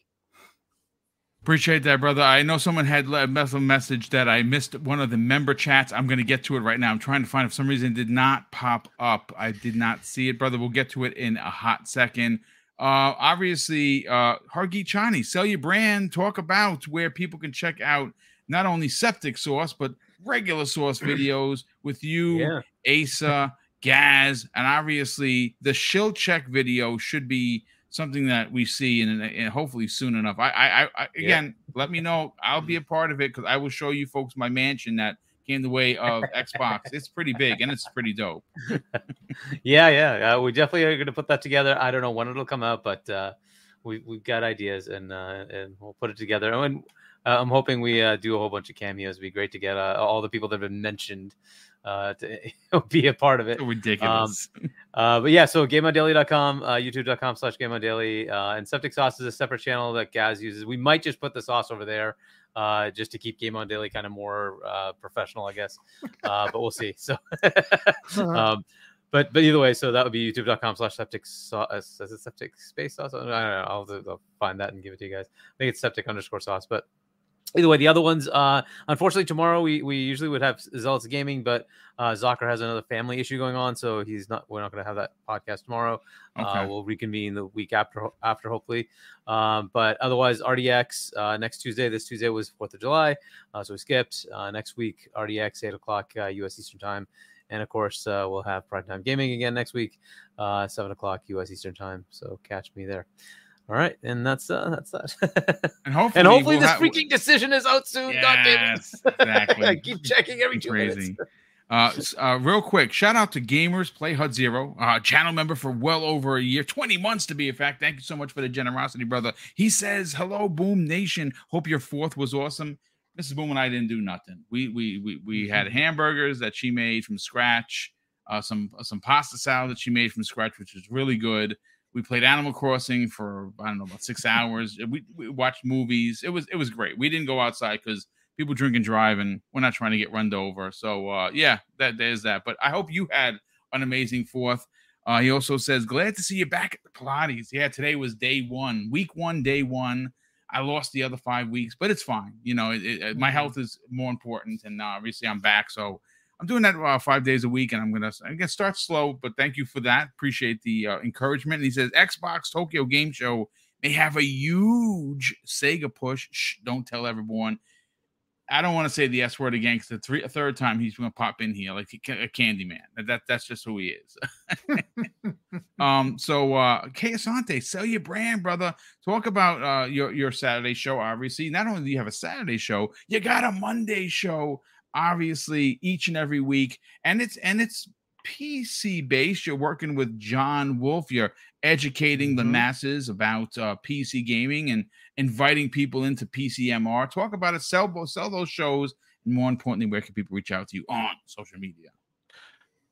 Appreciate that, brother. I know someone had a message that I missed one of the member chats. I'm going to get to it right now. I'm trying to find. If some reason did not pop up, I did not see it, brother. We'll get to it in a hot second. Uh, obviously, uh, Hargeet Chani, sell your brand. Talk about where people can check out not only septic sauce but regular sauce videos with you, yeah. Asa, Gaz, and obviously the shill check video should be something that we see and, hopefully soon enough. I, I, I again, yeah. let me know. I'll be a part of it because I will show you folks my mansion that came the way of Xbox. it's pretty big and it's pretty dope. yeah, yeah, uh, we definitely are going to put that together. I don't know when it'll come out, but uh, we we've got ideas and uh, and we'll put it together. And uh, I'm hoping we uh, do a whole bunch of cameos. It'd be great to get uh, all the people that have been mentioned uh, to be a part of it. ridiculous. Um, uh, but yeah, so gameondaily.com, uh, youtube.com slash gameondaily, uh, and Septic Sauce is a separate channel that Gaz uses. We might just put the sauce over there uh, just to keep Game On Daily kind of more uh, professional, I guess. Uh, but we'll see. So, um, but but either way, so that would be youtube.com slash septic sauce. Uh, is it septic space sauce? I don't know. I'll, I'll find that and give it to you guys. I think it's septic underscore sauce, but either way, the other ones, uh, unfortunately, tomorrow we, we usually would have Zealots Gaming, but uh, Zocker has another family issue going on, so he's not. We're not going to have that podcast tomorrow. Uh, okay. Uh, we'll reconvene the week after, after hopefully. Um, but otherwise, RDX uh, next Tuesday. This Tuesday was Fourth of July, uh, so we skipped. Uh, next week, RDX eight o'clock uh, U.S. Eastern Time, and of course, uh, we'll have Prime Time Gaming again next week, uh, seven o'clock U.S. Eastern Time. So catch me there. All right, and that's uh that's that. and hopefully, and hopefully we'll this ha- freaking decision is out soon. Yes, God damn it! Exactly. I keep checking every two Crazy. minutes. Uh, uh, real quick, shout out to Gamers Play Hud Zero, uh, channel member for well over a year, 20 months to be a fact. Thank you so much for the generosity, brother. He says, Hello, Boom Nation. Hope your fourth was awesome. Mrs. Boom and I didn't do nothing. We we we, we had mm-hmm. hamburgers that she made from scratch, uh, some some pasta salad that she made from scratch, which was really good. We played Animal Crossing for I don't know about six hours. We, we watched movies. It was it was great. We didn't go outside because people drink and drive, and we're not trying to get run over. So uh, yeah, that there's that. But I hope you had an amazing fourth. Uh, he also says, glad to see you back at the Pilates. Yeah, today was day one, week one, day one. I lost the other five weeks, but it's fine. You know, it, it, my mm-hmm. health is more important, and uh, obviously I'm back. So I'm doing that uh, five days a week, and I'm gonna I'm start slow. But thank you for that. Appreciate the uh, encouragement. And he says Xbox Tokyo Game Show may have a huge Sega push. Shh, don't tell everyone. I don't want to say the S word again because the three, third time he's going to pop in here like a candy man. That that's just who he is. um. So, uh, Asante, sell your brand, brother. Talk about uh your your Saturday show. Obviously, not only do you have a Saturday show, you got a Monday show obviously each and every week and it's and it's pc based you're working with john wolf you're educating mm-hmm. the masses about uh, pc gaming and inviting people into pcmr talk about it sell both. sell those shows and more importantly where can people reach out to you on social media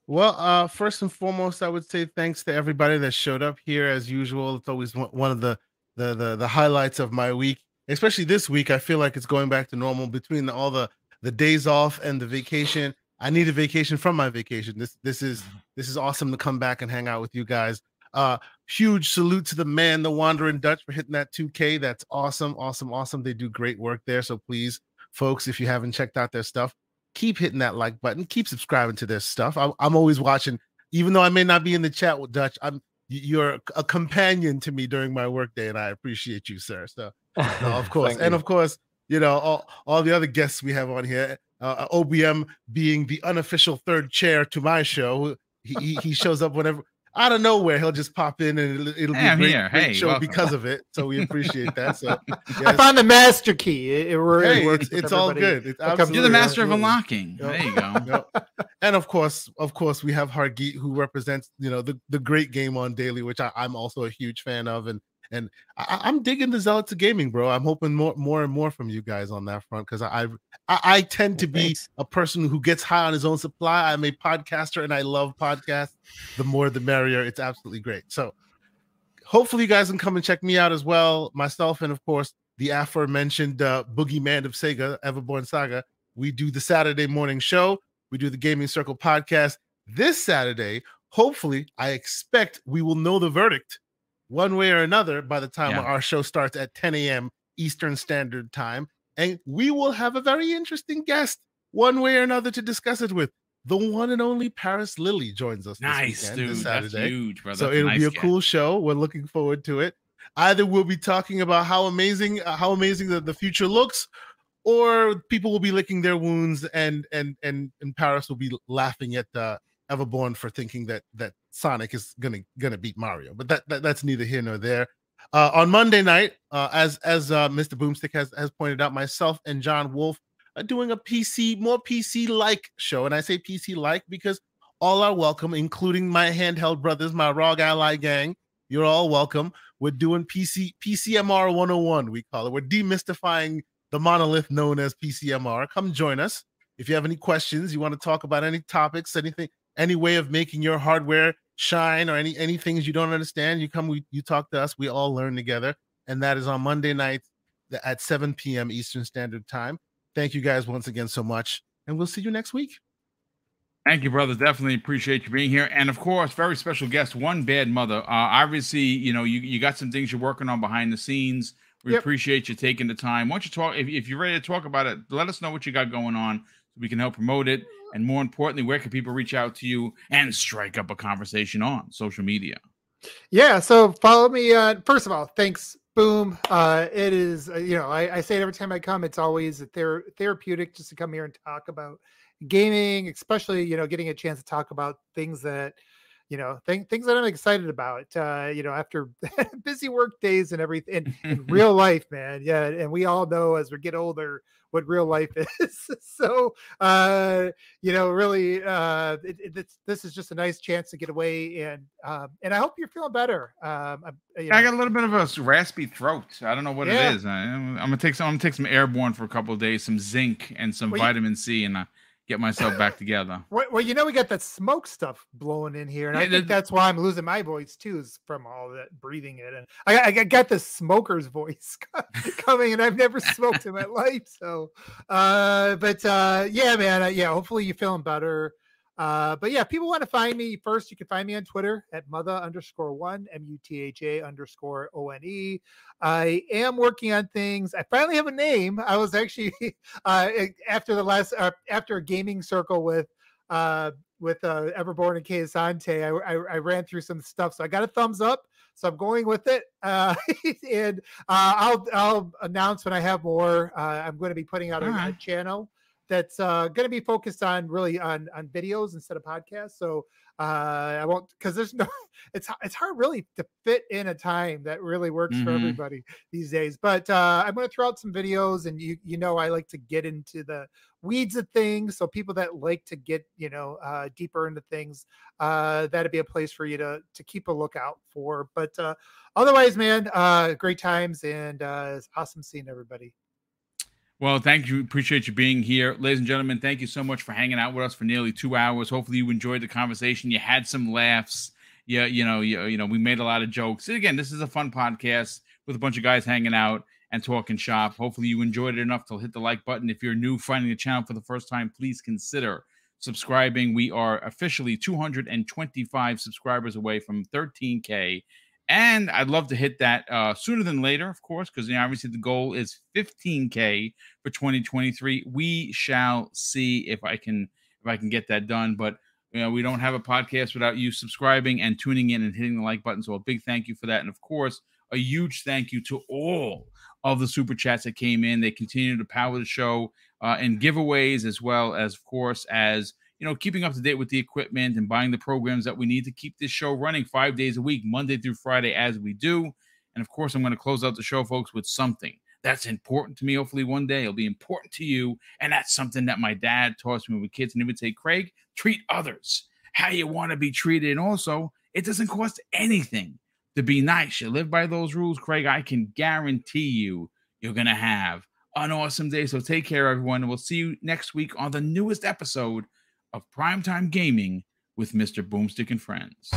well, uh, first and foremost, I would say thanks to everybody that showed up here. As usual, it's always one of the the the, the highlights of my week, especially this week. I feel like it's going back to normal between the, all the the days off and the vacation. I need a vacation from my vacation. This this is mm-hmm. this is awesome to come back and hang out with you guys. Uh huge salute to the man, the wandering Dutch for hitting that 2K. That's awesome, awesome, awesome. They do great work there. So please, folks, if you haven't checked out their stuff, keep hitting that like button, keep subscribing to their stuff. I, I'm always watching, even though I may not be in the chat with Dutch. I'm you're a companion to me during my workday, and I appreciate you, sir. So, no, of course, and of course, you know, all, all the other guests we have on here. Uh, OBM being the unofficial third chair to my show. He, he shows up whenever out of nowhere he'll just pop in and it'll, it'll hey, be a great, great hey, show welcome. because of it. So we appreciate that. So yes. I found the master key. It, it really hey, works. It's, it's all good. It's You're the master absolutely. of unlocking. Yep. There you go. Yep. And of course, of course, we have Hargeet who represents you know the, the great game on daily, which I, I'm also a huge fan of, and and I, am digging the zealots of gaming, bro. I'm hoping more, more and more from you guys on that front because I, I, I tend to be a person who gets high on his own supply. I'm a podcaster and I love podcasts. The more, the merrier. It's absolutely great. So, hopefully, you guys can come and check me out as well. Myself and of course the aforementioned uh, boogeyman of Sega, Everborn Saga. We do the Saturday morning show. We do the Gaming Circle podcast this Saturday. Hopefully, I expect we will know the verdict one way or another by the time yeah. our show starts at 10 a.m. Eastern Standard Time. And we will have a very interesting guest, one way or another, to discuss it with. The one and only Paris Lilly joins us nice, this weekend, dude. this Saturday. That's huge, brother. So it'll nice be a cool show. We're looking forward to it. Either we'll be talking about how amazing, uh, how amazing the, the future looks, or people will be licking their wounds, and and and and Paris will be laughing at uh, Everborn for thinking that that Sonic is gonna gonna beat Mario, but that, that that's neither here nor there. Uh, on Monday night, uh, as as uh, Mr. Boomstick has has pointed out, myself and John Wolf are doing a PC more PC like show, and I say PC like because all are welcome, including my handheld brothers, my ROG Ally gang. You're all welcome. We're doing PC PCMR 101, we call it. We're demystifying the monolith known as PCMR. Come join us. If you have any questions, you want to talk about any topics, anything, any way of making your hardware shine or any any things you don't understand, you come, we, you talk to us. We all learn together. And that is on Monday nights at 7 p.m. Eastern Standard Time. Thank you guys once again so much. And we'll see you next week. Thank you, brothers. Definitely appreciate you being here. And of course, very special guest, one bad mother. Uh, obviously, you know, you, you got some things you're working on behind the scenes. We yep. appreciate you taking the time. Why don't you talk if, if you're ready to talk about it, let us know what you got going on so we can help promote it. And more importantly, where can people reach out to you and strike up a conversation on social media? Yeah, so follow me. Uh, first of all, thanks boom uh it is uh, you know I, I, say it every time i come it's always ther- therapeutic just to come here and talk about gaming, especially you know getting a chance to talk about things that you know th- things that I'm excited about. Uh, you know, after busy work days and everything in, real life, man. Yeah, and we all know as we get older what real life is. so, uh, you know, really, uh, it, it, this is just a nice chance to get away, and um, and I hope you're feeling better. Um, you know. I got a little bit of a raspy throat. I don't know what yeah. it is. I, am gonna take some. I'm gonna take some airborne for a couple of days, some zinc and some well, vitamin C, and. I, get myself back together. Well, you know, we got that smoke stuff blowing in here, and yeah, I think that's why I'm losing my voice too, is from all that breathing it. And I, I got the smoker's voice coming, and I've never smoked in my life. So, uh, but uh, yeah, man, uh, yeah. Hopefully, you're feeling better. Uh, but yeah, people want to find me first. You can find me on Twitter at mother underscore one, M U T H A underscore O N E. I am working on things. I finally have a name. I was actually uh, after the last uh, after a gaming circle with uh, with uh, Everborn and Kayasante, I, I, I ran through some stuff. So I got a thumbs up. So I'm going with it, uh, and uh, I'll I'll announce when I have more. Uh, I'm going to be putting out a, right. a channel that's uh, going to be focused on really on on videos instead of podcasts. So uh, I won't because there's no it's it's hard really to fit in a time that really works mm-hmm. for everybody these days. But uh, I'm going to throw out some videos, and you you know I like to get into the weeds of things. So people that like to get you know uh, deeper into things, uh, that'd be a place for you to to keep a lookout for. But uh, otherwise, man, uh, great times and uh, it's awesome seeing everybody. Well, thank you. Appreciate you being here. Ladies and gentlemen, thank you so much for hanging out with us for nearly two hours. Hopefully you enjoyed the conversation. You had some laughs. Yeah, you know, you, you know, we made a lot of jokes. And again, this is a fun podcast with a bunch of guys hanging out and talking shop. Hopefully you enjoyed it enough to hit the like button. If you're new finding the channel for the first time, please consider subscribing. We are officially 225 subscribers away from 13K and I'd love to hit that uh, sooner than later, of course, because you know, obviously the goal is 15k for 2023. We shall see if I can if I can get that done. But you know, we don't have a podcast without you subscribing and tuning in and hitting the like button. So a big thank you for that, and of course, a huge thank you to all of the super chats that came in. They continue to power the show uh, and giveaways, as well as, of course, as you know, keeping up to date with the equipment and buying the programs that we need to keep this show running five days a week, Monday through Friday, as we do. And of course, I'm going to close out the show, folks, with something that's important to me. Hopefully, one day it'll be important to you. And that's something that my dad taught me with kids. And he would say, Craig, treat others how you want to be treated. And also, it doesn't cost anything to be nice. You live by those rules, Craig. I can guarantee you, you're going to have an awesome day. So take care, everyone. And we'll see you next week on the newest episode of Primetime Gaming with Mr. Boomstick and Friends.